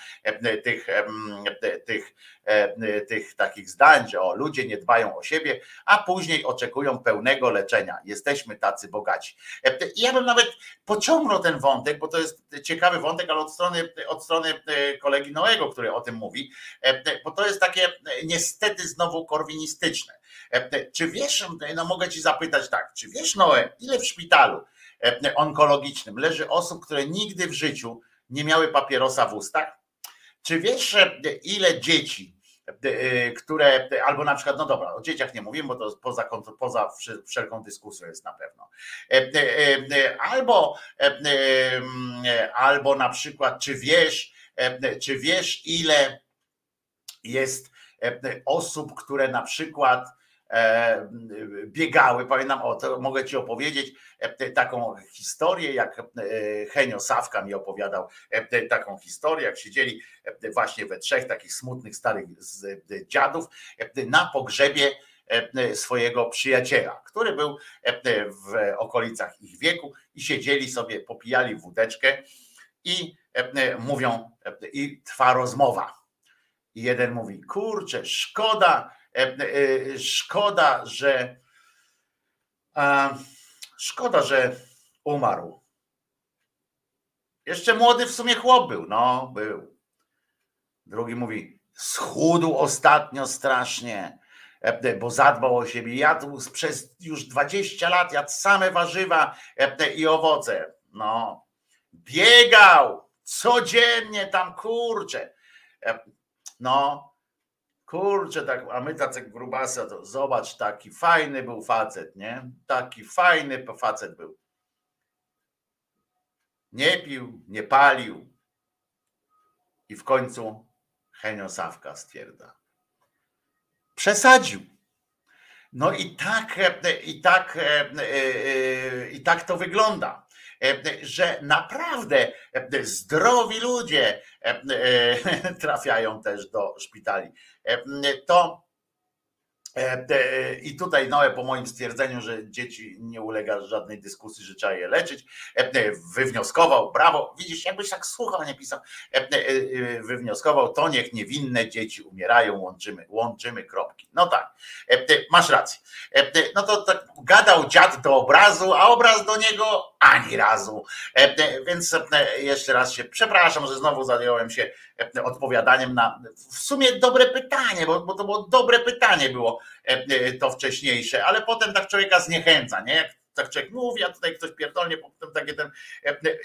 tych, tych, tych takich zdań, że o, ludzie nie dbają o siebie, a później oczekują pełnego leczenia. Jesteśmy tacy bogaci. Ja bym nawet pociągnął ten wątek, bo to jest ciekawy wątek, ale od strony, od strony kolegi Noego, który o tym mówi, bo to jest takie niestety znowu korwinistyczne. Czy wiesz, no mogę ci zapytać tak, czy wiesz Noe, ile w szpitalu onkologicznym leży osób, które nigdy w życiu nie miały papierosa w ustach? Czy wiesz, ile dzieci, które, albo na przykład, no dobra, o dzieciach nie mówimy, bo to poza, poza wszelką dyskusją jest na pewno. Albo, albo na przykład, czy wiesz, czy wiesz, ile jest osób, które na przykład e, biegały. Pamiętam, o to mogę ci opowiedzieć e, taką historię, jak e, Henio Sawka mi opowiadał e, taką historię, jak siedzieli e, właśnie we trzech takich smutnych starych e, dziadów e, na pogrzebie e, swojego przyjaciela, który był e, w okolicach ich wieku i siedzieli sobie, popijali wódeczkę i e, mówią, e, i trwa rozmowa. I jeden mówi, kurczę, szkoda, e, e, szkoda, że szkoda, że umarł. Jeszcze młody w sumie chłop był, no był. Drugi mówi, schudł ostatnio strasznie, e, bo zadbał o siebie. Jadł przez już 20 lat, jadł same warzywa e, i owoce. No, biegał codziennie tam, kurczę. E, No, kurczę, tak, a my tacy grubasa, to zobacz, taki fajny był facet, nie? Taki fajny facet był. Nie pił, nie palił. I w końcu Henio Sawka stwierdza. Przesadził. No i tak, e, i tak, e, e, i tak to wygląda, że naprawdę zdrowi ludzie [laughs] trafiają też do szpitali. To i tutaj Noe po moim stwierdzeniu, że dzieci nie ulega żadnej dyskusji, że trzeba je leczyć, wywnioskował, brawo, widzisz, jakbyś tak słuchał, nie pisał, wywnioskował, to niech niewinne dzieci umierają, łączymy, łączymy kropki. No tak, masz rację. No to tak gadał dziad do obrazu, a obraz do niego ani razu. Więc jeszcze raz się przepraszam, że znowu zająłem się odpowiadaniem na w sumie dobre pytanie, bo, bo to było dobre pytanie było to wcześniejsze, ale potem tak człowieka zniechęca, nie? Jak tak człowiek mówi, a tutaj ktoś pierdolnie, potem takie ten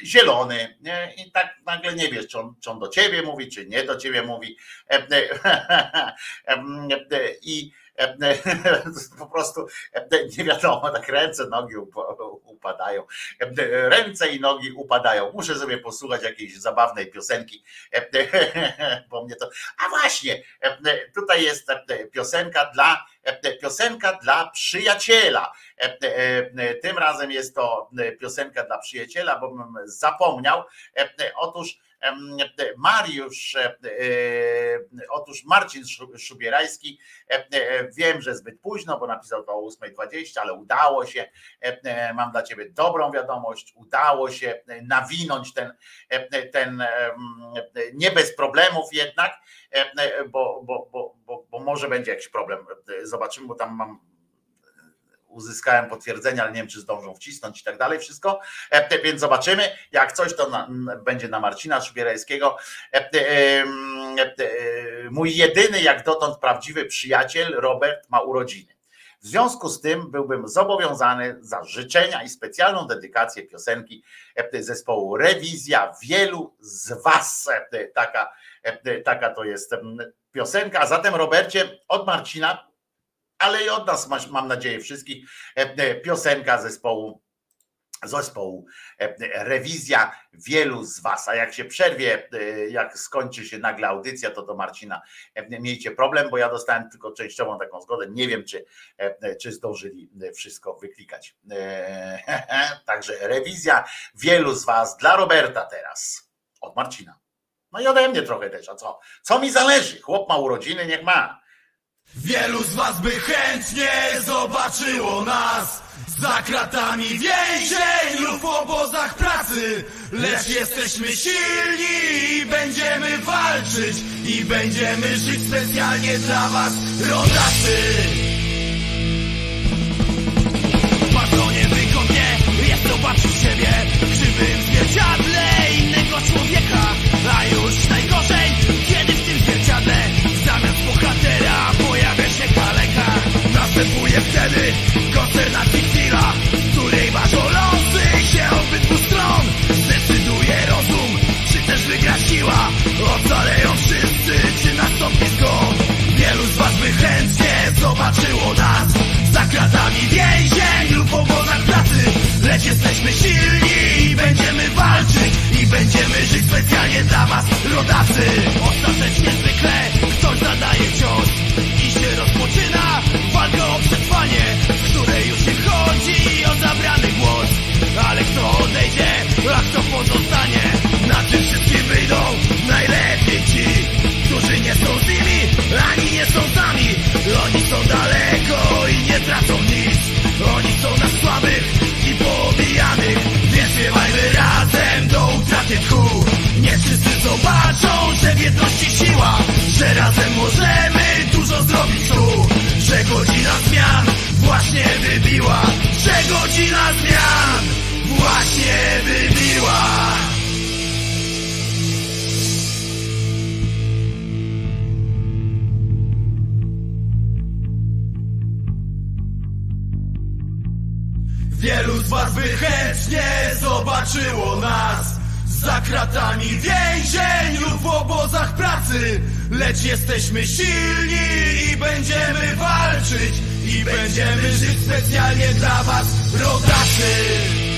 zielony, nie? I tak nagle nie wiesz, czy on, czy on do ciebie mówi, czy nie do ciebie mówi. [laughs] I [laughs] po prostu nie wiadomo, tak ręce, nogi upadają. Ręce i nogi upadają. Muszę sobie posłuchać jakiejś zabawnej piosenki, [laughs] bo mnie to. A właśnie, tutaj jest piosenka dla piosenka dla przyjaciela. Tym razem jest to piosenka dla przyjaciela, bo bym zapomniał. Otóż Mariusz, otóż Marcin Szubierajski, wiem, że zbyt późno, bo napisał to o 8.20, ale udało się, mam dla ciebie dobrą wiadomość, udało się nawinąć ten, ten nie bez problemów jednak, bo, bo, bo, bo, bo może będzie jakiś problem, zobaczymy, bo tam mam uzyskałem potwierdzenia, ale nie wiem, czy zdążą wcisnąć i tak dalej, wszystko. Więc zobaczymy. Jak coś, to na, będzie na Marcina Szubierajskiego. Mój jedyny, jak dotąd prawdziwy przyjaciel Robert ma urodziny. W związku z tym byłbym zobowiązany za życzenia i specjalną dedykację piosenki zespołu Rewizja wielu z Was. Taka, taka to jest piosenka. A zatem, Robercie, od Marcina ale i od nas mam nadzieję wszystkich piosenka zespołu zespołu rewizja wielu z was, a jak się przerwie, jak skończy się nagle audycja, to do Marcina miejcie problem, bo ja dostałem tylko częściową taką zgodę, nie wiem czy, czy zdążyli wszystko wyklikać. [laughs] Także rewizja wielu z was dla Roberta teraz, od Marcina. No i ode mnie trochę też, a co? Co mi zależy? Chłop ma urodziny, niech ma. Wielu z was by chętnie zobaczyło nas za kratami więzień lub w obozach pracy. Lecz jesteśmy silni i będziemy walczyć I będziemy żyć specjalnie dla was, rodacy. Bardzo niewygodnie jest zobaczyć siebie w krzywym zwierciadle Wtedy konsternacji chwila w której masz się obydwu stron. Zdecyduje rozum, czy też wygra siła. Ocaleją wszyscy, czy nastąpi zgon. Wielu z was chętnie zobaczyło nas. Za kratami więzień lub obozach pracy. Lecz jesteśmy silni i będziemy walczyć. I będziemy żyć specjalnie dla was, rodacy. Ostatecznie zwykle ktoś zadaje cios przetrwanie W której już nie chodzi o zabrany głos. Ale kto odejdzie, a kto pozostanie? Na tym wszystkim wyjdą najlepiej ci Którzy nie są z nimi, ani nie są sami. Oni są daleko i nie tracą nic. Oni są na słabych i poobijanych Więc śpiewajmy razem do utraty tchu. Nie wszyscy zobaczą, że w jedności siła że razem możemy dużo zrobić tu, że godzina zmian właśnie wybiła, że godzina zmian? Właśnie wybiła. Wielu z was by chętnie zobaczyło nas Za kratami więzień lub w obozach pracy. Lecz jesteśmy silni i będziemy walczyć I będziemy żyć specjalnie dla was, rodacy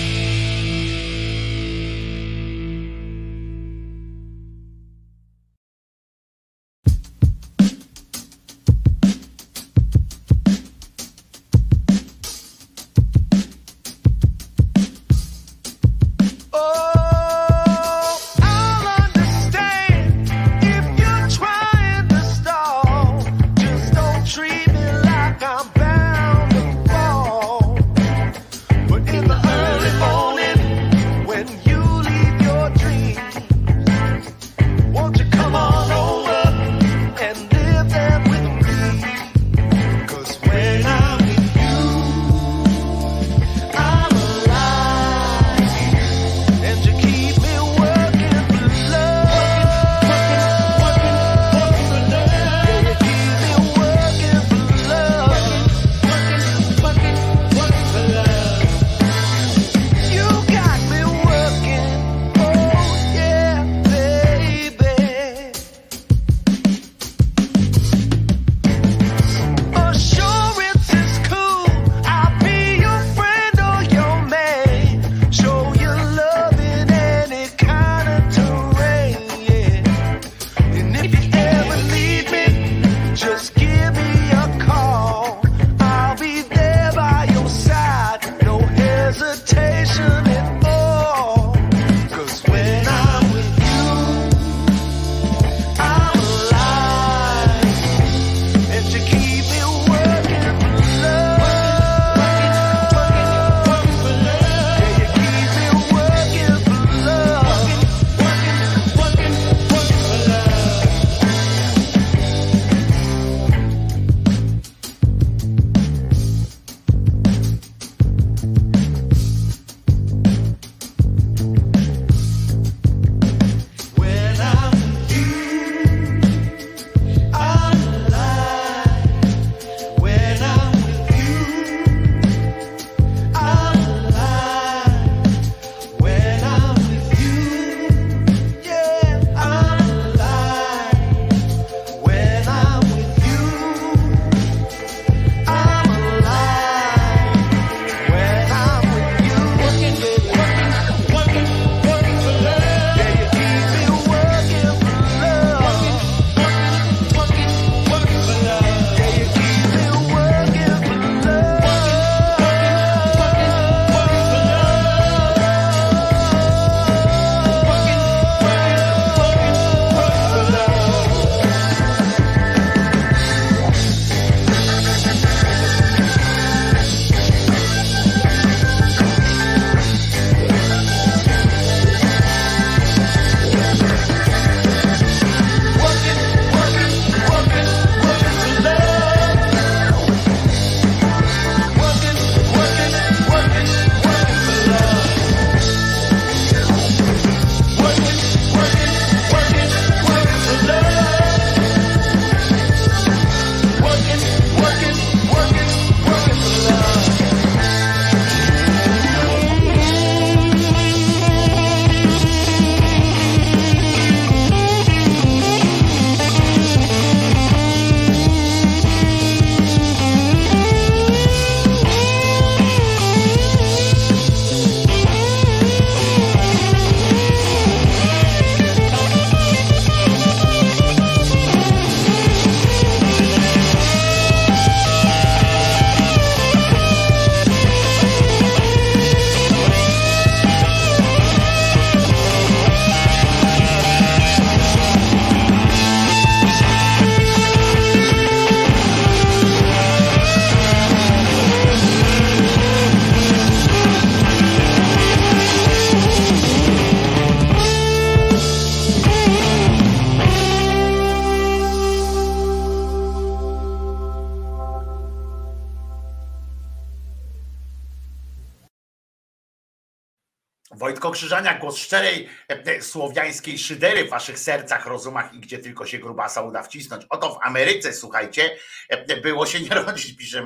Wojtko Krzyżaniak, głos szczerej e, słowiańskiej szydery w waszych sercach, rozumach i gdzie tylko się grubasa uda wcisnąć. Oto w Ameryce, słuchajcie, e, było się nie [laughs] rodzić, pisze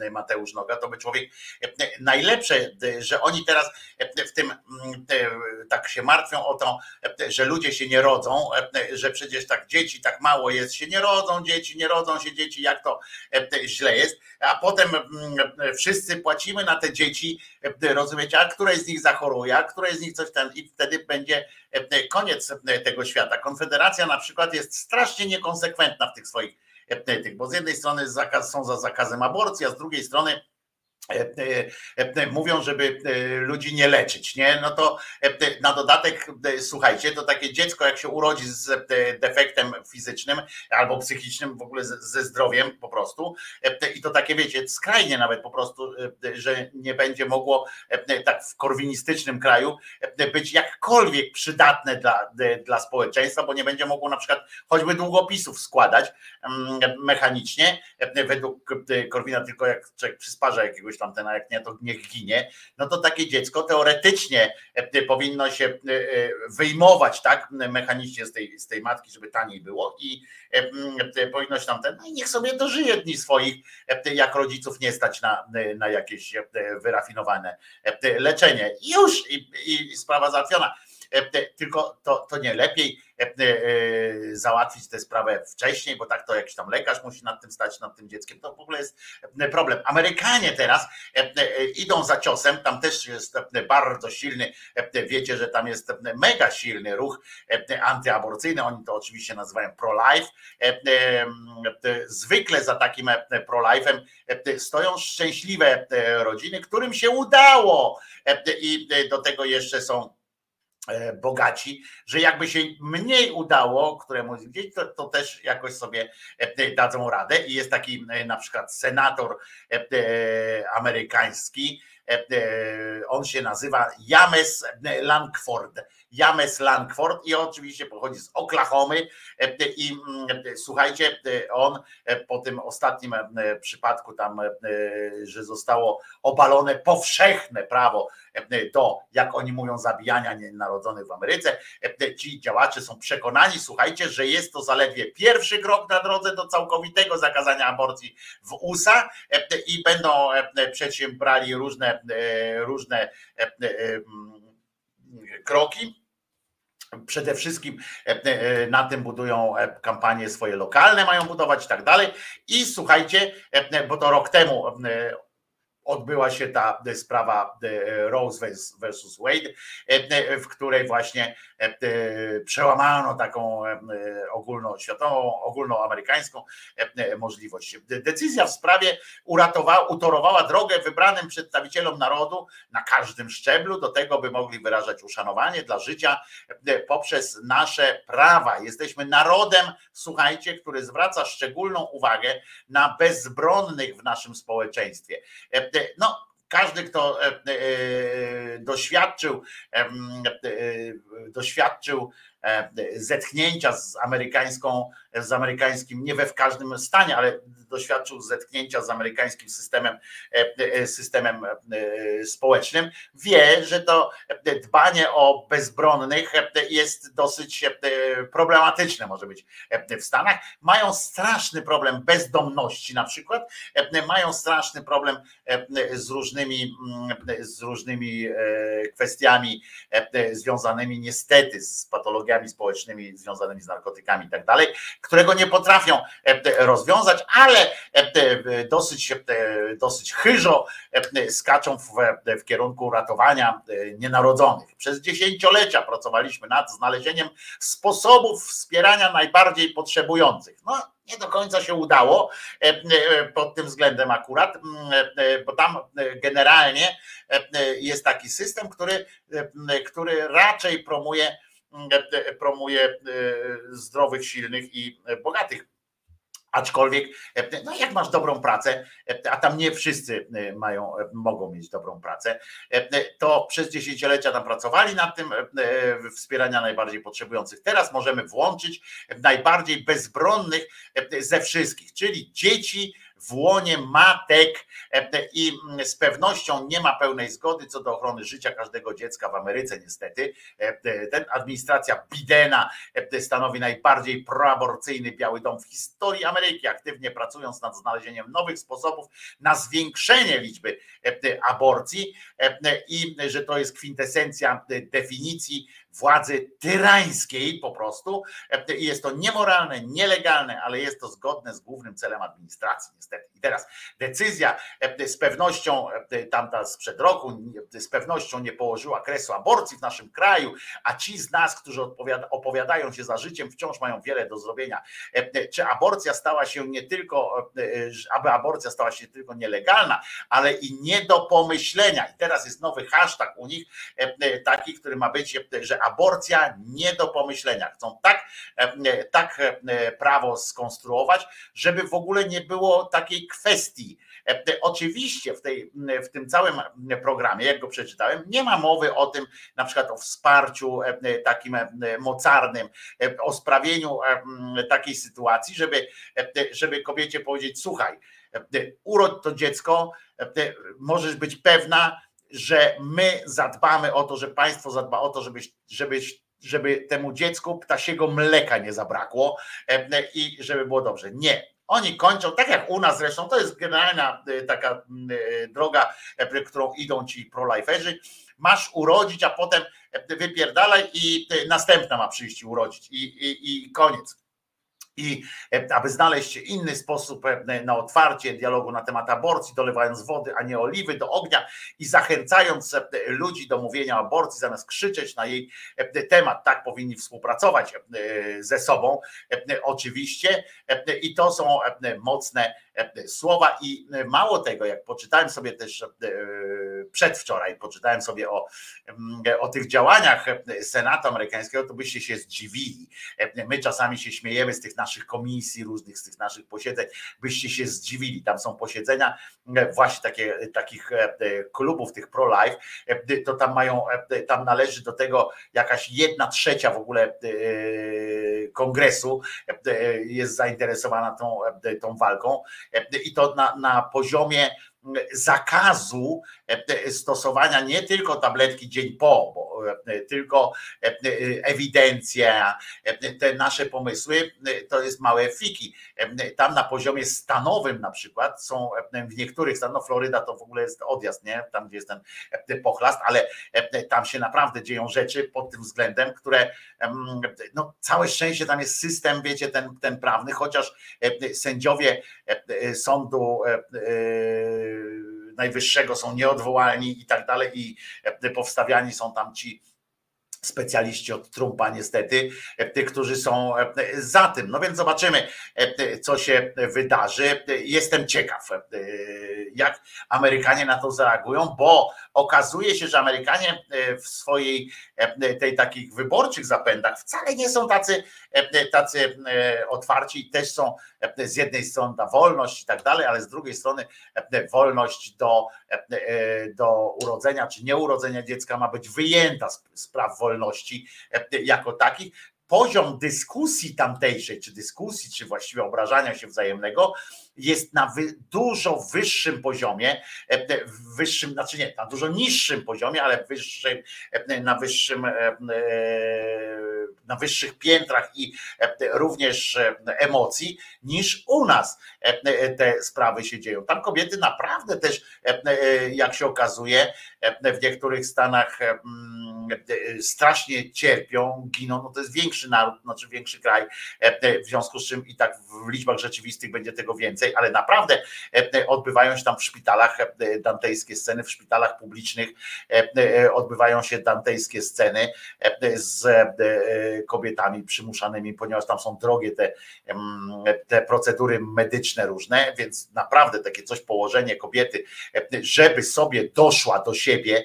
e, Mateusz Noga, to by człowiek najlepsze, że oni teraz w tym mm, tak się martwią o to, że ludzie się nie rodzą, że przecież tak dzieci tak mało jest, się nie rodzą dzieci, nie rodzą się dzieci, jak to źle jest, a potem mm, wszyscy płacimy na te dzieci, e, rozumiecie, a któreś z nich zachoruje, a któreś z nich coś ten i wtedy będzie e, koniec e, tego świata. Konfederacja na przykład jest strasznie niekonsekwentna w tych swoich e, bo z jednej strony są za zakazem aborcji, a z drugiej strony e, e, e, mówią, żeby e, ludzi nie leczyć, nie? No to e, na dodatek, e, słuchajcie, to takie dziecko, jak się urodzi z e, defektem fizycznym albo psychicznym, w ogóle ze, zdrowiem po prostu, e, i to takie, wiecie, skrajnie nawet po prostu, e, że nie będzie mogło e, tak w korwinistycznym kraju e, być jakkolwiek przydatne dla, e, dla społeczeństwa, bo nie będzie mogło na przykład choćby długopisów składać mm, mechanicznie, e, według e, Korwina tylko jak przysparza jakiegoś tam ten, a jak nie, to niech ginie, no to takie dziecko teoretycznie e, powinno się e, e, wyjmować tak mechanicznie z tej, z tej matki, żeby taniej było i e, e, powinno się tam ten, no i niech sobie dożyje dni swoich, e, jak rodziców nie stać na, na jakieś e, wyrafinowane e, leczenie. I już i, i sprawa załatwiona. E, Tylko to, to nie lepiej e, e, załatwić tę sprawę wcześniej, bo tak to jakiś tam lekarz musi nad tym stać, nad tym dzieckiem. To w ogóle jest problem. Amerykanie teraz idą za ciosem, tam też jest bardzo silny, wiecie, że tam jest mega silny ruch antyaborcyjny, oni to oczywiście nazywają pro-life. Zwykle za takim pro-life'em stoją szczęśliwe rodziny, którym się udało i do tego jeszcze są bogaci, że jakby się mniej udało, któremu gdzieś, to, to też jakoś sobie e, dadzą radę. I jest taki e, na przykład senator e, e, amerykański, e, e, on się nazywa James Langford. James Langford i oczywiście pochodzi z Oklahomy e, i mm, słuchajcie, e, on e, po tym ostatnim e, przypadku tam, e, że zostało obalone powszechne prawo e, do, jak oni mówią, zabijania nienarodzonych w Ameryce. E, Ci działacze są przekonani, słuchajcie, że jest to zaledwie pierwszy krok na drodze do całkowitego zakazania aborcji w USA e, i będą e, przedsiębrali różne, e, różne e, e, mm, kroki. Przede wszystkim e, e, na tym budują e, kampanie swoje lokalne, mają budować i tak dalej. I słuchajcie, bo to rok temu odbyła się ta e, sprawa e, Rose vers- versus Wade, e, w której właśnie przełamano taką ogólnoświatową, ogólnoamerykańską możliwość. De- Decyzja w sprawie uratowała, utorowała drogę wybranym przedstawicielom narodu na każdym szczeblu do tego, by mogli wyrażać uszanowanie dla życia poprzez nasze prawa. Jesteśmy narodem, słuchajcie, który zwraca szczególną uwagę na bezbronnych w naszym społeczeństwie. No, każdy, kto e, e, doświadczył, e, doświadczył zetknięcia z amerykańską, z amerykańskim, nie we w każdym stanie, ale doświadczył zetknięcia z amerykańskim systemem, e, e, systemem e, społecznym, wie, że to dbanie o bezbronnych jest dosyć problematyczne, może być w Stanach. Mają straszny problem bezdomności na przykład, mają straszny problem z różnymi, mm, z różnymi kwestiami związanymi niestety z patologiami społecznymi związanymi z narkotykami i tak dalej, którego nie potrafią rozwiązać, ale e, dosyć, e, dosyć chyżo e, skaczą w, w kierunku ratowania nienarodzonych. Przez dziesięciolecia pracowaliśmy nad znalezieniem sposobów wspierania najbardziej potrzebujących. No, nie do końca się udało pod tym względem akurat, bo tam generalnie jest taki system, który, który raczej promuje, promuje zdrowych, silnych i bogatych. Aczkolwiek, e, no jak masz dobrą pracę, e, a tam nie wszyscy e, mają, mogą mieć dobrą pracę, to przez dziesięciolecia tam pracowali nad tym wspierania najbardziej potrzebujących. Teraz możemy włączyć najbardziej bezbronnych ze wszystkich, czyli dzieci w łonie matek i z pewnością nie ma pełnej zgody co do ochrony życia każdego dziecka w Ameryce niestety. Ten administracja Bidena stanowi najbardziej proaborcyjny Biały Dom w historii Ameryki, aktywnie pracując nad znalezieniem nowych sposobów na zwiększenie liczby aborcji i że to jest kwintesencja definicji władzy tyrańskiej po prostu. I jest to niemoralne, nielegalne, ale jest to zgodne z głównym celem administracji, niestety. I teraz decyzja z pewnością, tamta sprzed roku, z pewnością nie położyła kresu aborcji w naszym kraju, a ci z nas, którzy opowiadają się za życiem, wciąż mają wiele do zrobienia. Czy aborcja stała się nie tylko, aby aborcja stała się tylko nielegalna, ale i nie do pomyślenia. I teraz jest nowy hashtag u nich, taki, który ma być, że aborcja nie do pomyślenia. Chcą tak, tak prawo skonstruować, żeby w ogóle nie było takiej kwestii. Oczywiście w, tej, w tym całym programie, jak go przeczytałem, nie ma mowy o tym, na przykład o wsparciu takim mocarnym, o sprawieniu takiej sytuacji, żeby, żeby kobiecie powiedzieć: Słuchaj, urodź to dziecko, możesz być pewna, że my zadbamy o to, że państwo zadba o to, żebyś, żebyś, żeby temu dziecku ptasiego mleka nie zabrakło i żeby było dobrze. Nie. Oni kończą, tak jak u nas zresztą, to jest generalna taka droga, którą idą ci proliferzy. Masz urodzić, a potem wypierdalaj i następna ma przyjść i urodzić. I, i, i koniec i aby znaleźć inny sposób na otwarcie dialogu na temat aborcji, dolewając wody, a nie oliwy do ognia i zachęcając ludzi do mówienia o aborcji, zamiast krzyczeć na jej temat. Tak powinni współpracować ze sobą, oczywiście. I to są mocne słowa. I mało tego, jak poczytałem sobie też przedwczoraj, poczytałem sobie o, o tych działaniach Senatu amerykańskiego, to byście się zdziwili. My czasami się śmiejemy z tych naszych komisji, różnych z tych naszych posiedzeń, byście się zdziwili. Tam są posiedzenia właśnie takie, takich klubów, tych pro-life, to tam mają, tam należy do tego jakaś jedna trzecia w ogóle kongresu jest zainteresowana tą, tą walką i to na, na poziomie zakazu stosowania nie tylko tabletki dzień po, bo tylko ewidencja, te nasze pomysły to jest małe fiki. Tam na poziomie stanowym na przykład są w niektórych stanach, no Floryda to w ogóle jest odjazd, nie? Tam gdzie jest ten pochlast, ale tam się naprawdę dzieją rzeczy pod tym względem, które no całe szczęście tam jest system, wiecie, ten, ten prawny, chociaż sędziowie sądu najwyższego są nieodwołalni i tak dalej i powstawiani są tam ci specjaliści od Trumpa niestety, tych, którzy są za tym. No więc zobaczymy, co się wydarzy. Jestem ciekaw, jak Amerykanie na to zareagują, bo okazuje się, że Amerykanie w swojej tej takich wyborczych zapędach wcale nie są tacy, tacy otwarci, też są z jednej strony ta wolność i tak dalej, ale z drugiej strony wolność do, do urodzenia czy nieurodzenia dziecka ma być wyjęta z, praw wolności jako takich. Poziom dyskusji tamtejszej, czy dyskusji, czy właściwie obrażania się wzajemnego, jest na dużo wyższym poziomie, wyższym, znaczy nie, na dużo niższym poziomie, ale wyższym, na wyższym, na wyższych piętrach i również emocji niż u nas te sprawy się dzieją. Tam kobiety naprawdę też, jak się okazuje, w niektórych stanach strasznie cierpią, giną, no to jest większy naród, znaczy większy kraj, w związku z czym i tak w liczbach rzeczywistych będzie tego więcej, ale naprawdę odbywają się tam w szpitalach dantejskie sceny, w szpitalach publicznych odbywają się dantejskie sceny z kobietami przymuszanymi, ponieważ tam są drogie te, te procedury medyczne różne, więc naprawdę takie coś położenie kobiety, żeby sobie doszła do siebie,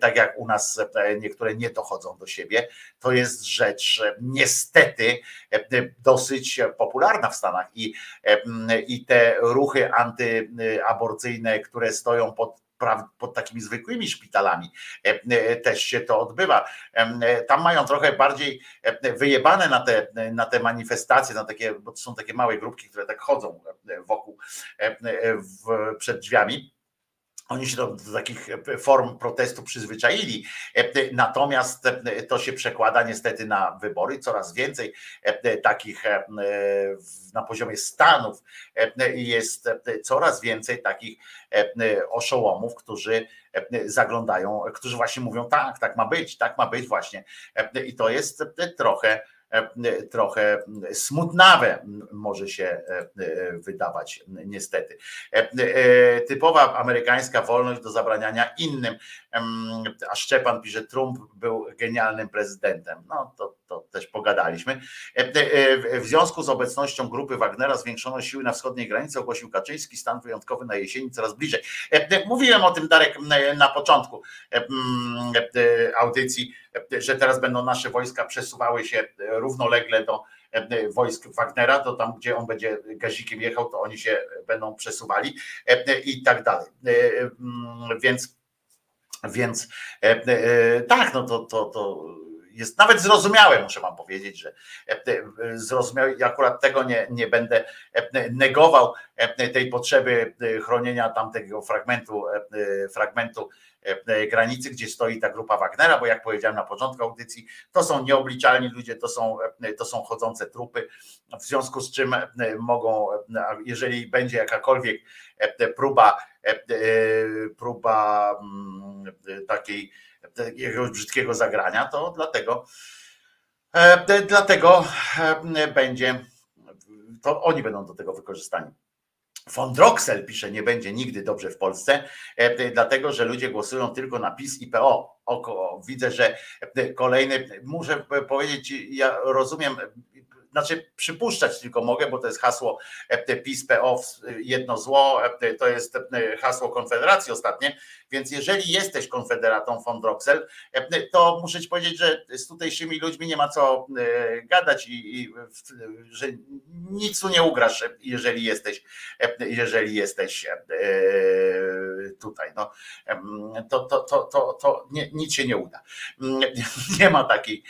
tak jak u nas niektóre nie dochodzą do siebie, to jest rzecz niestety dosyć popularna w Stanach i, i te ruchy antyaborcyjne, które stoją pod pod takimi zwykłymi szpitalami e, e, też się to odbywa. E, Tam mają trochę bardziej wyjebane na te, na te manifestacje, na takie, bo to są takie małe grupki, które tak chodzą wokół w, przed drzwiami. Oni się do, do takich e, form protestu przyzwyczaili, E, natomiast e, to się przekłada niestety na wybory. Coraz więcej takich na poziomie Stanów jest coraz więcej takich oszołomów, którzy zaglądają, którzy właśnie mówią tak, tak ma być, tak ma być właśnie. I to jest trochę trochę smutnawe może się e, e, wydawać niestety. E, e, Typowa amerykańska wolność do zabraniania innym, a Szczepan pisze, Trump był genialnym prezydentem. No to, to też pogadaliśmy. E, e, W związku z obecnością grupy Wagnera zwiększono siły na wschodniej granicy, ogłosił Kaczyński, stan wyjątkowy na jesieni coraz bliżej. E, Mówiłem o tym, Darek, na początku audycji, że teraz będą nasze wojska przesuwały się równolegle do wojsk Wagnera, to tam, gdzie on będzie gazikiem jechał, to oni się będą przesuwali i tak dalej. Więc więc e, e, tak, no to, to, to jest nawet zrozumiałe, muszę wam powiedzieć, że e, e, zrozumiałe i akurat tego nie, nie będę e, negował tej potrzeby chronienia tamtego fragmentu, fragmentu granicy, gdzie stoi ta grupa Wagnera, bo jak powiedziałem na początku audycji, to są nieobliczalni ludzie, to są, to są chodzące trupy, w związku z czym mogą, jeżeli będzie jakakolwiek próba, próba mm, takiej jakiegoś brzydkiego zagrania, to dlatego e, dlatego e, będzie to oni będą do tego wykorzystani. Von Droxel pisze, nie będzie nigdy dobrze w Polsce, e, dlatego że ludzie głosują tylko na PiS i PO. Oko, widzę, że kolejny, muszę powiedzieć, ja rozumiem, znaczy przypuszczać tylko mogę, bo to jest hasło e, PiS, PO, jedno zło, e, to jest e, hasło Konfederacji ostatnie, więc jeżeli jesteś konfederatą von Droxel, to muszę ci powiedzieć, że z tutejszymi ludźmi nie ma co gadać i, i że nic tu nie ugrasz, jeżeli jesteś, jeżeli jesteś tutaj. No, to, to, to, to, to nie, nic się nie uda. Nie ma takiej,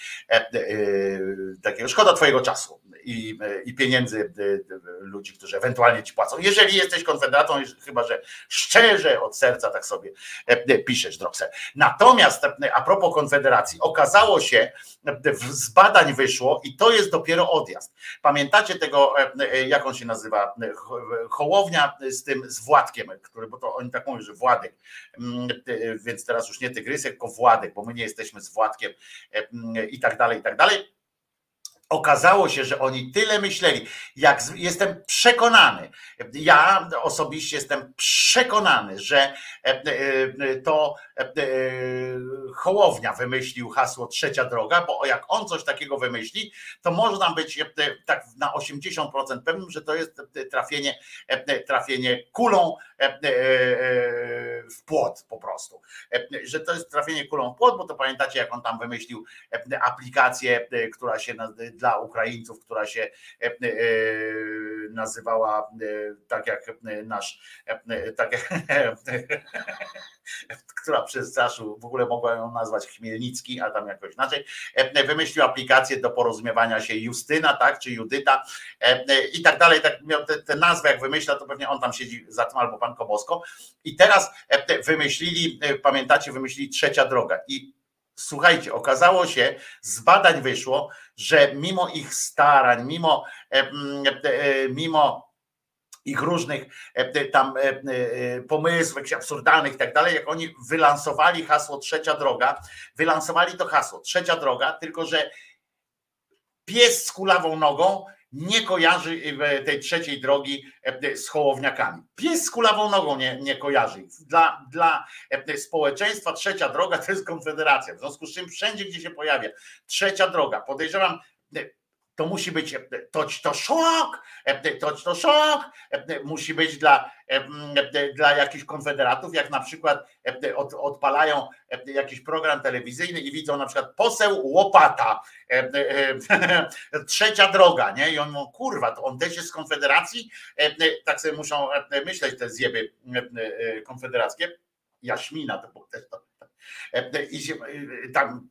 takiego, szkoda twojego czasu i, i pieniędzy e, ludzi, którzy ewentualnie ci płacą. Jeżeli jesteś konfederatą, chyba że szczerze od serca tak sobie e, piszesz, Droxel. Natomiast e, a propos konfederacji, okazało się, e, z badań wyszło i to jest dopiero odjazd. Pamiętacie tego, e, e, jak on się nazywa, e, Ho- Hołownia z tym, z Władkiem, który, bo to oni tak mówią, że Władek, Mm, e, więc teraz już nie Tygrysek, tylko Władek, bo my nie jesteśmy z Władkiem e, mm, i tak dalej, i tak dalej. Okazało się, że oni tyle myśleli, jak jestem przekonany, ja osobiście jestem przekonany, że e, e, to e, Hołownia wymyślił hasło trzecia droga, bo jak on coś takiego wymyśli, to można być tak na 80% pewnym, że to jest trafienie, trafienie kulą w płot po prostu. Że to jest trafienie kulą w płot, bo to pamiętacie, jak on tam wymyślił aplikację, która się dla Ukraińców, która się e, e, nazywała e, tak jak nasz, tak jak, [laughs] która przestraszył, w ogóle mogła ją nazwać Chmielnicki, a tam jakoś inaczej, wymyślił aplikację do porozumiewania się Justyna, tak, czy Judyta i tak dalej, tak miał te, te nazwy, jak wymyśla, to pewnie on tam siedzi za tym albo pan Kobosko. I teraz te wymyślili, pamiętacie, wymyślili trzecia droga. I Słuchajcie, okazało się, z badań wyszło, że mimo ich starań, mimo, e, mm, e, mimo ich różnych e, tam e, e, pomysłów, absurdalnych i tak dalej, jak oni wylansowali hasło trzecia droga, wylansowali to hasło trzecia droga, tylko że pies z kulawą nogą nie kojarzy e, tej trzeciej drogi e, z hołowniakami. Pies z kulawą nogą nie, nie kojarzy. Dla, dla e, społeczeństwa trzecia droga to jest konfederacja. W związku z czym wszędzie, gdzie się pojawia trzecia droga, podejrzewam, e, to musi być e, toć to szok, e, toć to szok, e, musi być dla, dla jakichś konfederatów, jak na przykład od, odpalają jakiś program telewizyjny i widzą na przykład poseł Łopata, [laughs] trzecia droga, nie? I on kurwa, to on też jest z Konfederacji? Tak sobie muszą myśleć te zjeby konfederackie. Jaśmina, to też to. I tam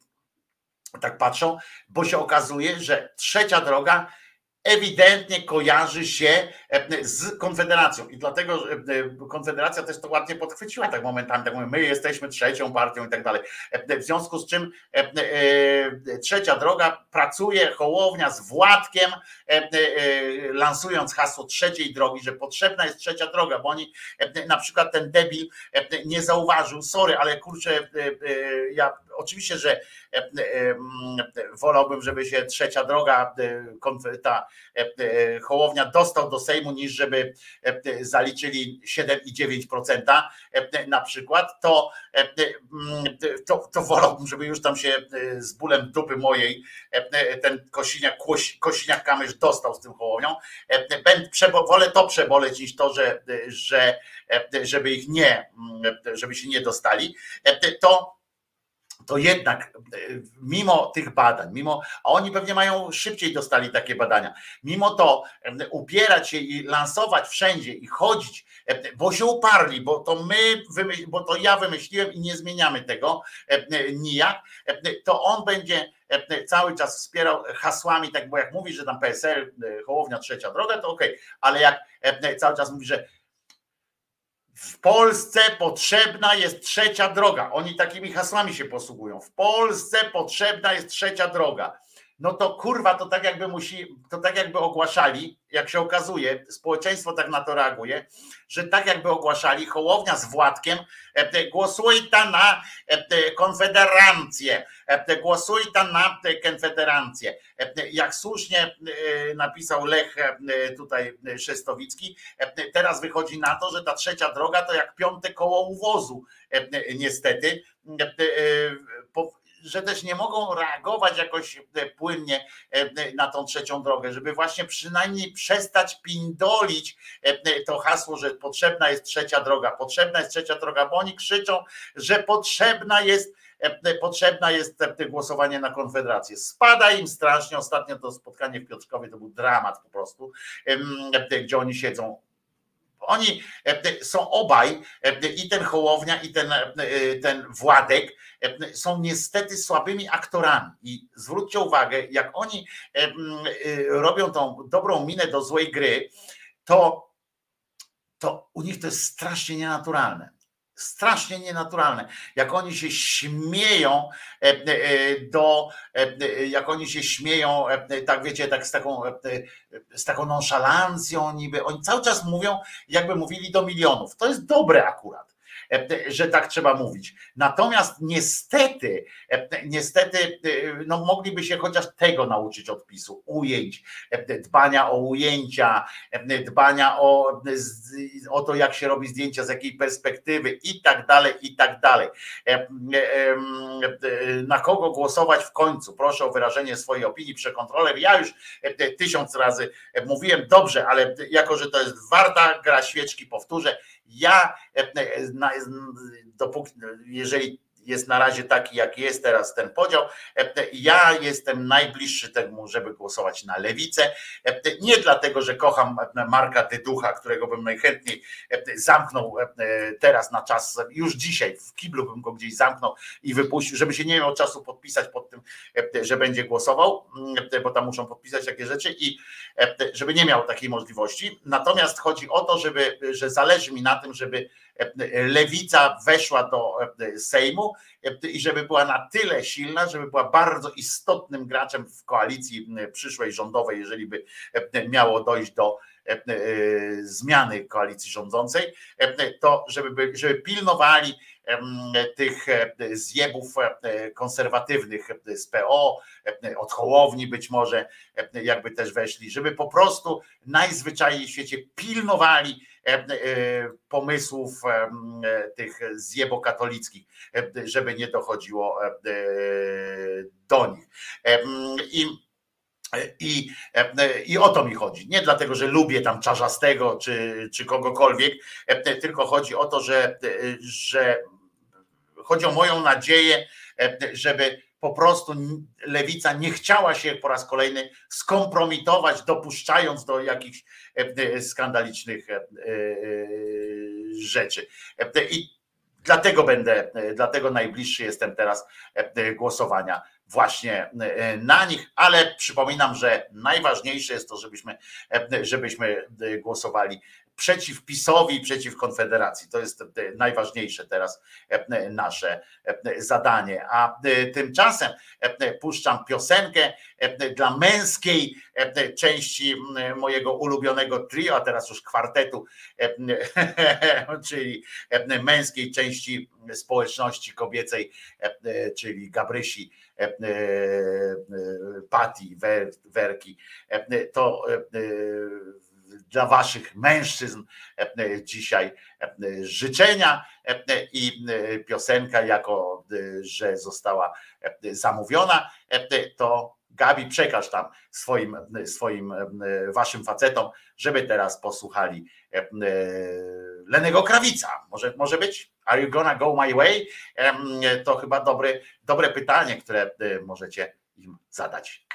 tak patrzą, bo się okazuje, że trzecia droga ewidentnie kojarzy się e, z Konfederacją i dlatego e, Konfederacja też to ładnie podchwyciła tak momentami, tak mówię, my jesteśmy trzecią partią i tak dalej. E, W związku z czym trzecia droga pracuje Hołownia z Władkiem, lansując hasło trzeciej drogi, że potrzebna jest trzecia droga, bo oni na przykład ten debil nie zauważył, sorry, ale kurczę, ja oczywiście, że e, e, wolałbym, żeby się trzecia droga, e, ta Hołownia dostał do Sejmu, niż żeby zaliczyli 7,9% e, na przykład, to, to, to wolałbym, żeby już tam się z bólem dupy mojej ten Kosiniak, Kosiniak Kamysz dostał z tym Hołownią. Wolę to przeboleć niż to, że, że żeby ich nie, żeby się nie dostali, to to jednak e, mimo tych badań, mimo, a oni pewnie mają szybciej dostali takie badania, mimo to upierać się i lansować wszędzie i chodzić, bo się uparli, bo to my, bo to ja wymyśliłem i nie zmieniamy tego nijak, to on będzie cały czas wspierał hasłami, tak bo jak mówi, że tam PSL, e, Hołownia, trzecia droga, to okej, ale jak cały czas mówi, że w Polsce potrzebna jest trzecia droga. Oni takimi hasłami się posługują. W Polsce potrzebna jest trzecia droga. No to kurwa, to tak jakby musi, to tak jakby ogłaszali, jak się okazuje, społeczeństwo tak na to reaguje, że tak jakby ogłaszali Hołownia z Władkiem, e, e, głosuj ta na e, Konfederancję, e, e, głosuj ta na Konfederancję. Jak słusznie napisał Lech tutaj Szestowicki, teraz wychodzi na to, że ta trzecia droga to jak piąte koło uwozu, niestety. Że też nie mogą reagować jakoś e, płynnie e, na tą trzecią drogę, żeby właśnie przynajmniej przestać pindolić e, to hasło, że potrzebna jest trzecia droga, potrzebna jest trzecia droga, bo oni krzyczą, że potrzebna jest potrzebna jest głosowanie na Konfederację. Spada im strasznie. Ostatnio to spotkanie w Piotrkowie to był dramat po prostu, gdzie oni siedzą oni e, są obaj, e, i ten Hołownia, i ten, e, ten Władek, e, są niestety słabymi aktorami. I zwróćcie uwagę, jak oni e, e, robią tą dobrą minę do złej gry, to, to u nich to jest strasznie nienaturalne. Strasznie nienaturalne. Jak oni się śmieją e, e, do, e, jak oni się śmieją, tak wiecie, tak z taką, z taką nonszalancją niby. Oni cały czas mówią, jakby mówili do milionów. To jest dobre akurat że tak trzeba mówić. Natomiast niestety, e, niestety, e, no mogliby się chociaż tego nauczyć od PiSu, ujęć, e, dbania o ujęcia, e, dbania o, o to, jak się robi zdjęcia, z jakiej perspektywy i tak dalej, i tak dalej. E, e, e, Na kogo głosować w końcu? Proszę o wyrażenie swojej opinii, przekontroler. Ja już e, tysiąc razy e, mówiłem, dobrze, ale jako, że to jest warta gra świeczki, powtórzę, ja e, e, na- dopóki, jeżeli jest na razie taki, jaki jest teraz ten podział, e, ja jestem najbliższy temu, żeby głosować na lewicę. E, Nie dlatego, że kocham Marka Dyducha, którego bym najchętniej e, zamknął teraz na czas, już dzisiaj w kiblu bym go gdzieś zamknął i wypuścił, żeby się nie miał czasu podpisać pod tym, że będzie głosował, bo tam muszą podpisać takie rzeczy i żeby nie miał takiej możliwości. Natomiast chodzi o to, żeby, że zależy mi na tym, żeby lewica weszła do e, Sejmu e, i żeby była na tyle silna, żeby była bardzo istotnym graczem w koalicji m, przyszłej rządowej, jeżeli by e, miało dojść do e, e, zmiany koalicji rządzącej, e, to żeby, by- żeby pilnowali tych e, zjebów e, konserwatywnych z PO, e, od Hołowni być może, e, jakby też weszli, żeby po prostu najzwyczajniej w świecie pilnowali e, e, pomysłów em, e, tych zjebokatolickich, e, żeby nie dochodziło e, do nich. I i, I o to mi chodzi. Nie dlatego, że lubię tam czarzastego czy, czy kogokolwiek, tylko chodzi o to, że, że chodzi o moją nadzieję, żeby po prostu lewica nie chciała się po raz kolejny skompromitować, dopuszczając do jakichś skandalicznych rzeczy. I Dlatego będę, e, dlatego najbliższy jestem teraz e, e, głosowania właśnie e, na nich, ale przypominam, że najważniejsze jest to, żebyśmy, e, żebyśmy e, głosowali przeciw PiSowi, przeciw Konfederacji. To jest e, najważniejsze teraz e, nasze e, zadanie. A tymczasem puszczam piosenkę dla męskiej części mojego ulubionego trio, a teraz już kwartetu, [laughs] czyli męskiej części społeczności kobiecej, czyli Gabrysi, Pati, Wer- Werki. To dla waszych mężczyzn e, dzisiaj e, życzenia e, i e, piosenka, jako e, że została e, zamówiona, e, to Gabi przekaż tam swoim, swoim e, waszym facetom, żeby teraz posłuchali e, Lenego Krawica. Może, może być? Are you gonna go my way? To chyba dobre, dobre pytanie, które e, możecie im zadać.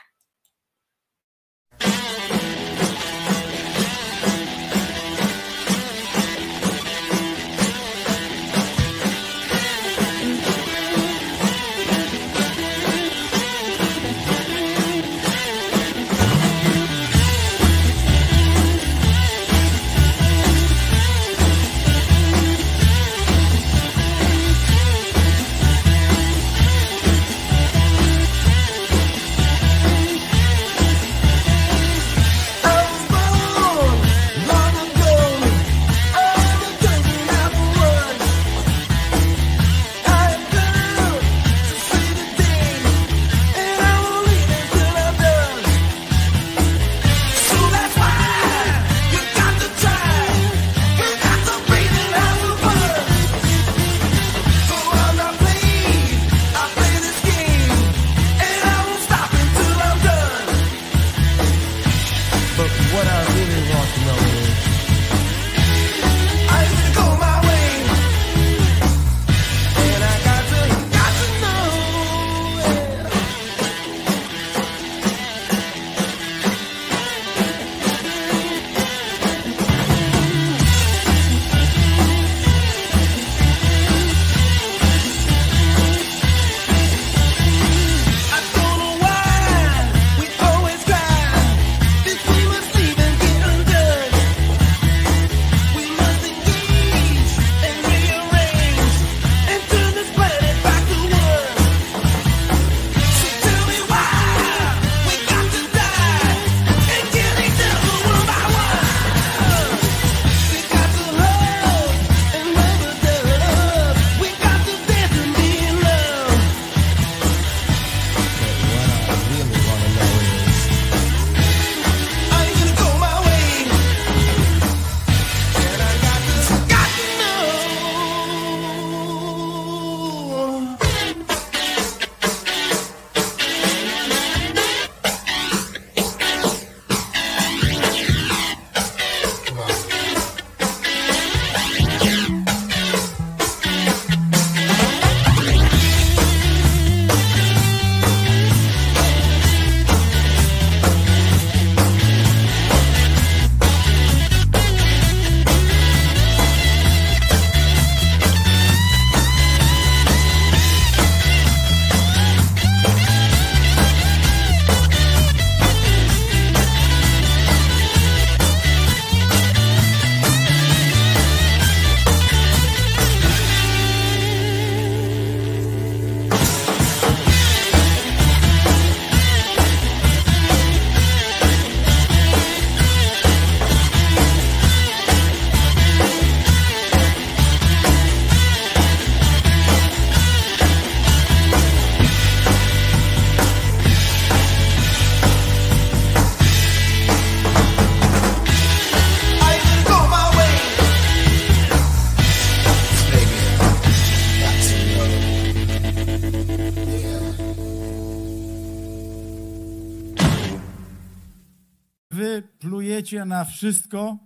Plujecie na wszystko,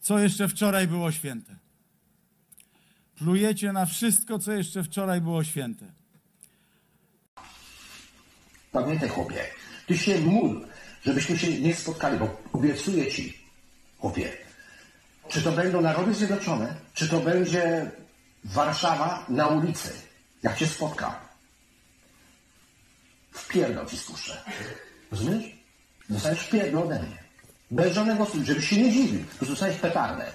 co jeszcze wczoraj było święte. Plujecie na wszystko, co jeszcze wczoraj było święte. Pamiętaj, chłopie, ty się módl, żebyśmy się nie spotkali, bo obiecuję ci, chłopie, czy to będą Narody Zjednoczone, czy to będzie Warszawa na ulicy. Jak się spotka. Wpierdol ci spuszczę. Rozumiesz? Dostajesz wpierdol ode mnie. Bez żadnego żebyś się nie dziwił. To dostajesz petardę.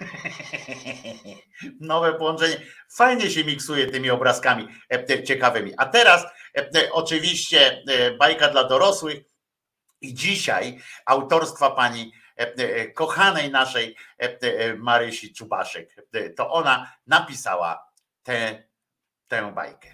[laughs] Nowe połączenie. Fajnie się miksuje tymi obrazkami e, ciekawymi. A teraz e, oczywiście e, bajka dla dorosłych i dzisiaj autorstwa pani kochanej naszej Marysi Czubaszek. To ona napisała tę, tę bajkę.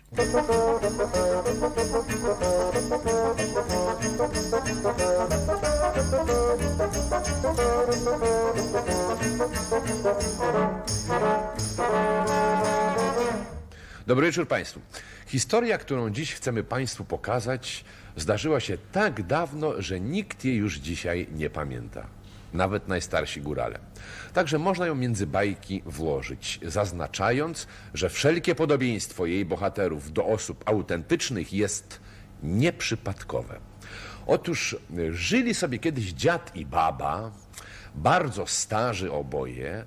Dobry wieczór Państwu. Historia, którą dziś chcemy Państwu pokazać, zdarzyła się tak dawno, że nikt jej już dzisiaj nie pamięta. Nawet najstarsi górale. Także można ją między bajki włożyć, zaznaczając, że wszelkie podobieństwo jej bohaterów do osób autentycznych jest nieprzypadkowe. Otóż y, żyli sobie kiedyś dziad i baba, bardzo starzy oboje,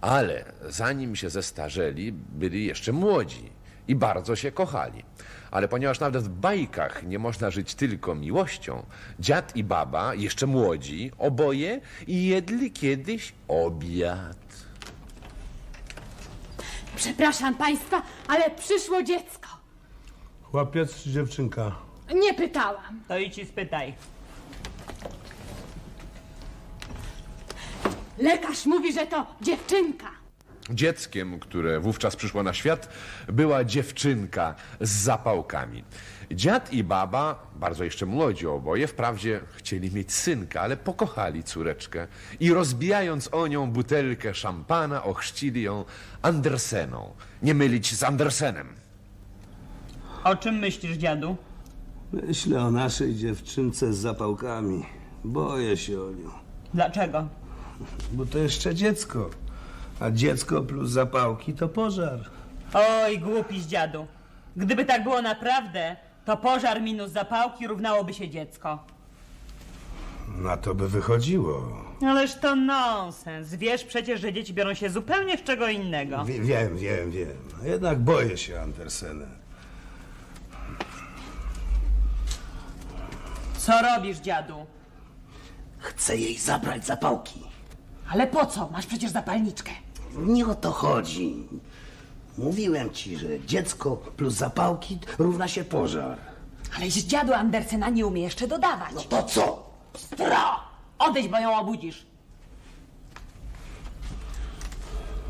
ale zanim się zestarzeli, byli jeszcze młodzi i bardzo się kochali. Ale ponieważ nawet w bajkach nie można żyć tylko miłością, dziad i baba, jeszcze młodzi, oboje jedli kiedyś obiad. Przepraszam państwa, ale przyszło dziecko. Chłopiec czy dziewczynka? Nie pytałam. To idź i spytaj. Lekarz mówi, że to dziewczynka. Dzieckiem, które wówczas przyszło na świat, była dziewczynka z zapałkami. Dziad i baba, bardzo jeszcze młodzi oboje, wprawdzie chcieli mieć synka, ale pokochali córeczkę i rozbijając o nią butelkę szampana, ochrzcili ją Anderseną. Nie mylić z Andersenem. O czym myślisz, dziadu? Myślę o naszej dziewczynce z zapałkami. Boję się o nią. Dlaczego? Bo to jeszcze dziecko. A dziecko plus zapałki to pożar. Oj, głupi z dziadu. Gdyby tak było naprawdę, to pożar minus zapałki równałoby się dziecko. Na to by wychodziło. Ależ to nonsens. Wiesz przecież, że dzieci biorą się zupełnie z czego innego. Wie, wiem, wiem, wiem. Jednak boję się Andersena. Co robisz, dziadu? Chcę jej zabrać zapałki. Ale po co? Masz przecież zapalniczkę. Nie o to chodzi. Mówiłem ci, że dziecko plus zapałki równa się pożar. Aleś dziadu Andersena nie umie jeszcze dodawać. No to co? Stro! Odejdź, bo ją obudzisz.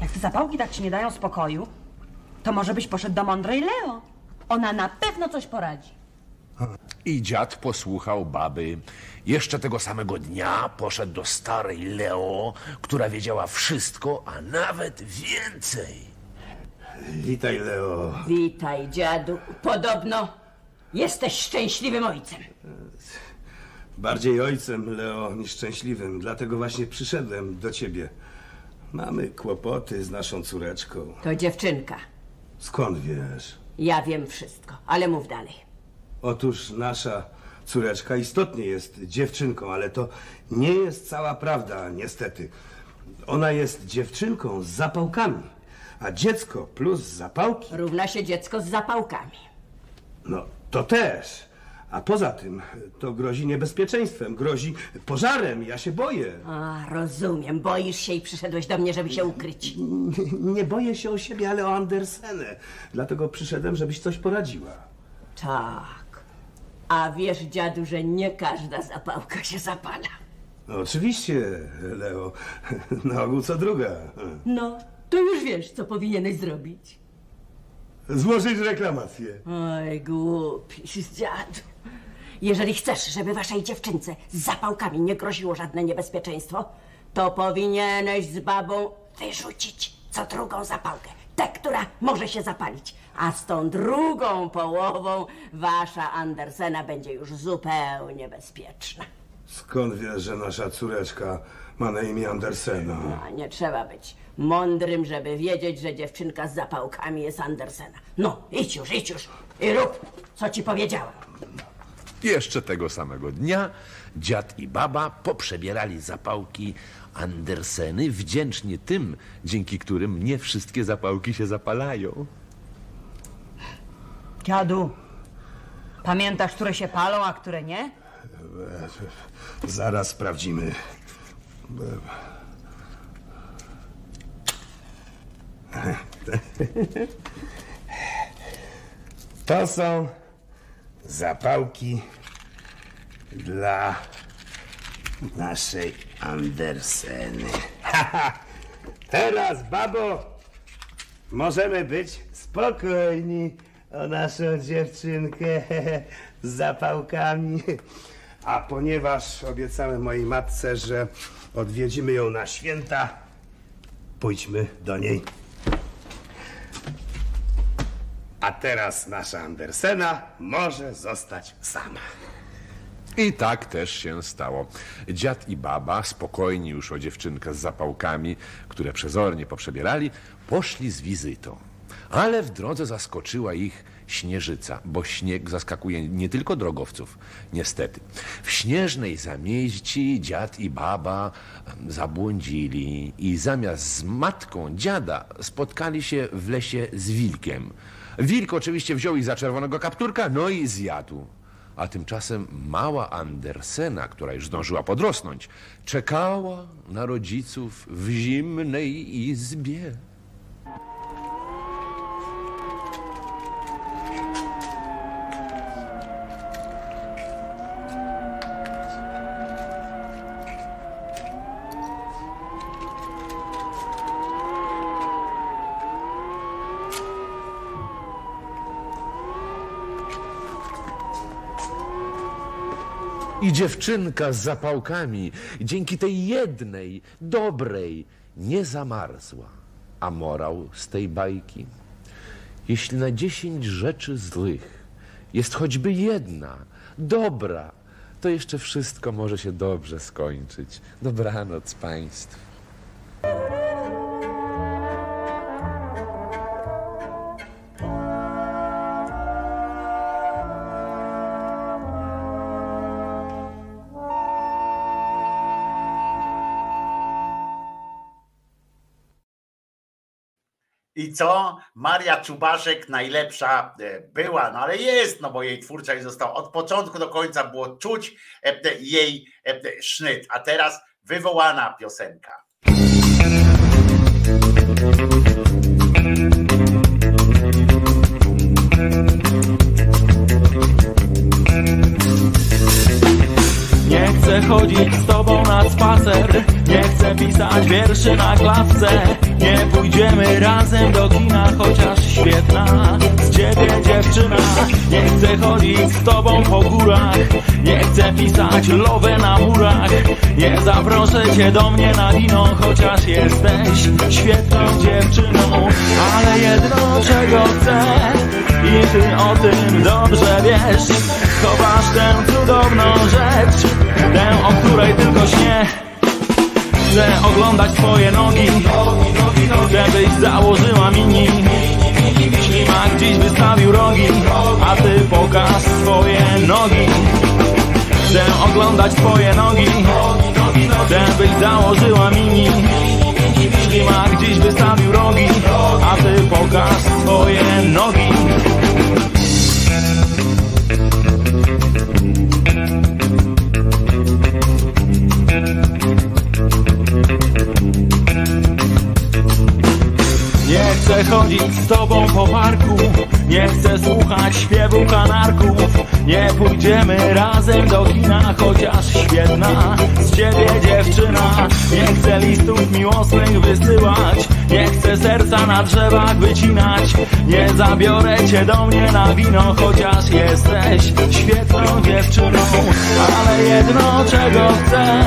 Jak te zapałki tak ci nie dają spokoju, to może byś poszedł do mądrej Leo. Ona na pewno coś poradzi. I dziad posłuchał baby. Jeszcze tego samego dnia poszedł do starej Leo, która wiedziała wszystko, a nawet więcej. Witaj, Leo. Witaj, dziadu. Podobno jesteś szczęśliwym ojcem. Bardziej ojcem, Leo, niż szczęśliwym. Dlatego właśnie przyszedłem do ciebie. Mamy kłopoty z naszą córeczką. To dziewczynka. Skąd wiesz? Ja wiem wszystko, ale mów dalej. Otóż nasza córeczka istotnie jest dziewczynką, ale to nie jest cała prawda, niestety. Ona jest dziewczynką z zapałkami, a dziecko plus zapałki, Równa się dziecko z zapałkami. no to też. A poza tym to grozi niebezpieczeństwem, grozi pożarem. Ja się boję. A, rozumiem. Boisz się i przyszedłeś do mnie, żeby się ukryć. Nie boję się o siebie, ale o Andersenę. Dlatego przyszedłem, żebyś coś poradziła. Tak. A wiesz, dziadu, że nie każda zapałka się zapala. No, oczywiście, Leo. Na ogół co druga. No, to już wiesz, co powinieneś zrobić. Złożyć reklamację. Oj, głupi dziadu. Jeżeli chcesz, żeby waszej dziewczynce z zapałkami nie groziło żadne niebezpieczeństwo, to powinieneś z babą wyrzucić co drugą zapałkę. Tę, która może się zapalić. A z tą drugą połową wasza Andersena będzie już zupełnie bezpieczna. Skąd wiesz, że nasza córeczka ma na imię Andersena? A nie trzeba być mądrym, żeby wiedzieć, że dziewczynka z zapałkami jest Andersena. No, idź już, idź już i rób, co ci powiedziałam. Jeszcze tego samego dnia dziad i baba poprzebierali zapałki Anderseny wdzięcznie tym, dzięki którym nie wszystkie zapałki się zapalają. Dziadu, pamiętasz, które się palą, a które nie? Zaraz sprawdzimy. To są zapałki dla naszej Anderseny. Teraz, babo, możemy być spokojni o naszą dziewczynkę z zapałkami. A ponieważ obiecałem mojej matce, że odwiedzimy ją na święta, pójdźmy do niej. A teraz nasza Andersena może zostać sama. I tak też się stało. Dziad i baba, spokojni już o dziewczynkę z zapałkami, które przezornie poprzebierali, poszli z wizytą. Ale w drodze zaskoczyła ich śnieżyca, bo śnieg zaskakuje nie tylko drogowców, niestety. W śnieżnej zamieści dziad i baba zabłądzili i zamiast z matką dziada spotkali się w lesie z wilkiem. Wilk oczywiście wziął ich za czerwonego kapturka, no i zjadł. A tymczasem mała Andersena, która już zdążyła podrosnąć, czekała na rodziców w zimnej izbie. I dziewczynka z zapałkami dzięki tej jednej, dobrej, nie zamarzła. A morał z tej bajki? Jeśli na dziesięć rzeczy złych jest choćby jedna, dobra, to jeszcze wszystko może się dobrze skończyć. Dobranoc Państwu. I co? Maria Czubaszek najlepsza e, była, no ale jest, no bo jej twórczość została od początku do końca było czuć e, te- jej e, sznyt, a teraz wywołana piosenka. Chcę chodzić z tobą na spacer. Nie chcę pisać wierszy na klatce. Nie pójdziemy razem do kina Chociaż świetna z ciebie dziewczyna. Nie chcę chodzić z tobą po górach. Nie chcę pisać lowę na murach. Nie zaproszę cię do mnie na wino Chociaż jesteś świetną dziewczyną. Ale jedno czego chcę I ty o tym dobrze wiesz. Chowasz tę cudowną rzecz Tę, o której tylko śnie Chcę oglądać twoje nogi. Chcę byś założyła mini Ślimak dziś wystawił rogi. A ty pokaż swoje nogi. Chcę oglądać twoje nogi. Chcę byś założyła mini Ślimak dziś wystawił rogi A ty pokaż swoje nogi. Nie chcę chodzić z tobą po parku Nie chcę słuchać śpiewu kanarków Nie pójdziemy razem do kina Chociaż świetna z ciebie dziewczyna. Nie chcę listów miłosnych wysyłać. Nie chcę serca na drzewach wycinać. Nie zabiorę cię do mnie na wino Chociaż jesteś świetną dziewczyną. Ale jedno czego chcę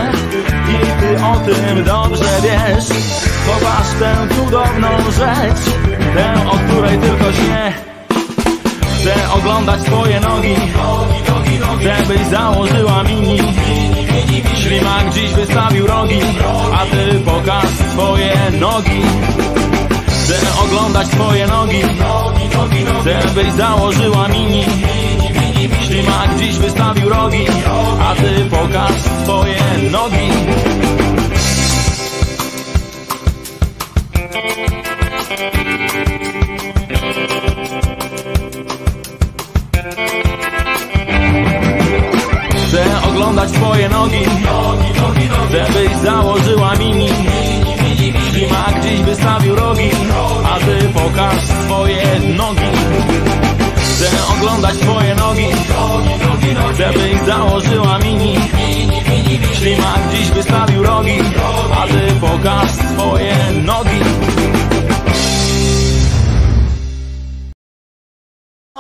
I ty o tym dobrze wiesz. Chowasz tę cudowną rzecz Tę, o której tylko śnie Chcę oglądać twoje nogi Chcę byś założyła mini. Ślimak dziś wystawił rogi A ty pokaż swoje nogi. Chcę oglądać twoje nogi Chcę byś założyła mini. Ślimak dziś wystawił rogi, a ty pokaż swoje nogi. Chcę oglądać twoje nogi Żebyś założyła mini. Ślimak dziś wystawił rogi A ty pokaż swoje nogi. Chcę oglądać twoje nogi Żebyś założyła mini. Ślimak dziś wystawił rogi A ty pokaż swoje nogi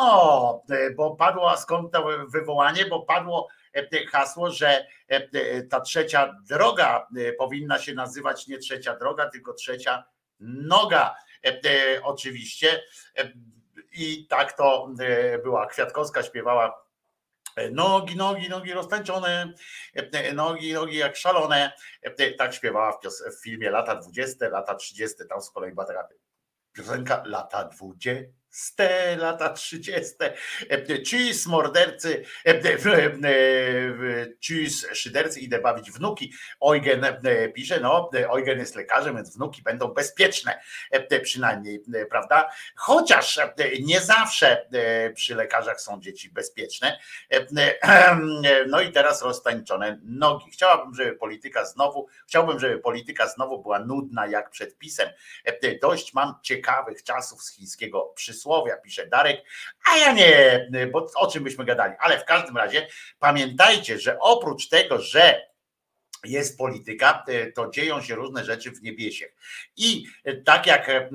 O, e, bo padło, a skąd to wywołanie? Bo padło e, hasło, że e, e, ta trzecia droga e, powinna się nazywać nie trzecia droga, tylko trzecia noga. E, e, Oczywiście. E, I tak to e, była. Kwiatkowska śpiewała e, Nogi, nogi, nogi roztańczone, e, e, nogi, nogi jak szalone. E, e, Tak śpiewała w filmie lata 20, lata 30. Tam z kolei była taka piosenka lata 20, lata 30. Cheese, mordercy, cheese, szydercy, idę bawić wnuki. Eugen e, pisze, no, e, Eugen jest lekarzem, więc wnuki będą bezpieczne, e, przynajmniej, prawda? Chociaż nie zawsze przy lekarzach są dzieci bezpieczne. No i teraz roztańczone nogi. Chciałabym, żeby polityka znowu, chciałbym, żeby polityka znowu była nudna jak przed pisem. Dość mam ciekawych czasów z chińskiego przysłowia, pisze Darek, a ja nie, bo o czym byśmy gadali. Ale w każdym razie pamiętajcie, że oprócz tego, że jest polityka, e, to dzieją się różne rzeczy w niebiesiech. I e, tak jak, e,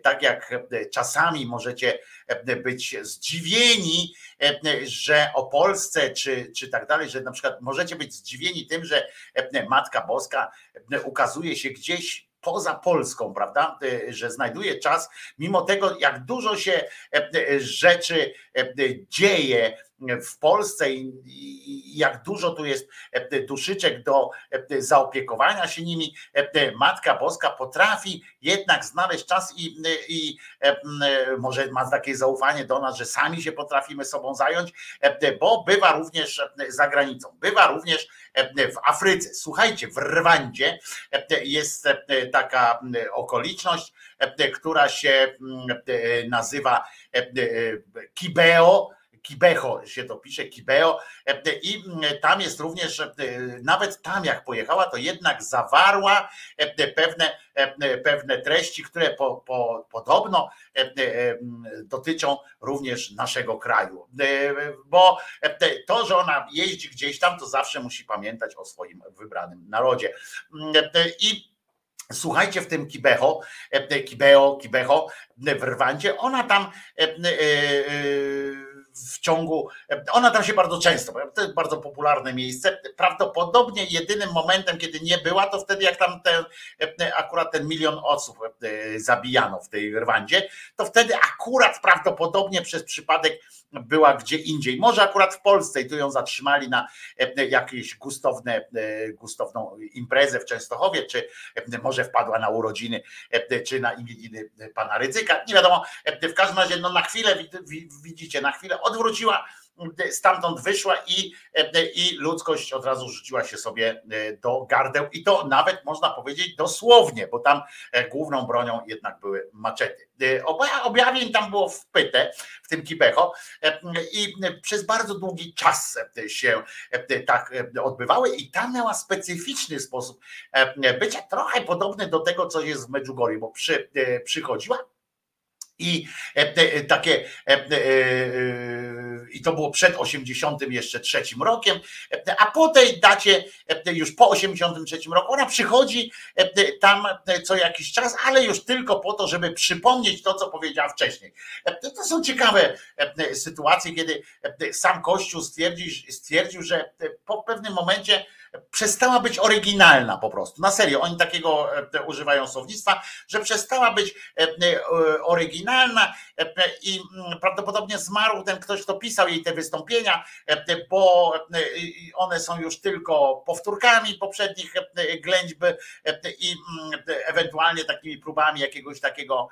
tak jak czasami możecie być zdziwieni, że o Polsce czy, czy tak dalej, że na przykład możecie być zdziwieni tym, że Matka Boska ukazuje się gdzieś poza Polską, prawda? E, Że znajduje czas, mimo tego, jak dużo się e, e, rzeczy e, dzieje w Polsce i jak dużo tu jest e, duszyczek do e, zaopiekowania się nimi, e, Matka Boska potrafi jednak znaleźć czas i, i może ma takie zaufanie do nas, że sami się potrafimy sobą zająć, bo bywa również za granicą, bywa również w Afryce. Słuchajcie, w Rwandzie jest taka okoliczność, która się nazywa Kibeo, Kibeho się to pisze, Kibeo e, i mm, tam jest również, e, nawet tam jak pojechała, to jednak zawarła e, pewne, e, pewne treści, które po, po, podobno e, e, dotyczą również naszego kraju. E, Bo e, to, że ona jeździ gdzieś tam, to zawsze musi pamiętać o swoim wybranym narodzie. Mm, e, I Słuchajcie, w tym Kibeho, e, Kibeo, Kibeho w Rwandzie, ona tam e, e, e, w ciągu, ona tam się bardzo często, to jest bardzo popularne miejsce. Prawdopodobnie jedynym momentem, kiedy nie była, to wtedy, jak tam ten, akurat ten milion osób e, zabijano w tej Rwandzie, to wtedy akurat prawdopodobnie przez przypadek była gdzie indziej. Może akurat w Polsce i tu ją zatrzymali na e, jakieś gustowne, e, gustowną imprezę w Częstochowie, czy może wpadła na urodziny, czy na imieniny pana Rydzyka. Nie wiadomo, w każdym razie no na chwilę wid- wi- widzicie, na chwilę odwróciła, e, stamtąd wyszła i, e, i ludzkość od razu rzuciła się sobie e, do gardeł i to nawet można powiedzieć dosłownie, bo tam e, główną bronią jednak były maczety. E, Objawień tam było wpyte w tym Kibeho e, i przez bardzo długi czas e, się e, tak e, odbywały i tam miała specyficzny sposób e, bycia, trochę podobny do tego, co jest w Medjugorje, bo przy, e, przychodziła i e, e, takie, e, i to było przed 80 jeszcze trzecim rokiem, a po tej dacie, już po 83 roku, ona przychodzi tam co jakiś czas, ale już tylko po to, żeby przypomnieć to, co powiedziała wcześniej. To są ciekawe sytuacje, kiedy sam Kościół stwierdził, stwierdził, że po pewnym momencie przestała być oryginalna po prostu. Na serio, oni takiego e, używają słownictwa, że przestała być e, e, oryginalna i mm, prawdopodobnie zmarł ten ktoś, kto pisał jej te wystąpienia, bo one są już tylko powtórkami poprzednich ględźb e, i mm, ewentualnie takimi próbami jakiegoś takiego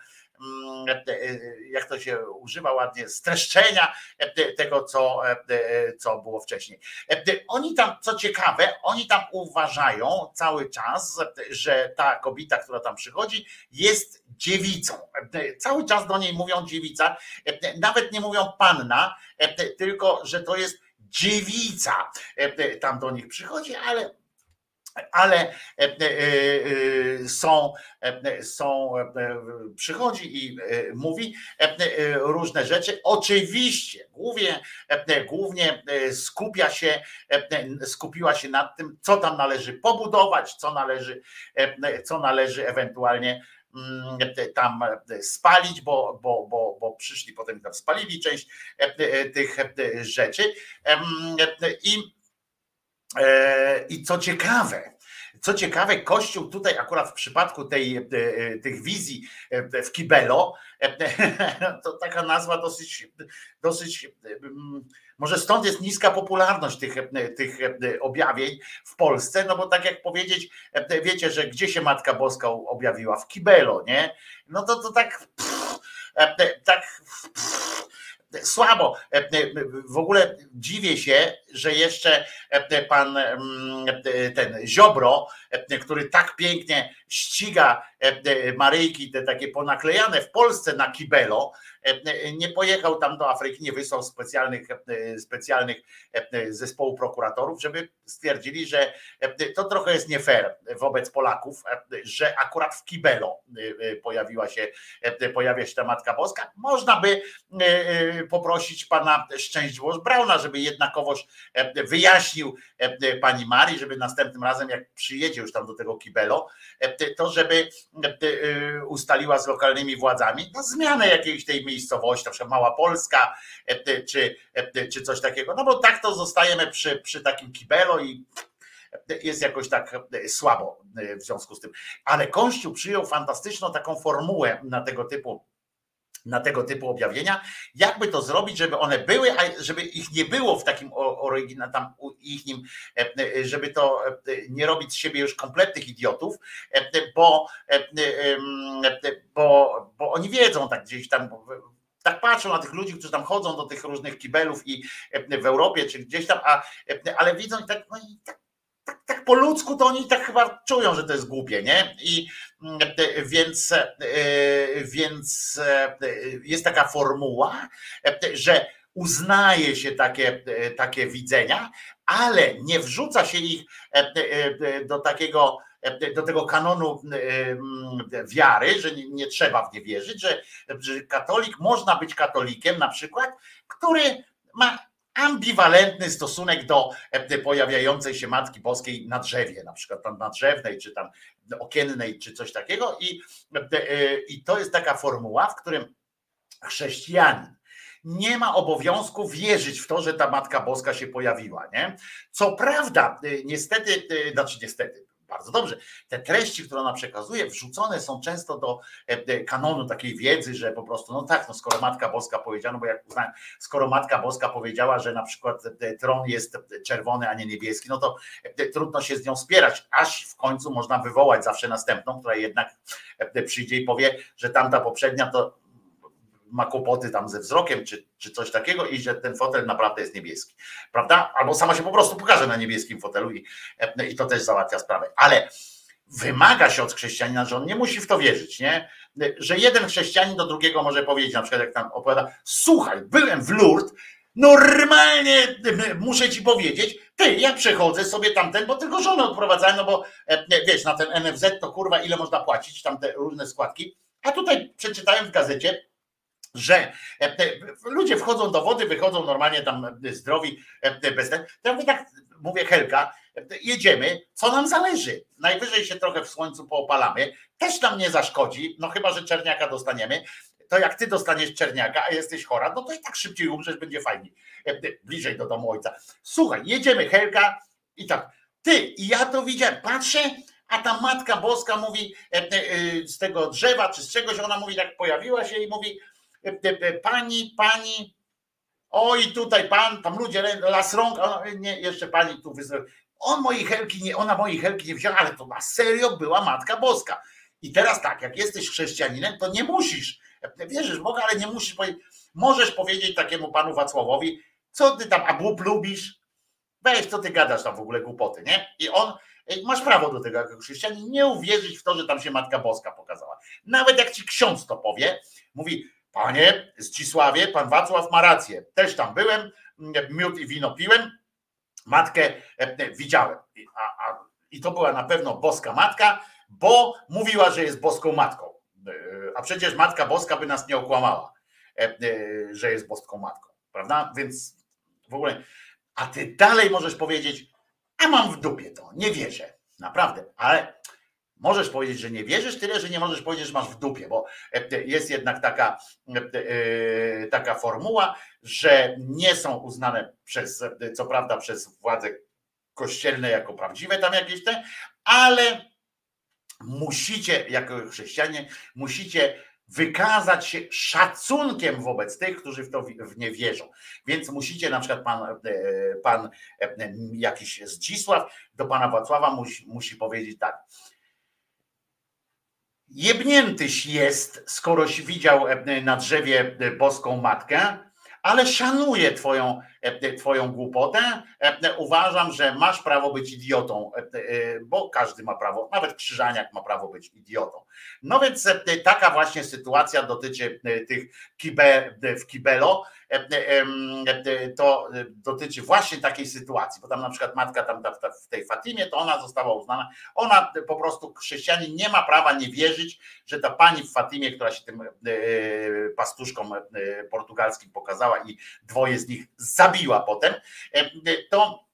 jak to się używa ładnie, streszczenia e, te- tego, co, e, e, co było wcześniej. E, e, Oni tam, co ciekawe, oni tam uważają cały czas, e, że ta kobieta, która tam przychodzi, jest dziewicą. E, Cały czas do niej mówią dziewica, e, nawet nie mówią panna, e, tylko że to jest dziewica. E, Tam do nich przychodzi, ale ale e, e, e, są, e, są e, przychodzi i e, mówi e, e, różne rzeczy. Oczywiście, głównie, e, głównie e, skupia się, e, skupiła się nad tym, co tam należy pobudować, co należy, e, co należy ewentualnie mm, tam spalić, bo, bo, bo, bo przyszli potem tam spalili część e, e, tych e, rzeczy. E, I E, I co ciekawe, co ciekawe, Kościół tutaj akurat w przypadku tej, e, e, tych wizji e, w Kibelo, e, to taka nazwa dosyć, dosyć, mm, może stąd jest niska popularność tych, e, tych e, objawień w Polsce, no bo tak jak powiedzieć, e, wiecie, że gdzie się Matka Boska objawiła? W Kibelo, nie? No to, to tak, pff, e, tak pff, słabo. E, W ogóle dziwię się, że jeszcze e, pan mm, e, ten Ziobro, e, który tak pięknie ściga e, Maryjki, te takie ponaklejane w Polsce na kibelo, e, nie pojechał tam do Afryki, nie wysłał specjalnych, e, specjalnych e, zespołu prokuratorów, żeby stwierdzili, że e, to trochę jest nie fair wobec Polaków, e, że akurat w kibelo e, e, pojawiła się, e, pojawia się ta Matka Boska. Można by e, e, poprosić pana Szczęśliwość Brauna, żeby jednakowoż e, wyjaśnił e, pani Marii, żeby następnym razem, jak przyjedzie już tam do tego kibelo, e, to żeby e, ustaliła z lokalnymi władzami no, zmianę jakiejś tej miejscowości, na przykład Mała Polska, e, czy, e, czy coś takiego. No bo tak to zostajemy przy, przy takim kibelo i jest jakoś tak słabo w związku z tym. Ale Kościół przyjął fantastyczną taką formułę na tego typu na tego typu objawienia, jakby to zrobić, żeby one były, a żeby ich nie było w takim oryginale, tam ich nim, e, e, żeby to e, nie robić z siebie już kompletnych idiotów, bo, bo, bo oni wiedzą tak gdzieś tam, tak patrzą na tych ludzi, którzy tam chodzą do tych różnych kibelów i w Europie czy gdzieś tam, a, ale widzą i tak, no i tak tak, tak po ludzku to oni tak chyba czują, że to jest głupie, nie? I mm, więc, e, więc e, jest taka formuła, e, że uznaje się takie, takie widzenia, ale nie wrzuca się ich do takiego do tego kanonu mm, wiary, że nie, nie trzeba w nie wierzyć, że, że katolik można być katolikiem na przykład, który ma ambiwalentny stosunek do e, pojawiającej się Matki Boskiej na drzewie, na przykład tam nadrzewnej, czy tam okiennej, czy coś takiego. I, e, I to jest taka formuła, w którym chrześcijanin nie ma obowiązku wierzyć w to, że ta Matka Boska się pojawiła. Nie? Co prawda, e, niestety, e, znaczy niestety, bardzo dobrze, te treści, które ona przekazuje, wrzucone są często do e, e, kanonu takiej wiedzy, że po prostu, no tak, no skoro Matka Boska powiedziała, no bo jak uznałem, skoro Matka Boska powiedziała, że na przykład e, tron jest czerwony, a nie niebieski, no to trudno się z nią spierać, aż w końcu można wywołać zawsze następną, która jednak przyjdzie i powie, że tamta poprzednia to ma kłopoty tam ze wzrokiem, czy, czy coś takiego i że ten fotel naprawdę jest niebieski, prawda? Albo sama się po prostu pokaże na niebieskim fotelu i, i to też załatwia sprawę. Ale wymaga się od chrześcijanina, że on nie musi w to wierzyć, nie? Że jeden chrześcijanin do drugiego może powiedzieć, na przykład jak tam opowiada, słuchaj, byłem w Lourdes, normalnie muszę ci powiedzieć, ty, ja przechodzę sobie tamten, bo tylko żonę odprowadzałem, no bo e, wiesz, na ten NFZ to kurwa ile można płacić, tam te różne składki, a tutaj przeczytałem w gazecie, że e, ludzie wchodzą do wody, wychodzą normalnie tam e, zdrowi, e, bez ten. To ja mówię tak, mówię Helka, jedziemy, co nam zależy. Najwyżej się trochę w słońcu poopalamy, też nam nie zaszkodzi, no chyba, że czerniaka dostaniemy. To jak ty dostaniesz czerniaka, a jesteś chora, no to i tak szybciej umrzesz, będzie fajniej. Bliżej do domu ojca. Słuchaj, jedziemy Helka i tak. Ty, i ja to widziałem, patrzę, a ta Matka Boska mówi z tego drzewa czy z czegoś, ona mówi, tak pojawiła się i mówi, e, e, pani, pani, oj tutaj pan, tam ludzie, las rąk, nie, jeszcze pani tu wyzdrowi. On mojej helki nie, ona mojej helki nie wzięła, ale to na serio była Matka Boska. I teraz tak, jak jesteś chrześcijaninem, to nie musisz wierzysz w Boga, ale nie musisz powiedzieć, możesz powiedzieć takiemu panu Wacławowi, co ty tam, a Bóg lubisz? Weź, co ty gadasz tam w ogóle głupoty, nie? I on, masz prawo do tego jako chrześcijanin, nie uwierzyć w to, że tam się Matka Boska pokazała. Nawet jak ci ksiądz to powie, mówi, panie Zdzisławie, pan Wacław ma rację, też tam byłem, miód i wino piłem, matkę e, widziałem. I- A, a, I to była na pewno boska matka, bo mówiła, że jest boską matką. E, A przecież matka boska by nas nie okłamała, e, e, że jest boską matką, prawda? Więc w ogóle. A ty dalej możesz powiedzieć, a mam w dupie to, nie wierzę. Naprawdę, ale możesz powiedzieć, że nie wierzysz, tyle, że nie możesz powiedzieć, że masz w dupie, bo e, jest jednak taka, e, taka formuła, że nie są uznane przez, e, co prawda, przez władze kościelne jako prawdziwe tam jakieś te, ale musicie, jako chrześcijanie, musicie wykazać się szacunkiem wobec tych, którzy w to w nie wierzą. Więc musicie na przykład pan, e, pan e, jakiś Zdzisław do pana Wacława musi, musi powiedzieć tak. Jebniętyś jest, skoroś widział e, na drzewie boską matkę, ale szanuję twoją, e, twoją głupotę. E, Uważam, że masz prawo być idiotą, e, e, bo każdy ma prawo, nawet Krzyżaniak ma prawo być idiotą. No więc e, taka właśnie sytuacja dotyczy e, tych kibe, w Kibelo. To dotyczy właśnie takiej sytuacji, bo tam na przykład matka tam ta- ta- w tej Fatimie, to ona została uznana, ona po prostu chrześcijanin nie ma prawa nie wierzyć, że ta pani w Fatimie, która się tym e, pastuszkom e, portugalskim pokazała i dwoje z nich zabiła potem, e, to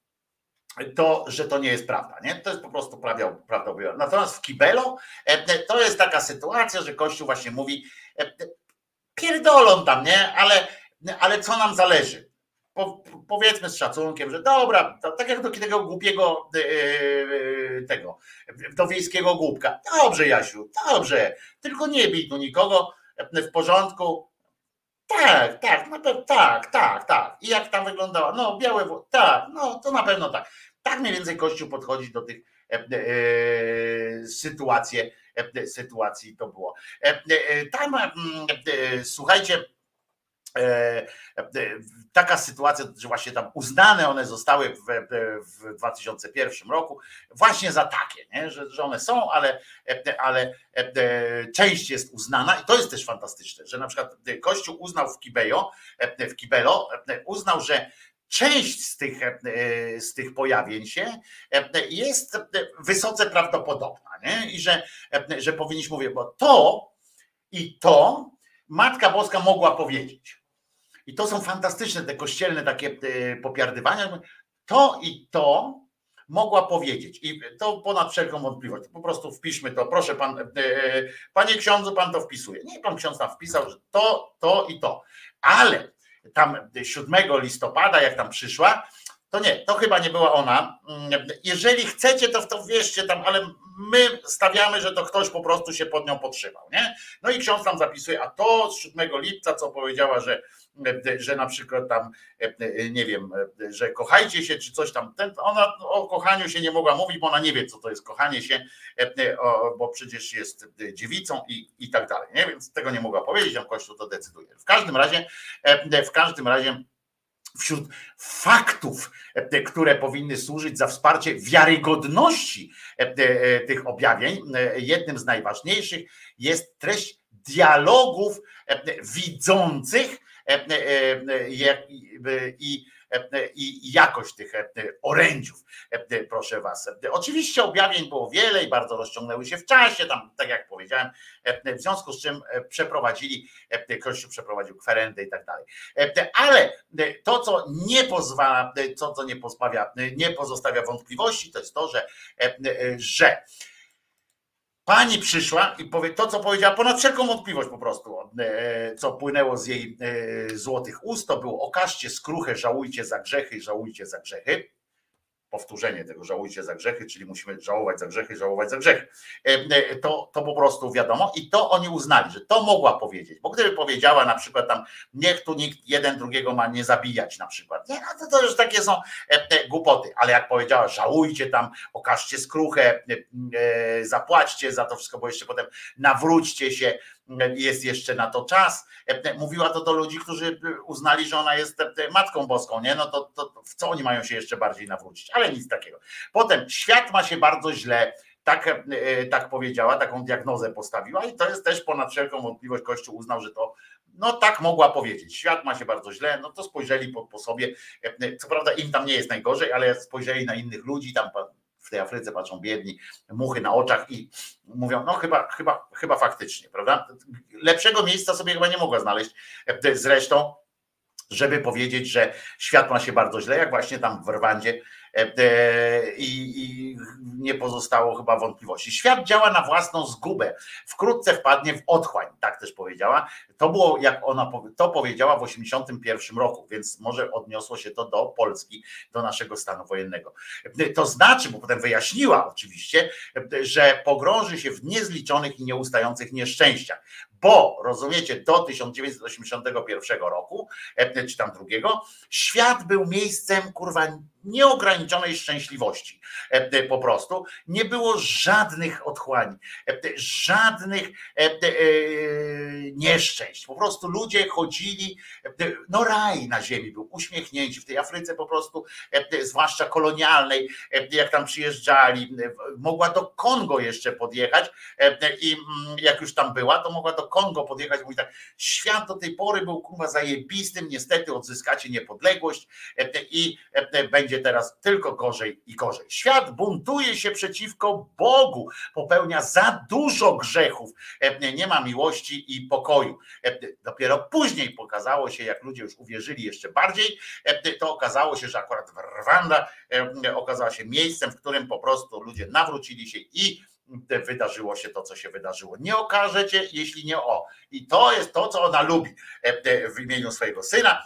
to, że to nie jest prawda. Nie? To jest po prostu prawda, prawda. Natomiast w Kibelo to jest taka sytuacja, że Kościół właśnie mówi, pierdolą tam, nie? Ale, ale co nam zależy? Po, powiedzmy z szacunkiem, że dobra, to, tak jak do takiego głupiego e, tego, do wiejskiego głupka. Dobrze, Jasiu, dobrze, tylko nie bij tu nikogo, w porządku, tak, tak, na pewno, tak, tak, tak. I jak tam wyglądała? No, białe tak, no, to na pewno tak. Tak mniej więcej Kościół podchodzi do tych e, sytuacji, sytuacji to było. Tam, mm, słuchajcie, taka sytuacja, że właśnie tam uznane one zostały w, w 2001 roku właśnie za takie, nie? Że, że one są, ale, ale e, część jest uznana i to jest też fantastyczne, że na przykład Kościół uznał w Kibejo, e, w Kibelo, e, uznał, że część z tych, e, z tych pojawień się e, jest wysoce prawdopodobna nie? i że, e, że powinniśmy mówić, bo to i to Matka Boska mogła powiedzieć. I to są fantastyczne te kościelne takie e, popiardywania. To i to mogła powiedzieć. I to ponad wszelką wątpliwość. Po prostu wpiszmy to. Proszę pan, e, panie ksiądzu, pan to wpisuje. Nie, pan ksiądz tam wpisał, że to, to i to. Ale tam 7 listopada, jak tam przyszła, to nie, to chyba nie była ona. Jeżeli chcecie, to w to wierzcie tam, ale my stawiamy, że to ktoś po prostu się pod nią podszywał, nie? No i ksiądz tam zapisuje, a to z 7 lipca, co powiedziała, że, że na przykład tam, nie wiem, że kochajcie się, czy coś tam. Ona o kochaniu się nie mogła mówić, bo ona nie wie, co to jest kochanie się, bo przecież jest dziewicą i, i tak dalej, nie? Więc tego nie mogła powiedzieć, a Kościół to decyduje. W każdym razie, w każdym razie wśród faktów, e, które powinny służyć za wsparcie wiarygodności e, e, tych objawień, e, jednym z najważniejszych jest treść dialogów e, widzących e, e, e, i- i e, i jakość tych e, orędziów, e, proszę was. E, Oczywiście objawień było wiele i bardzo rozciągnęły się w czasie, tam tak jak powiedziałem, e, w związku z czym e, przeprowadzili, e, Kościół przeprowadził kwerendę i tak dalej. E, Ale e, to, co nie pozwala, e, to, co nie pozbawia, e, nie pozostawia wątpliwości, to jest to, że, e, e, że Pani przyszła i powie to, co powiedziała, ponad wszelką wątpliwość po prostu, e, co płynęło z jej e, złotych ust, to było okażcie skruchę, żałujcie za grzechy, żałujcie za grzechy. Powtórzenie tego żałujcie za grzechy, czyli musimy żałować za grzechy, żałować za grzechy. E, To, to po prostu wiadomo i to oni uznali, że to mogła powiedzieć, bo gdyby powiedziała na przykład tam, niech tu nikt jeden drugiego ma nie zabijać na przykład, nie, no to, to już takie są e, głupoty, ale jak powiedziała, żałujcie tam, okażcie skruchę, e, zapłaćcie za to wszystko, bo jeszcze potem nawróćcie się jest jeszcze na to czas. Mówiła to do ludzi, którzy uznali, że ona jest Matką Boską, nie? No to, to w co oni mają się jeszcze bardziej nawrócić? Ale nic takiego. Potem świat ma się bardzo źle. Tak, e, tak powiedziała, taką diagnozę postawiła i to jest też ponad wszelką wątpliwość. Kościół uznał, że to no tak mogła powiedzieć. Świat ma się bardzo źle, no to spojrzeli po, po sobie. E, Co prawda im tam nie jest najgorzej, ale spojrzeli na innych ludzi, tam tej Afryce patrzą biedni, muchy na oczach i mówią, no chyba, chyba, chyba faktycznie, prawda? Lepszego miejsca sobie chyba nie mogła znaleźć. Zresztą, żeby powiedzieć, że świat ma się bardzo źle, jak właśnie tam w Rwandzie i, i nie pozostało chyba wątpliwości. Świat działa na własną zgubę. Wkrótce wpadnie w otchłań, tak też powiedziała. To było, jak ona to powiedziała w 81 roku, więc może odniosło się to do Polski, do naszego stanu wojennego. To znaczy, bo potem wyjaśniła oczywiście, że pogrąży się w niezliczonych i nieustających nieszczęściach, bo rozumiecie, do 1981 roku, e, czy tam drugiego, świat był miejscem kurwa nieograniczonej szczęśliwości. E, e, Po prostu nie było żadnych otchłani, e, żadnych nieszczęść. Po prostu ludzie chodzili, no raj na ziemi był, uśmiechnięci w tej Afryce po prostu, zwłaszcza kolonialnej, jak tam przyjeżdżali, mogła do Kongo jeszcze podjechać i mm, jak już tam była, to mogła do Kongo podjechać, mówi tak, świat do tej pory był kurwa zajebistym, niestety odzyskacie niepodległość e, i e, będzie teraz tylko gorzej i gorzej. Świat buntuje się przeciwko Bogu, popełnia za dużo grzechów, e, nie ma miłości i pokoju. E, Dopiero później pokazało się, jak ludzie już uwierzyli jeszcze bardziej, e, to okazało się, że akurat Rwanda e, okazała się miejscem, w którym po prostu ludzie nawrócili się i wydarzyło się to, co się wydarzyło. Nie okażecie, jeśli nie o. I to jest to, co ona lubi e, w imieniu swojego syna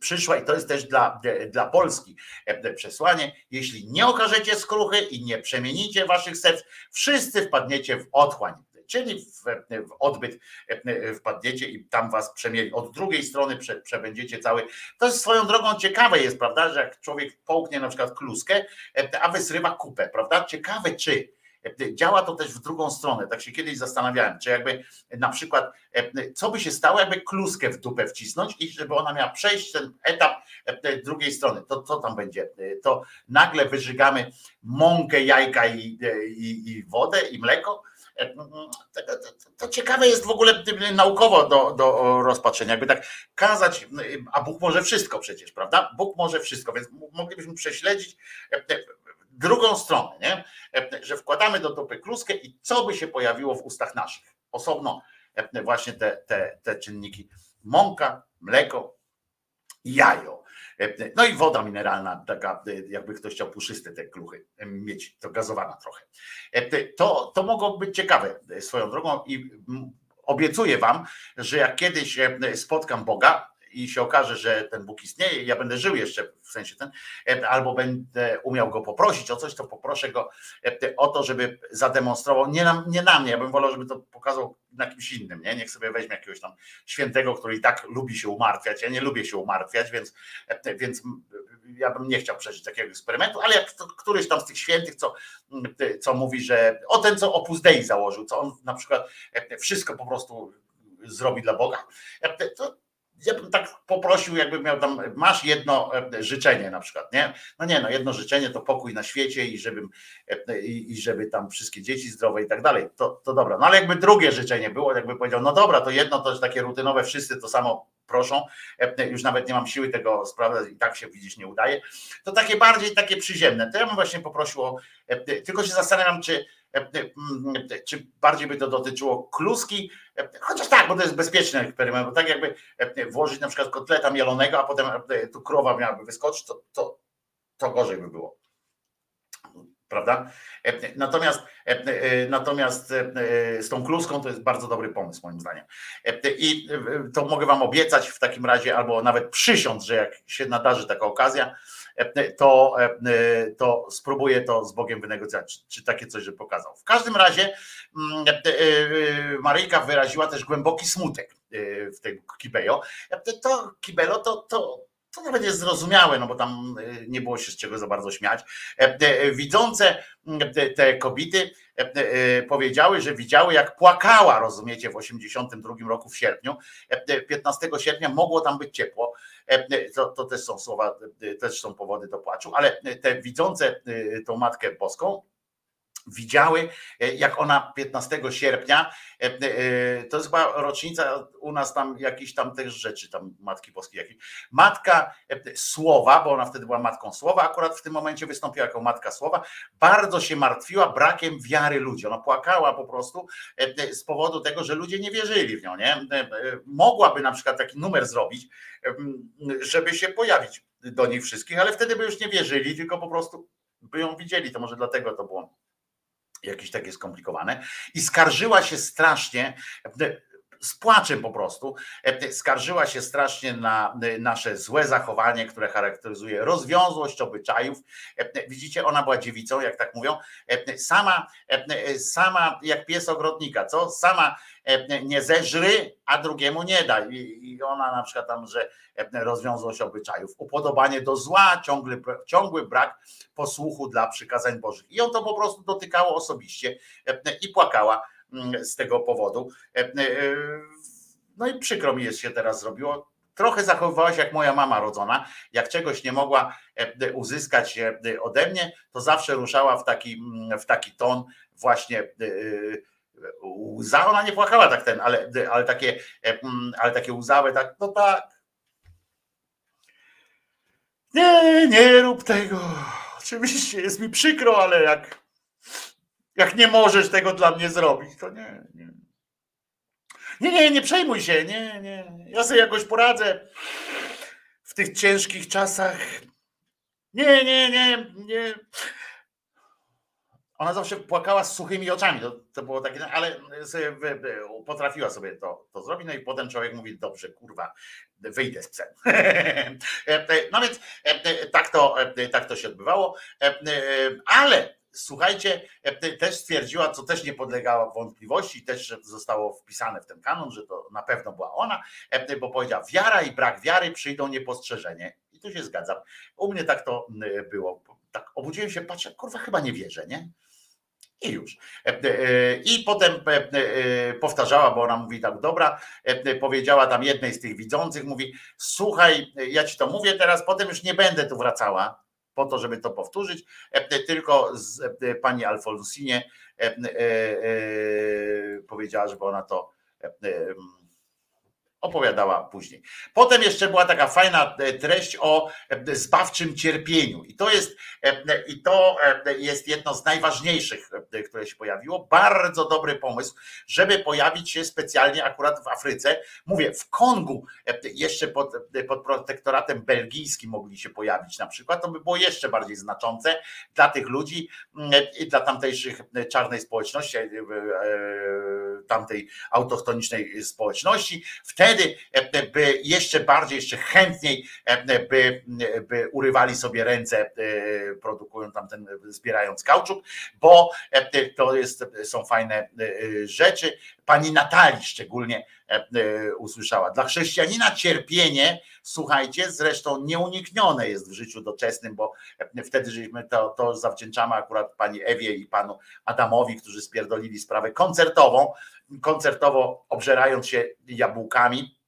przyszła i to jest też dla, dla Polski e, przesłanie. Jeśli nie okażecie skruchy i nie przemienicie waszych serc, wszyscy wpadniecie w otchłań. Czyli w, w odbyt e, wpadniecie i tam was przemieli. Od drugiej strony prze, przebędziecie cały. To jest swoją drogą ciekawe jest, prawda, że jak człowiek połknie na przykład kluskę, e, a wysrywa kupę, prawda? Ciekawe czy działa to też w drugą stronę. Tak się kiedyś zastanawiałem, czy jakby na przykład, e, co by się stało, jakby kluskę w dupę wcisnąć i żeby ona miała przejść ten etap e, drugiej strony. To co tam będzie? E, To nagle wyżygamy mąkę, jajka i, i, i wodę i mleko. To, to, to ciekawe jest w ogóle naukowo do, do rozpatrzenia, jakby tak kazać, a Bóg może wszystko przecież, prawda? Bóg może wszystko, więc moglibyśmy prześledzić drugą stronę, nie? że wkładamy do dupy kluskę i co by się pojawiło w ustach naszych. Osobno właśnie te, te, te czynniki mąka, mleko, jajo. No i woda mineralna, taka jakby ktoś chciał puszyste te kluchy mieć, to gazowana trochę. To, to mogło być ciekawe swoją drogą i obiecuję wam, że jak kiedyś spotkam Boga, i się okaże, że ten Bóg istnieje, ja będę żył jeszcze w sensie ten, albo będę umiał go poprosić o coś, to poproszę go o to, żeby zademonstrował, nie na, nie na mnie, ja bym wolał, żeby to pokazał na kimś innym, nie? Niech sobie weźmie jakiegoś tam świętego, który i tak lubi się umartwiać. Ja nie lubię się umartwiać, więc, więc ja bym nie chciał przeżyć takiego eksperymentu, ale jak to, któryś tam z tych świętych, co, co mówi, że o ten, co Opus Dei założył, co on na przykład wszystko po prostu zrobi dla Boga, to ja bym tak poprosił, jakby miał tam, masz jedno życzenie na przykład, nie? No nie, no jedno życzenie to pokój na świecie i żebym, i, i żeby tam wszystkie dzieci zdrowe i tak dalej, to, to dobra. No ale jakby drugie życzenie było, jakby powiedział, no dobra, to jedno to jest takie rutynowe, wszyscy to samo proszą, już nawet nie mam siły tego sprawdzać i tak się widzieć nie udaje, to takie bardziej takie przyziemne, to ja bym właśnie poprosił o, tylko się zastanawiam, czy czy bardziej by to dotyczyło kluski, chociaż tak, bo to jest bezpieczny eksperyment, bo tak jakby włożyć na przykład kotleta mielonego, a potem tu krowa miałaby wyskoczyć, to, to, to gorzej by było. Prawda? Natomiast, natomiast z tą kluską to jest bardzo dobry pomysł, moim zdaniem. I to mogę Wam obiecać w takim razie, albo nawet przysiąc, że jak się nadarzy taka okazja, to, to spróbuję to z Bogiem wynegocjować, czy, czy takie coś, że pokazał. W każdym razie Maryjka wyraziła też głęboki smutek w tej Kibejo. To Kibelo to, to to nawet jest zrozumiałe, no bo tam y, nie było się z czego za bardzo śmiać. E, te Widzące te, kobiety e, e, powiedziały, że widziały jak płakała, rozumiecie, w 82 roku w sierpniu. E, 15 sierpnia mogło tam być ciepło. E, To, to też są słowa, e, też są powody do płaczu, ale te widzące e, tą Matkę Boską widziały, e, jak ona 15 sierpnia, e, e, to jest chyba rocznica u nas tam jakiś tam też rzeczy, tam Matki Boskiej jakiej. Matka Słowa, bo ona wtedy była Matką Słowa, akurat w tym momencie wystąpiła jako Matka Słowa, bardzo się martwiła brakiem wiary ludzi. Ona płakała po prostu z powodu tego, że ludzie nie wierzyli w nią. Nie? Mogłaby na przykład taki numer zrobić, żeby się pojawić do nich wszystkich, ale wtedy by już nie wierzyli, tylko po prostu by ją widzieli. To może dlatego to było jakieś takie skomplikowane. I skarżyła się strasznie, z płaczem po prostu, e, skarżyła się strasznie na e, nasze złe zachowanie, które charakteryzuje rozwiązłość obyczajów. E, Widzicie, ona była dziewicą, jak tak mówią, sama, sama jak pies ogrodnika, co? Sama nie zeżry, a drugiemu nie da. I ona na przykład tam, że rozwiązłość obyczajów, upodobanie do zła, ciągły, ciągły brak posłuchu dla przykazań Bożych. I ją to po prostu dotykało osobiście i płakała z tego powodu. E, e, No i przykro mi jest się teraz zrobiło. Trochę zachowywała się jak moja mama rodzona. Jak czegoś nie mogła e, uzyskać ode mnie, to zawsze ruszała w taki, mm, w taki ton właśnie łza. Ona nie płakała tak ten, ale, ale takie, mm, ale takie łzawe, tak, no tak. Nie, nie rób tego. Oczywiście jest mi przykro, ale jak, jak nie możesz tego dla mnie zrobić, to nie, nie. Nie, nie, nie przejmuj się, nie, nie. Ja sobie jakoś poradzę w tych ciężkich czasach. Nie, nie, nie, nie. Ona zawsze płakała z suchymi oczami. To, to było takie, ale sobie potrafiła sobie to, to zrobić. No i potem człowiek mówi, dobrze, kurwa, wyjdę z psem. [laughs] No więc e, tak to, e, tak to się odbywało. E, Ale słuchajcie, też stwierdziła, co też nie podlegało wątpliwości, też zostało wpisane w ten kanon, że to na pewno była ona, bo powiedziała, wiara i brak wiary przyjdą niepostrzeżenie. I tu się zgadzam. U mnie tak to było. Tak obudziłem się, patrzę, kurwa, chyba nie wierzę, nie? I już. E, e, I potem e, e, powtarzała, bo ona mówi tak, dobra, e, powiedziała tam jednej z tych widzących, mówi, słuchaj, ja ci to mówię teraz, potem już nie będę tu wracała po to, żeby to powtórzyć, e, tylko z e, pani Alfonsinie e, e, e, powiedziała, żeby ona to e, e, opowiadała później. Potem jeszcze była taka fajna e, treść o e, zbawczym cierpieniu. I to jest, e, i to jest jedno z najważniejszych, które się pojawiło. Bardzo dobry pomysł, żeby pojawić się specjalnie akurat w Afryce. Mówię, w Kongu jeszcze pod, pod protektoratem belgijskim mogli się pojawić na przykład. To by było jeszcze bardziej znaczące dla tych ludzi mm, i dla tamtejszych czarnej społeczności, tamtej autochtonicznej społeczności. Wtedy e, by jeszcze bardziej, jeszcze chętniej e, by, by urywali sobie ręce, e, produkują tam ten, zbierając kauczuk, bo e, to jest, są fajne e, rzeczy. Pani Natalii szczególnie e, e, usłyszała. Dla chrześcijanina cierpienie, słuchajcie, zresztą nieuniknione jest w życiu doczesnym, bo e, wtedy żeśmy to, to zawdzięczamy akurat pani Ewie i panu Adamowi, którzy spierdolili sprawę koncertową, koncertowo obżerając się jabłkami,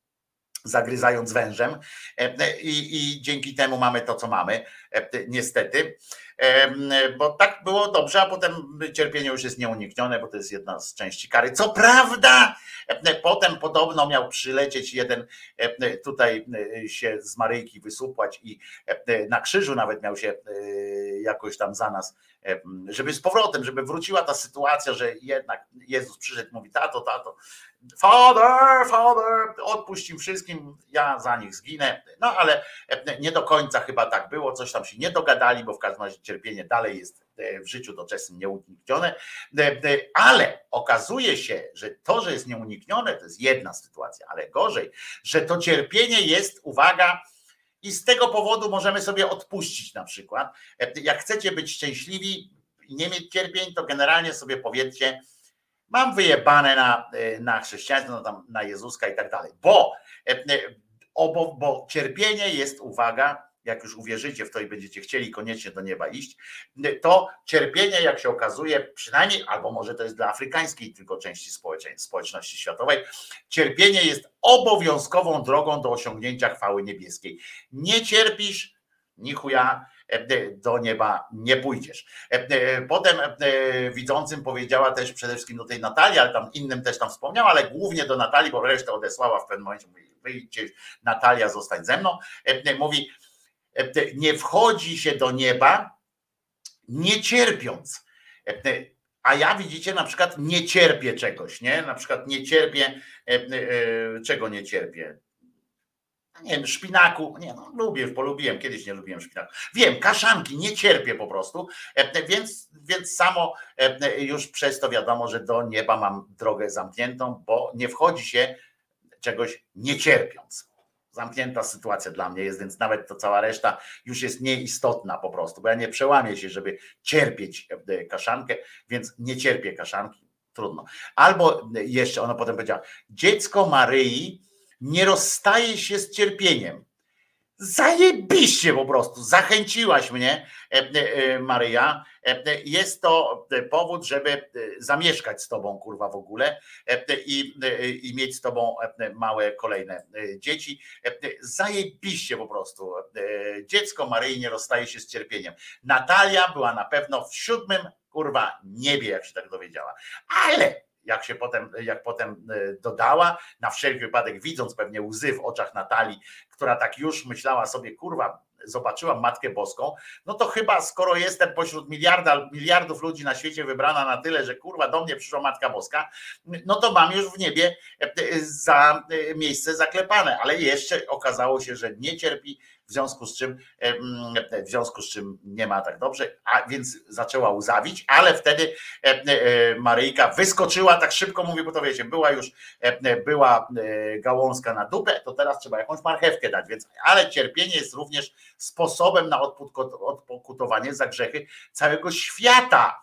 zagryzając wężem E, i, i dzięki temu mamy to, co mamy, e, niestety, E, bo tak było dobrze, a potem cierpienie już jest nieuniknione, bo to jest jedna z części kary. Co prawda, e, potem podobno miał przylecieć jeden e, tutaj e, się z Maryjki wysupłać i e, na krzyżu nawet miał się e, jakoś tam za nas, e, żeby z powrotem, żeby wróciła ta sytuacja, że jednak Jezus przyszedł, mówi tato, tato, Father, Father, odpuść im wszystkim, ja za nich zginę. No ale nie do końca chyba tak było, coś tam się nie dogadali, bo w każdym razie cierpienie dalej jest e, w życiu doczesnym nieuniknione. E, e, Ale okazuje się, że to, że jest nieuniknione, to jest jedna sytuacja, ale gorzej, że to cierpienie jest, uwaga, i z tego powodu możemy sobie odpuścić na przykład. Jak chcecie być szczęśliwi i nie mieć cierpień, to generalnie sobie powiedzcie, mam wyjebane na, na chrześcijaństwo, no tam na Jezuska i tak dalej, bo e, e, obo, bo cierpienie jest, uwaga, jak już uwierzycie w to i będziecie chcieli koniecznie do nieba iść, to cierpienie, jak się okazuje, przynajmniej, albo może to jest dla afrykańskiej tylko części społeczności światowej, cierpienie jest obowiązkową drogą do osiągnięcia chwały niebieskiej. Nie cierpisz, ni chuja, e, do nieba nie pójdziesz. E, e, Potem widzącym powiedziała też przede wszystkim do tej Natalii, ale tam innym też tam wspomniała, ale głównie do Natalii, bo resztę odesłała w pewnym momencie, mówi, wyjdźcie, Natalia, zostań ze mną. Mówi, nie wchodzi się do nieba nie cierpiąc. E, A ja widzicie, na przykład nie cierpię czegoś, nie? Na przykład nie cierpię, e, e, czego nie cierpię? nie wiem, szpinaku, nie no, lubię, polubiłem, kiedyś nie lubiłem szpinaku. Wiem, kaszanki, nie cierpię po prostu, e, więc, więc samo e, już przez to wiadomo, że do nieba mam drogę zamkniętą, bo nie wchodzi się czegoś nie cierpiąc. Zamknięta sytuacja dla mnie jest, więc nawet to cała reszta już jest nieistotna po prostu, bo ja nie przełamię się, żeby cierpieć e, kaszankę, więc nie cierpię kaszanki, trudno. Albo jeszcze ona potem powiedziała, dziecko Maryi nie rozstaje się z cierpieniem. Zajebiście po prostu, zachęciłaś mnie, e, e, Maryja. E, Jest to powód, żeby zamieszkać z tobą, kurwa, w ogóle i, i mieć z tobą małe kolejne dzieci. Zajebiście po prostu. Dziecko Maryi nie rozstaje się z cierpieniem. Natalia była na pewno w siódmym, kurwa, niebie, jak się tak dowiedziała. Ale jak się potem, jak potem dodała, na wszelki wypadek widząc pewnie łzy w oczach Natalii, która tak już myślała sobie, kurwa, zobaczyłam Matkę Boską, no to chyba skoro jestem pośród miliarda, miliardów ludzi na świecie wybrana na tyle, że kurwa do mnie przyszła Matka Boska, no to mam już w niebie za miejsce zaklepane, ale jeszcze okazało się, że nie cierpi, w związku z czym w związku z czym nie ma tak dobrze, a więc zaczęła łzawić, ale wtedy Maryjka wyskoczyła tak szybko, mówię, bo to wiecie, była już była gałązka na dupę, to teraz trzeba jakąś marchewkę dać, więc ale cierpienie jest również sposobem na odpokutowanie za grzechy całego świata.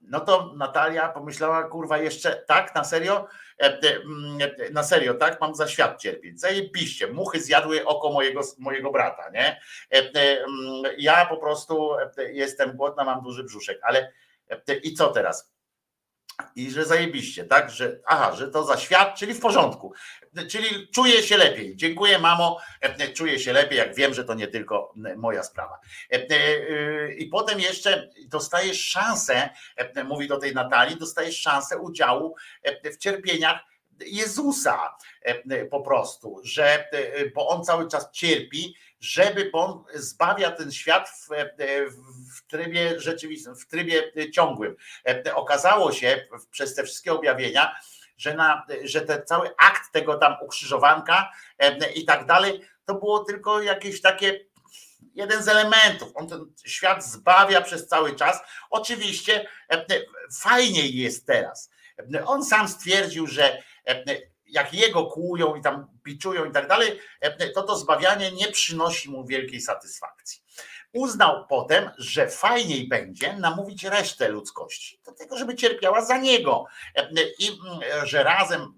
No to Natalia pomyślała, kurwa, jeszcze tak, na serio? Na serio, tak? Mam za świat cierpieć. Zajebiście. Muchy zjadły oko mojego, mojego brata, nie? Ja po prostu jestem głodna, mam duży brzuszek, ale i co teraz? I że zajebiście, tak? Że aha, że to za świat, czyli w porządku. Czyli czuję się lepiej. Dziękuję, mamo. Czuję się lepiej, jak wiem, że to nie tylko moja sprawa. I potem jeszcze dostajesz szansę, mówi do tej Natalii, dostajesz szansę udziału w cierpieniach Jezusa po prostu, że bo on cały czas cierpi, żeby bo on zbawia ten świat w, w trybie rzeczywistym, w trybie ciągłym. Okazało się przez te wszystkie objawienia, że, na, że ten cały akt tego tam ukrzyżowanka i tak dalej, to było tylko jakieś takie jeden z elementów. On ten świat zbawia przez cały czas. Oczywiście fajniej jest teraz. On sam stwierdził, że jak jego kłują i tam biczują i tak dalej, to to zbawianie nie przynosi mu wielkiej satysfakcji. Uznał potem, że fajniej będzie namówić resztę ludzkości do tego, żeby cierpiała za niego i że razem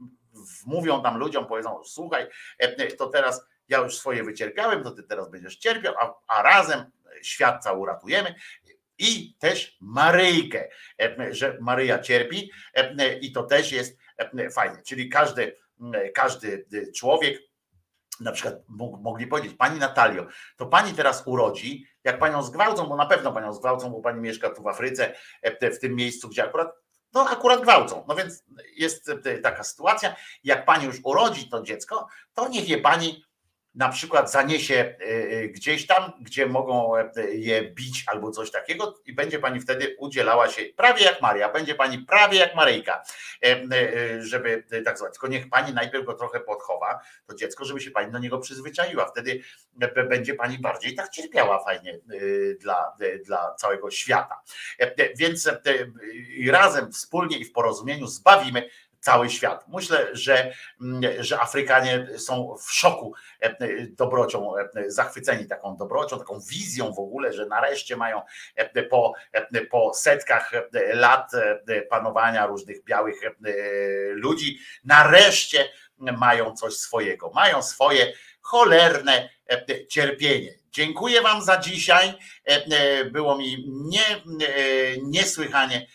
mówią tam ludziom, powiedzą, słuchaj, to teraz ja już swoje wycierpiałem, to ty teraz będziesz cierpiał, a, a razem świat cały uratujemy i też Maryjkę, że Maryja cierpi i to też jest fajne. Czyli każdy, każdy człowiek, na przykład mogli powiedzieć, pani Natalio, to pani teraz urodzi, jak panią zgwałcą, bo na pewno panią zgwałcą, bo pani mieszka tu w Afryce, w tym miejscu, gdzie akurat no akurat gwałcą. No więc jest taka sytuacja, jak pani już urodzi to dziecko, to niech je pani na przykład zaniesie gdzieś tam, gdzie mogą je bić albo coś takiego i będzie pani wtedy udzielała się prawie jak Maria, będzie pani prawie jak Maryjka, żeby tak zwać. Tylko niech pani najpierw go trochę podchowa, to dziecko, żeby się pani do niego przyzwyczaiła. Wtedy będzie pani bardziej tak cierpiała fajnie dla, dla całego świata. Więc razem, wspólnie i w porozumieniu zbawimy cały świat. Myślę, że, że Afrykanie są w szoku dobrocią, zachwyceni taką dobrocią, taką wizją w ogóle, że nareszcie mają po, po setkach lat panowania różnych białych ludzi, nareszcie mają coś swojego, mają swoje cholerne e, cierpienie. Dziękuję Wam za dzisiaj. E, e, Było mi nie, e, niesłychanie e,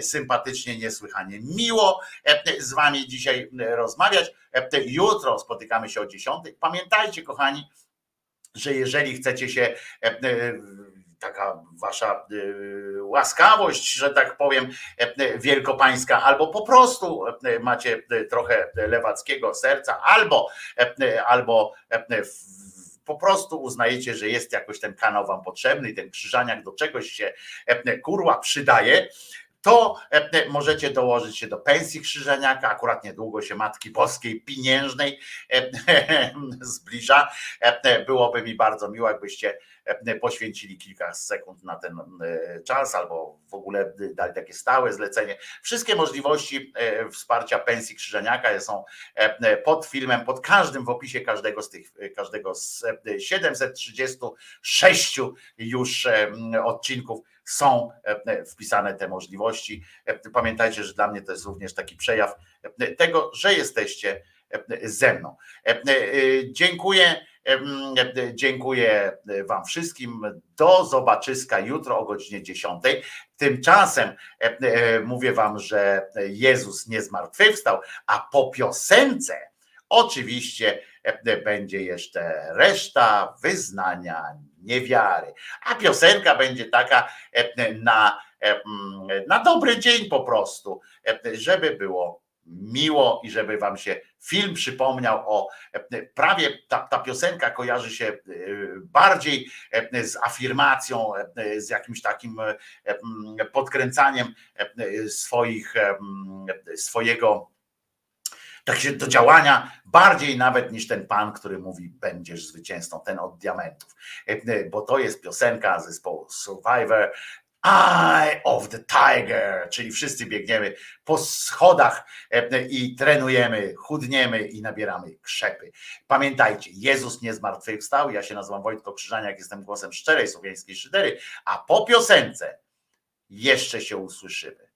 sympatycznie, niesłychanie miło e, z Wami dzisiaj e, rozmawiać. E, Jutro spotykamy się o 10. Pamiętajcie, kochani, że jeżeli chcecie się e, e, taka wasza e, łaskawość, że tak powiem, e, wielkopańska, albo po prostu e, macie e, trochę lewackiego serca, albo, e, albo e, po prostu uznajecie, że jest jakoś ten kanał wam potrzebny i ten krzyżaniak do czegoś się e, kurła przydaje, to e, możecie dołożyć się do pensji krzyżeniaka. Akurat niedługo się Matki Boskiej Pieniężnej e, [laughs] zbliża. E, Byłoby mi bardzo miło, jakbyście e, poświęcili kilka sekund na ten e, czas, albo w ogóle dali takie stałe zlecenie. Wszystkie możliwości e, wsparcia pensji krzyżeniaka są e, pod filmem, pod każdym w opisie każdego z tych, każdego z e, 736 już e, odcinków są e, wpisane te możliwości. E, Pamiętajcie, że dla mnie to jest również taki przejaw e, tego, że jesteście e, ze mną. E, e, Dziękuję. e, Dziękuję Wam wszystkim. Do zobaczyska jutro o godzinie 10. Tymczasem e, e, mówię Wam, że Jezus nie zmartwychwstał, a po piosence oczywiście e, będzie jeszcze reszta wyznania niewiary. A piosenka będzie taka e, na, e, mm, na dobry dzień po prostu, e, żeby było miło i żeby wam się film przypomniał o prawie ta, ta piosenka kojarzy się bardziej z afirmacją, z jakimś takim podkręcaniem swoich, swojego tak się do działania bardziej nawet niż ten pan, który mówi będziesz zwycięzcą, ten od diamentów. E, Bo to jest piosenka zespołu Survivor. Eye of the Tiger, czyli wszyscy biegniemy po schodach e, i trenujemy, chudniemy i nabieramy krzepy. Pamiętajcie, Jezus nie zmartwychwstał. Ja się nazywam Wojtko Krzyżaniak, jestem głosem szczerej słowiańskiej szydery, a po piosence jeszcze się usłyszymy.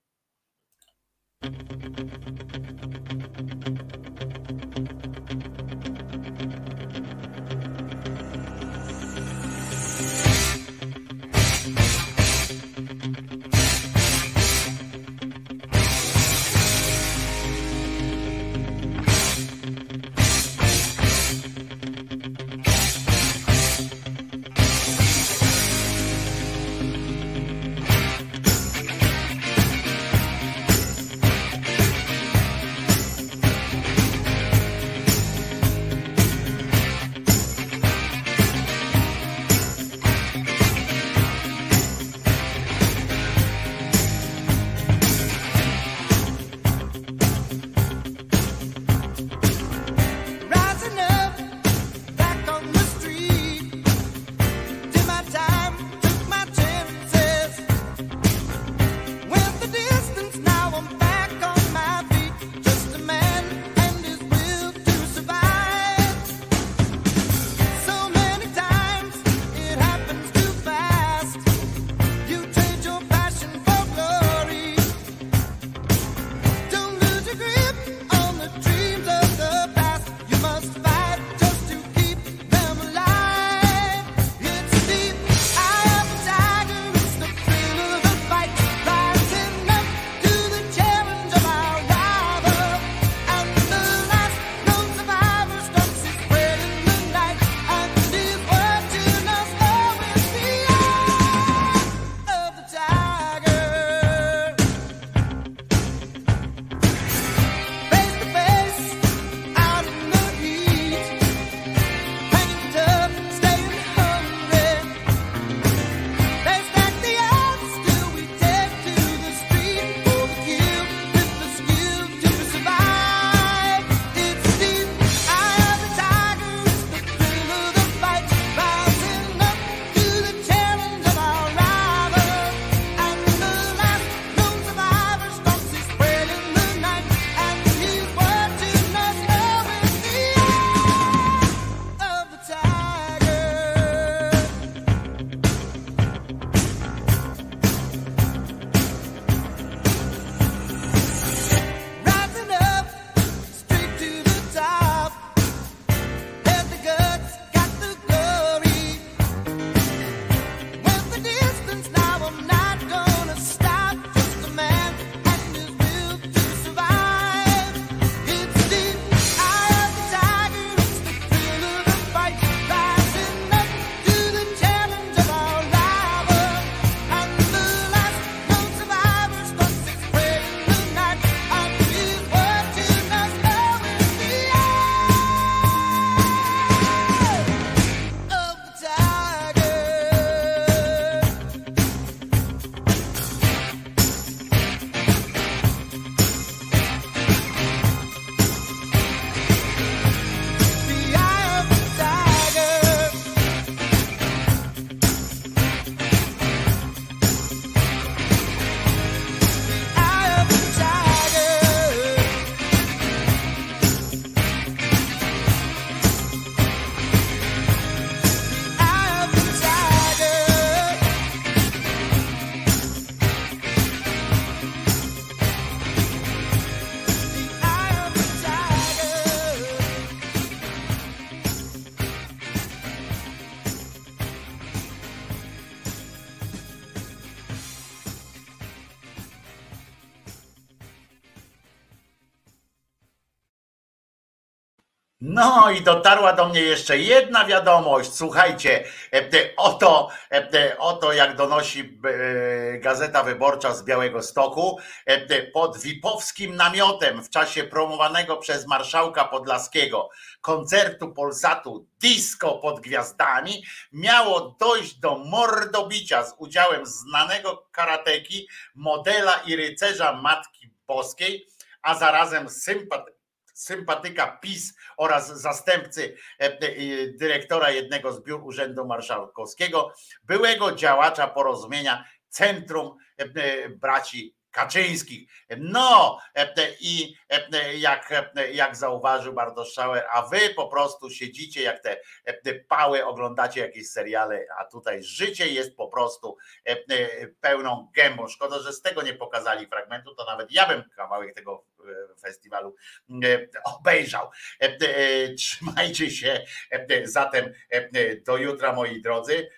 Dotarła do mnie jeszcze jedna wiadomość. Słuchajcie, e, e, oto, e, oto jak donosi Gazeta Wyborcza z Białego Stoku, pod Wipowskim namiotem w czasie promowanego przez marszałka Podlaskiego koncertu Polsatu Disco pod gwiazdami miało dojść do mordobicia z udziałem znanego karateki, modela i rycerza Matki Boskiej, a zarazem sympat sympatyka PiS oraz zastępcy e, e, dyrektora jednego z biur Urzędu Marszałkowskiego, byłego działacza porozumienia Centrum e, Braci Kaczyńskich. No i jak, jak zauważył Bartosz Szauer, a wy po prostu siedzicie jak te, te pały, oglądacie jakieś seriale, a tutaj życie jest po prostu pełną gębą. Szkoda, że z tego nie pokazali fragmentu, to nawet ja bym kawałek tego festiwalu e, obejrzał. E, e, Trzymajcie się zatem do jutra, moi drodzy.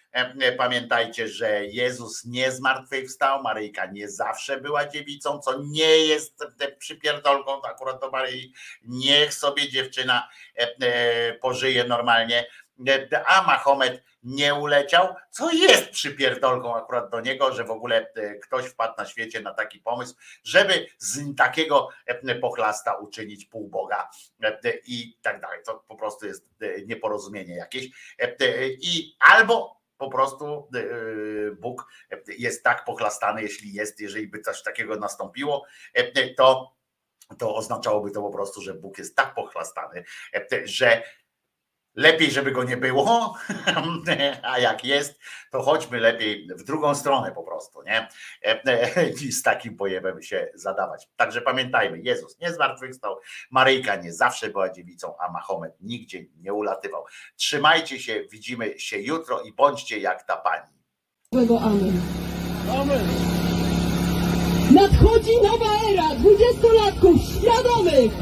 Pamiętajcie, że Jezus nie zmartwychwstał, Maryjka nie zawsze była dziewicą, co nie jest przypierdolką to akurat do Maryi. Niech sobie dziewczyna pożyje normalnie, a Mahomet nie uleciał, co jest przypierdolką akurat do niego, że w ogóle e, ktoś wpadł na świecie na taki pomysł, żeby z takiego e, pochlasta uczynić półboga e, i tak dalej. To po prostu jest nieporozumienie jakieś. I albo po prostu Bóg jest tak pochlastany, jeśli jest, jeżeli by coś takiego nastąpiło, to, to oznaczałoby to po prostu, że Bóg jest tak pochlastany, że lepiej, żeby go nie było, [laughs] a jak jest, to chodźmy lepiej w drugą stronę po prostu, nie? [laughs] I z takim pojemem się zadawać. Także pamiętajmy, Jezus nie zmartwychwstał, Maryjka nie zawsze była dziewicą, a Mahomet nigdzie nie ulatywał. Trzymajcie się, widzimy się jutro i bądźcie jak ta pani. Złego amen. Nadchodzi nowa era dwudziestolatków świadomych.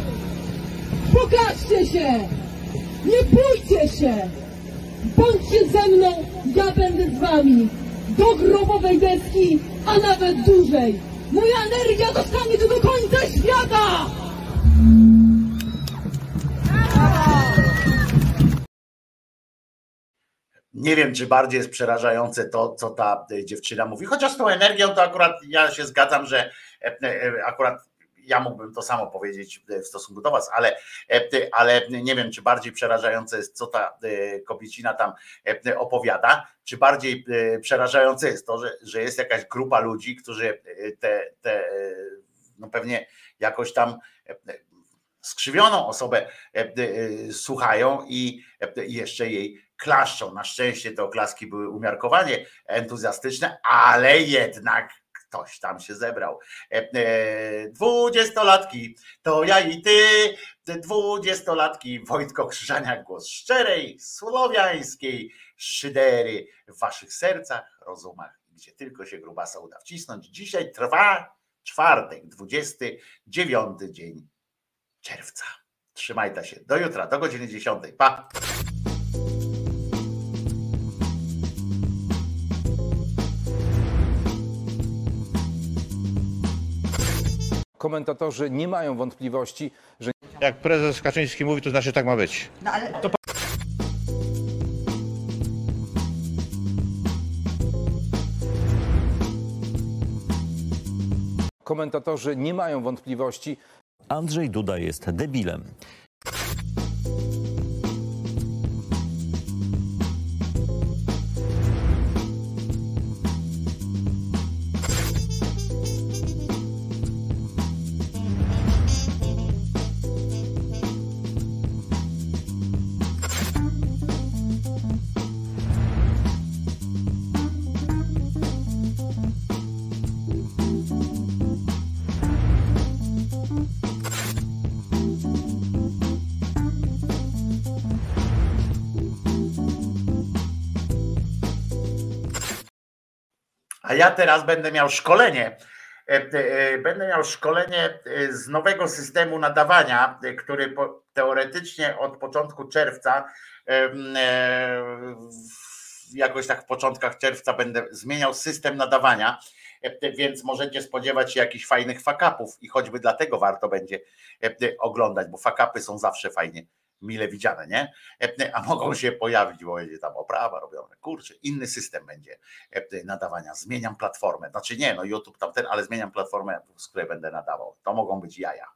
Pokażcie się. Nie bójcie się. Bądźcie ze mną, ja będę z wami. Do grobowej deski, a nawet dłużej. Moja energia dostanie do końca świata. Nie wiem, czy bardziej jest przerażające to, co ta e, dziewczyna mówi. Chociaż z tą energią to akurat ja się zgadzam, że e, e, akurat ja mógłbym to samo powiedzieć w stosunku do was, ale, ale nie wiem, czy bardziej przerażające jest, co ta kobiecina tam opowiada, czy bardziej przerażające jest to, że, że jest jakaś grupa ludzi, którzy te, te no pewnie jakoś tam skrzywioną osobę słuchają i jeszcze jej klaszczą. Na szczęście te oklaski były umiarkowanie entuzjastyczne, ale jednak ktoś tam się zebrał. E, e, Dwudziestolatki, to ja i ty, dwudziestolatki, Wojtko Krzyżaniak, głos szczerej, słowiańskiej szydery w waszych sercach, rozumach, gdzie tylko się grubasa uda wcisnąć. Dzisiaj trwa czwartek, 29 dzień czerwca. Trzymajcie się. Do jutra, do godziny 10. Pa! Komentatorzy nie mają wątpliwości, że. Jak prezes Kaczyński mówi, to znaczy tak ma być. To Komentatorzy nie mają wątpliwości. Andrzej Duda jest debilem. Ja teraz będę miał szkolenie. e, e, Będę miał szkolenie e, z nowego systemu nadawania, który teoretycznie od początku czerwca, jakoś tak w początkach czerwca będę zmieniał system nadawania, więc możecie spodziewać się jakichś fajnych fakapów i choćby dlatego warto będzie oglądać, bo fakapy są zawsze fajnie mile widziane, nie? A mogą się pojawić, bo będzie tam oprawa robiona. Kurczę, inny system będzie nadawania. Zmieniam platformę. Znaczy nie, no YouTube tamten, ale zmieniam platformę, z której będę nadawał. To mogą być jaja.